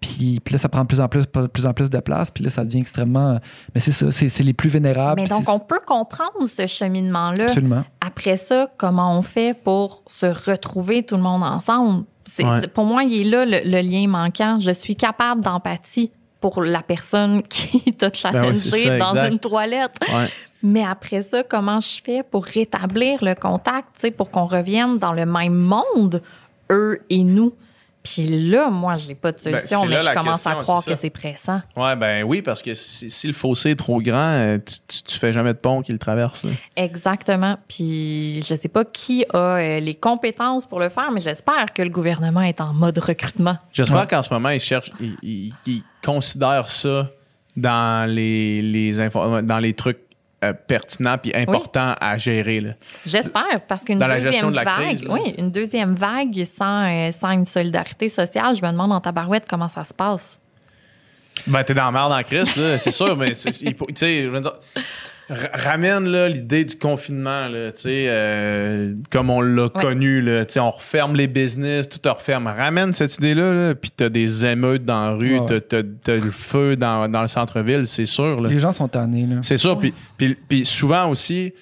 puis, puis là, ça prend de plus en plus, de plus en plus de place. Puis là, ça devient extrêmement. Mais c'est ça, c'est, c'est les plus vénérables. Mais donc, on peut comprendre ce cheminement-là. Absolument. Après ça, comment on fait pour se retrouver tout le monde ensemble? C'est- Ouais. c'est- Pour moi, il est là le, le lien manquant. Je suis capable d'empathie pour la personne qui t'a challengé Ben ça, dans exact. une toilette. Ouais. Mais après ça, comment je fais pour rétablir le contact, pour qu'on revienne dans le même monde, eux et nous? Puis là, moi, j'ai pas de solution, Ben, c'est mais je commence à croire que c'est pressant. Ouais, ben oui, parce que si, si le fossé est trop grand, euh, tu, tu, tu fais jamais de pont qui le traverse. là. Exactement. Puis je sais pas qui a euh, les compétences pour le faire, mais j'espère que le gouvernement est en mode recrutement. J'espère Ouais. qu'en ce moment, ils cherchent, ils, ils- ils considèrent ça dans les, les, dans les trucs euh, pertinents puis importants à gérer. Là. J'espère, parce qu'une Dans la deuxième gestion de la vague, crise, oui, une deuxième vague sans, euh, sans une solidarité sociale, je me demande en tabarouette comment ça se passe. Ben, t'es dans la merde en crise, là, c'est sûr, mais tu sais, ramène l'idée du confinement, là, euh, comme on l'a Ouais. connu, là, on referme les business, tout referme. Ramène cette idée-là, là, puis t'as des émeutes dans la rue, Ouais, t'as- le feu dans, dans le centre-ville, c'est sûr. Là. Les gens sont tannés. C'est sûr. Puis, souvent aussi,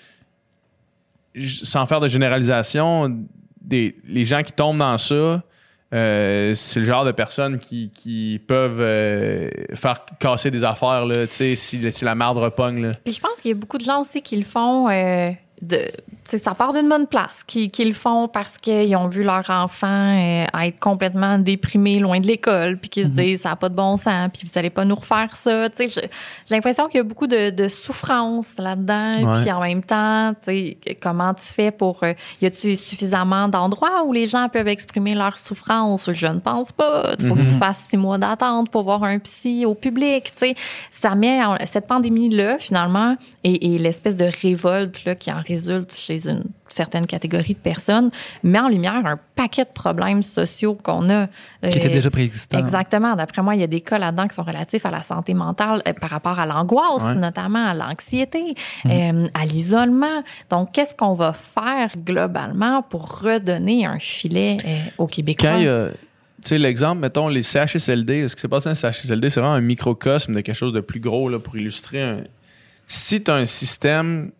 sans faire de généralisation, des, les gens qui tombent dans ça, euh, c'est le genre de personnes qui, qui peuvent euh, faire casser des affaires, là, si, si la marde repogne. Là. Puis je pense qu'il y a beaucoup de gens aussi qui le font. euh, de, ça part d'une bonne place, qui, qui le font parce qu'ils ont vu leur enfant euh, être complètement déprimé loin de l'école, puis qu'ils se disent ça n'a pas de bon sens, puis vous allez pas nous refaire ça. Tu sais, je- j'ai l'impression qu'il y a beaucoup de, de souffrance là-dedans, Ouais. puis en même temps, tu sais, comment tu fais pour euh, y a-tu suffisamment d'endroits où les gens peuvent exprimer leur souffrance? Je ne pense pas. Il faut que tu fasses six mois d'attente pour voir un psy au public. Tu sais, ça met cette pandémie-là, finalement, et, et l'espèce de révolte là, qui en résulte chez une certaine catégorie de personnes, met en lumière un paquet de problèmes sociaux qu'on a. Qui étaient Euh, déjà préexistants. Exactement. D'après moi, il y a des cas là-dedans qui sont relatifs à la santé mentale euh, par rapport à l'angoisse, Ouais. notamment à l'anxiété, Mhm. euh, à l'isolement. Donc, qu'est-ce qu'on va faire globalement pour redonner un filet euh, aux Québécois? Quand il y a, tu sais, l'exemple, mettons, les CHSLD, ce qui s'est passé dans les CHSLD, c'est vraiment un microcosme de quelque chose de plus gros là, pour illustrer. Un... Si tu as un système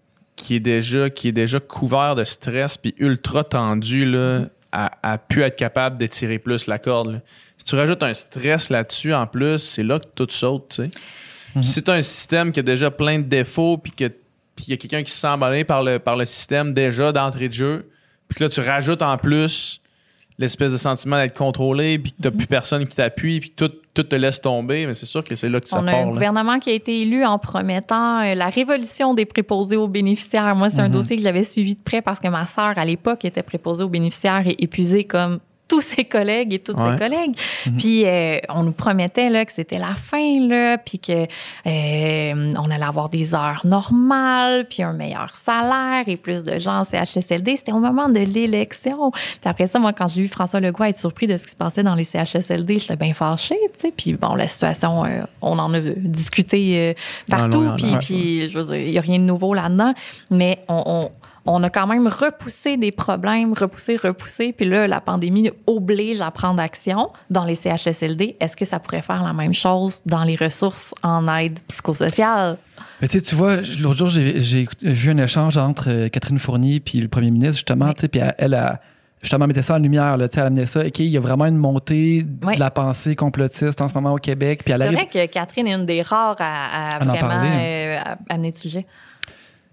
qui est déjà, qui est déjà couvert de stress puis ultra tendu, là, à, à pu être capable d'étirer plus la corde. là. Si tu rajoutes un stress là-dessus en plus, c'est là que tout saute, tu sais. Puis Si tu as un système qui a déjà plein de défauts puis que puis il y a quelqu'un qui se sent emballé par le, par le système déjà d'entrée de jeu, puis que là, tu rajoutes en plus l'espèce de sentiment d'être contrôlé, puis que t'as plus personne qui t'appuie, puis tout, tout te laisse tomber, mais c'est sûr que c'est là que ça On a part. un là. gouvernement qui a été élu en promettant euh, la révolution des préposés aux bénéficiaires. Moi, c'est un dossier que j'avais suivi de près parce que ma sœur, à l'époque, était préposée aux bénéficiaires et épuisée comme tous ses collègues et toutes Ouais. ses collègues. Puis euh, on nous promettait là que c'était la fin là, puis que euh, on allait avoir des heures normales, puis un meilleur salaire et plus de gens en CHSLD. C'était au moment de l'élection. Puis après ça, moi, quand j'ai vu François Legault être surpris de ce qui se passait dans les CHSLD, j'étais bien fâchée, tu sais. Puis bon, la situation, euh, on en a discuté euh, partout, puis puis je veux dire, il y a rien de nouveau là-dedans, mais on, on on a quand même repoussé des problèmes, repoussé, repoussé. Puis là, la pandémie oblige à prendre action dans les CHSLD. Est-ce que ça pourrait faire la même chose dans les ressources en aide psychosociale? Mais tu sais, tu vois, l'autre jour, j'ai vu un échange entre euh, Catherine Fournier puis le premier ministre, justement, Oui. puis elle, elle a justement mettait ça en lumière, là, elle amenait ça, OK, il y a vraiment une montée Oui. de la pensée complotiste en ce moment au Québec, C'est arrive, vrai que Catherine est une des rares à, à À en vraiment hein. euh, à- amener le sujet.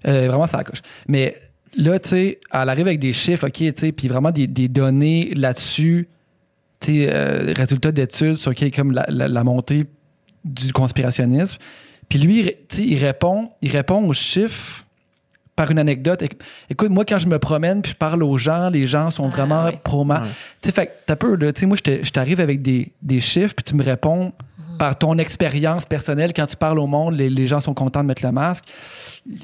euh, vraiment, ça coche. Mais là, tu sais, elle arrive avec des chiffres, OK, tu sais, puis vraiment des, des données là-dessus, tu sais, euh, résultats d'études sur OK, comme la, la- la montée du conspirationnisme. Puis lui, il- tu sais, il répond, il répond aux chiffres par une anecdote. Éc- Écoute, moi, quand je me promène puis je parle aux gens, les gens sont Ah, vraiment ouais. pro ma- Ouais. Tu sais, fait que t'as peu, là. Tu sais, moi, je te- je t'arrive avec des, des chiffres puis tu me réponds par ton expérience personnelle. Quand tu parles au monde, les, gens sont contents de mettre le masque.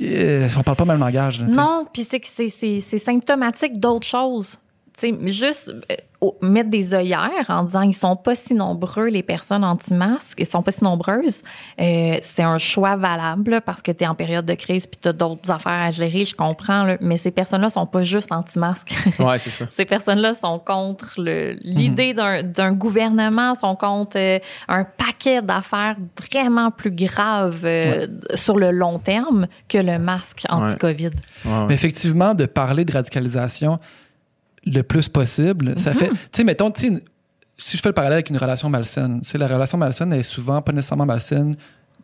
Euh, on parle pas le même langage. Non, puis c'est que c'est- c'est c'est symptomatique d'autres choses. Tu sais, juste euh, mettre des œillères en disant ils sont pas si nombreux les personnes anti-masques, ils sont pas si nombreuses, euh, c'est un choix valable là, parce que tu es en période de crise puis tu as d'autres affaires à gérer, je comprends, là, mais ces personnes-là sont pas juste anti-masques. Ouais, c'est ça. Ces personnes-là sont contre le- l'idée d'un- d'un gouvernement, sont contre euh, un paquet d'affaires vraiment plus graves euh, sur le long terme que le masque anti-COVID. Ouais, ouais. Mais effectivement, de parler de radicalisation le plus possible, ça fait. Tu sais, mettons, si je fais le parallèle avec une relation malsaine, c'est la relation malsaine elle est souvent pas nécessairement malsaine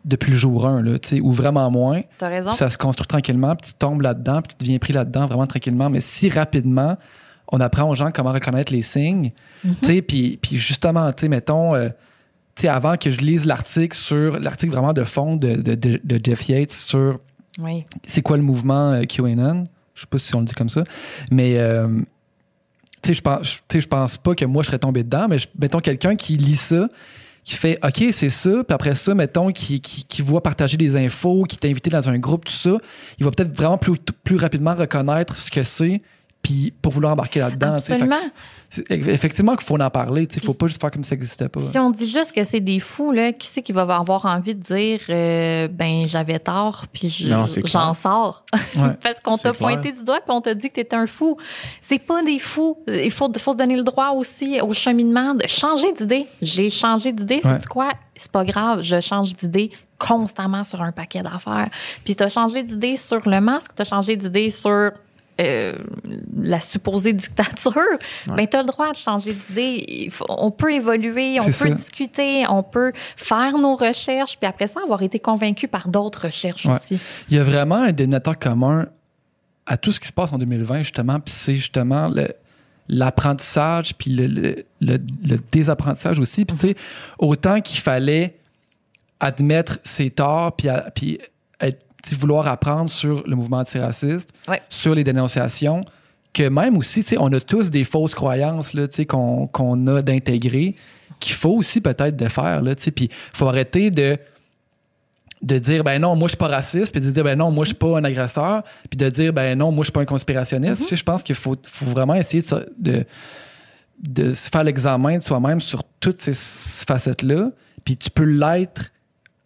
depuis le jour 1, là, tu sais, ou vraiment moins. T'as raison. Ça se construit tranquillement, puis tu tombes là-dedans, puis tu deviens pris là-dedans vraiment tranquillement. Mais si rapidement, on apprend aux gens comment reconnaître les signes, tu sais, puis, puis justement, tu sais, mettons, euh, tu sais, avant que je lise l'article sur, l'article vraiment de fond de, de, de- de Jeff Yates sur Oui. c'est quoi le mouvement euh, QAnon. Je sais pas si on le dit comme ça. Mais, euh, tu sais, je pense, je- pense pas que moi, je serais tombé dedans, mais mettons quelqu'un qui lit ça, qui fait OK, c'est ça, puis après ça, mettons, qui, qui, voit partager des infos, qui est invité dans un groupe, tout ça, il va peut-être vraiment plus, plus rapidement reconnaître ce que c'est, puis pour vouloir embarquer là-dedans. tu sais. Fait que Absolument. c'est- Effectivement qu'il faut en parler, tu sais, faut pas juste faire comme si ça n'existait pas. Si on dit juste que c'est des fous, là, qui c'est qui va avoir envie de dire euh, ben j'avais tort puis je- Non, c'est j'en clair. sors? Ouais. parce qu'on t'a pointé du doigt puis on t'a dit que t'étais un fou. C'est pas des fous. Il faut, faut se donner le droit aussi au cheminement de changer d'idée. J'ai changé d'idée. Ouais. C'est quoi? C'est pas grave. Je change d'idée constamment sur un paquet d'affaires. Puis t'as changé d'idée sur le masque. T'as changé d'idée sur euh, la supposée dictature, ben tu as le droit de changer d'idée. On peut évoluer, on peut ça. discuter, on peut faire nos recherches, puis après ça, avoir été convaincu par d'autres recherches Ouais. aussi. Il y a vraiment un dénominateur commun à tout ce qui se passe en 2020, justement, puis c'est justement l'apprentissage, puis le, le- le- le désapprentissage aussi. Puis, tu sais, autant qu'il fallait admettre ses torts, puis, puis vouloir apprendre sur le mouvement antiraciste, Ouais. sur les dénonciations, que même aussi, on a tous des fausses croyances qu'on a d'intégrer, qu'il faut aussi peut-être de faire. Puis il faut arrêter de de dire ben non moi je suis pas raciste puis de dire ben non moi je suis pas un agresseur puis de dire ben non moi je suis pas un conspirationniste sais, je pense qu'il faut, faut vraiment essayer de, de de se faire l'examen de soi-même sur toutes ces facettes là puis tu peux l'être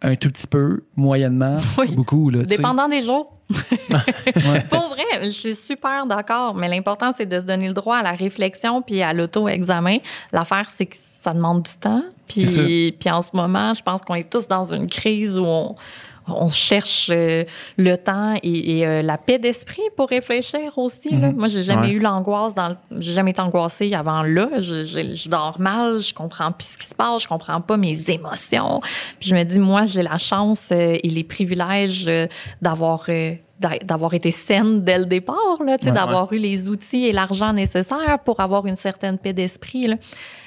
un tout petit peu moyennement Oui. beaucoup là. Dépendant des jours. Ouais. Pour vrai, je suis super d'accord, mais l'important, c'est de se donner le droit à la réflexion puis à l'auto-examen. L'affaire, c'est que ça demande du temps. Puis, puis en ce moment, je pense qu'on est tous dans une crise où on, on cherche euh, le temps et, et, euh, la paix d'esprit pour réfléchir aussi. là. Mhm. Moi, j'ai jamais Ouais. eu l'angoisse dans le- j'ai jamais été angoissée avant là. Je, je- je dors mal, je comprends plus ce qui se passe, je comprends pas mes émotions. Puis je me dis, moi, j'ai la chance euh, et les privilèges euh, d'avoir euh, d'a- d'avoir été saine dès le départ, là, tu sais, Ouais. d'avoir eu les outils et l'argent nécessaires pour avoir une certaine paix d'esprit.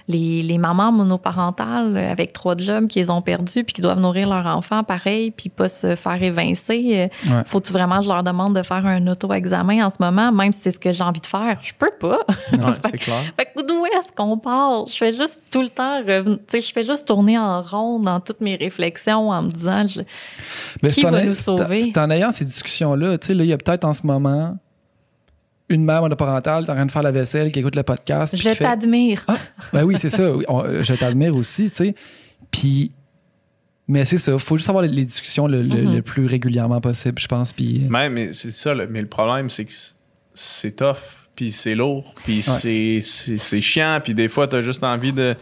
Les, les mamans monoparentales avec trois jobs qui les ont perdus puis qui doivent nourrir leurs enfants pareil puis pas se faire évincer. euh, Ouais. Faut-tu vraiment que je leur demande de faire un auto-examen en ce moment, même si c'est ce que j'ai envie de faire? Je peux pas. Ouais, c'est clair. Fait d'où est-ce qu'on part? Je fais juste tout le temps tu sais, je fais juste tourner en rond dans toutes mes réflexions en me disant, je- Mais Qui en va nous sauver? C'est en ayant ces discussions-là, tu sais, là, il y a peut-être en ce moment une mère monoparentale en train de faire la vaisselle, qui écoute le podcast. je fait, t'admire. Ah, ben oui, c'est ça. On- je t'admire aussi, tu sais. Puis, mais c'est ça. faut juste avoir les, les discussions le, le- Mhm. le plus régulièrement possible, je pense. Puis, euh, Même, mais c'est ça, le- mais le problème, c'est que c'est tough, puis c'est lourd, puis c'est- c'est c'est chiant, puis des fois, t'as juste envie de,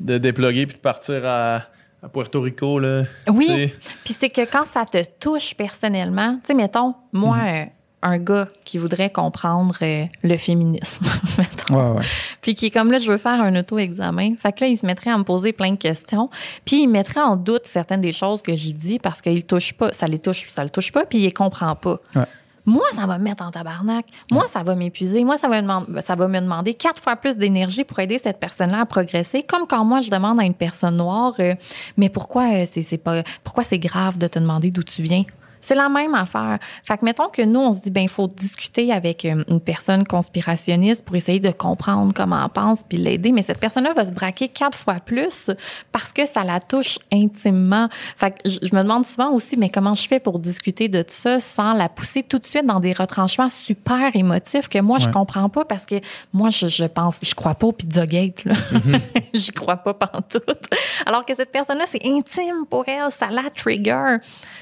de déploguer puis de partir à, à Puerto Rico, là. Oui. tu sais. Puis c'est que quand ça te touche personnellement, tu sais, mettons, moi, Mhm. euh, un gars qui voudrait comprendre euh, le féminisme, mettons, ouais, ouais. puis qui est comme là, je veux faire un auto-examen. Fait que là, il se mettrait à me poser plein de questions, puis il mettrait en doute certaines des choses que j'ai dit parce qu'il touche pas, ça les touche, ça le touche pas, puis il les comprend pas. Ouais. Moi, ça va me mettre en tabarnak. Moi, ça va m'épuiser. Moi, ça va, ça va me demander quatre fois plus d'énergie pour aider cette personne-là à progresser. Comme quand moi, je demande à une personne noire, euh, mais pourquoi euh, c'est c'est pas, pourquoi c'est grave de te demander d'où tu viens? C'est la même affaire. Fait que mettons que nous, on se dit, ben, il faut discuter avec euh, une personne conspirationniste pour essayer de comprendre comment elle pense puis l'aider. Mais cette personne-là va se braquer quatre fois plus parce que ça la touche intimement. Fait que je je me demande souvent aussi, mais comment je fais pour discuter de tout ça sans la pousser tout de suite dans des retranchements super émotifs que moi, je Ouais. comprends pas parce que moi, je, je pense, je crois pas au Pizzagate, là. J'y crois pas pantoute. Alors que cette personne-là, c'est intime pour elle, ça la trigger.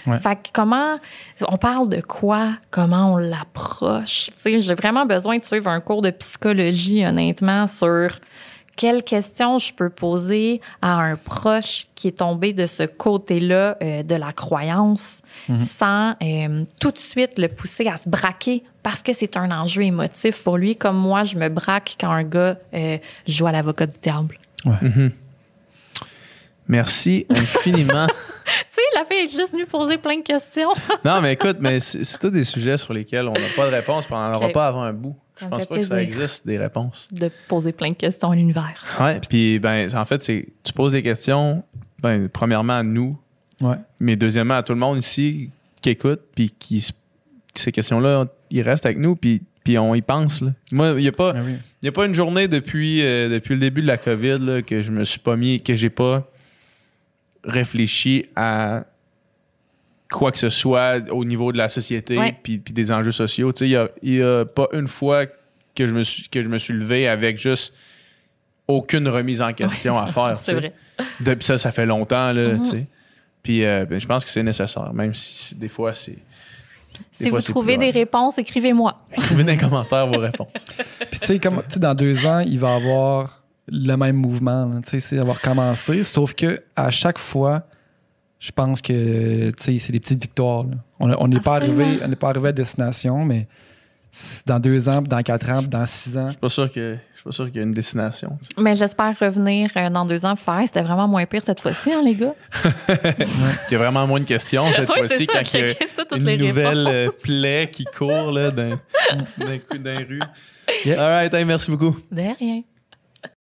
Ouais. Fait que comment, on parle de quoi, comment on l'approche? J'ai vraiment besoin de suivre un cours de psychologie, honnêtement, sur quelles questions je peux poser à un proche qui est tombé de ce côté-là euh, de la croyance sans euh, tout de suite le pousser à se braquer parce que c'est un enjeu émotif pour lui, comme moi, je me braque quand un gars euh, joue à l'avocat du diable. Merci infiniment. Tu sais, la fille est juste venue poser plein de questions. non, mais écoute, mais c'est tous des sujets sur lesquels on n'a pas de réponse, puis on n'en aura pas avant un bout. Je Ça pense pas que ça existe des réponses. de poser plein de questions à l'univers. Ouais, puis ben en fait, c'est tu poses des questions ben premièrement à nous, Ouais. mais deuxièmement à tout le monde ici qui écoute puis qui ces questions-là, ils restent avec nous puis puis on y pense là. Moi, il y a pas Ah oui. il y a pas une journée depuis euh, depuis le début de la Covid là, que je me suis pas mis que j'ai pas réfléchi à quoi que ce soit au niveau de la société Ouais. puis, puis des enjeux sociaux. Tu sais, il y a, y a pas une fois que je me suis, que je me suis levé avec juste aucune remise en question à faire. C'est vrai. Depuis ça, ça fait longtemps, là, Mhm. tu sais. Puis euh, ben, je pense que c'est nécessaire, même si, des fois c'est. Si fois, vous trouvez des réponses, écrivez-moi. Écrivez dans les commentaires vos réponses. Puis tu sais, comme tu sais, dans deux ans, il va avoir le même mouvement. là. Tu sais, c'est avoir commencé. Sauf que à chaque fois, je pense que tu sais, c'est des petites victoires. là. On n'est pas arrivé, on n'est pas arrivé à destination, mais dans deux ans, dans quatre ans, dans six ans. Je suis pas sûr que je suis pas sûr qu'il y a une destination. tu sais. Mais j'espère revenir euh, dans deux ans faire. C'était vraiment moins pire cette fois-ci, hein, les gars? Il y a vraiment moins de questions cette Oui, fois-ci quand il y a une nouvelle euh, plaie qui court là, d'un d'un coup d'un rue. Yeah. All right, hey, merci beaucoup. De rien.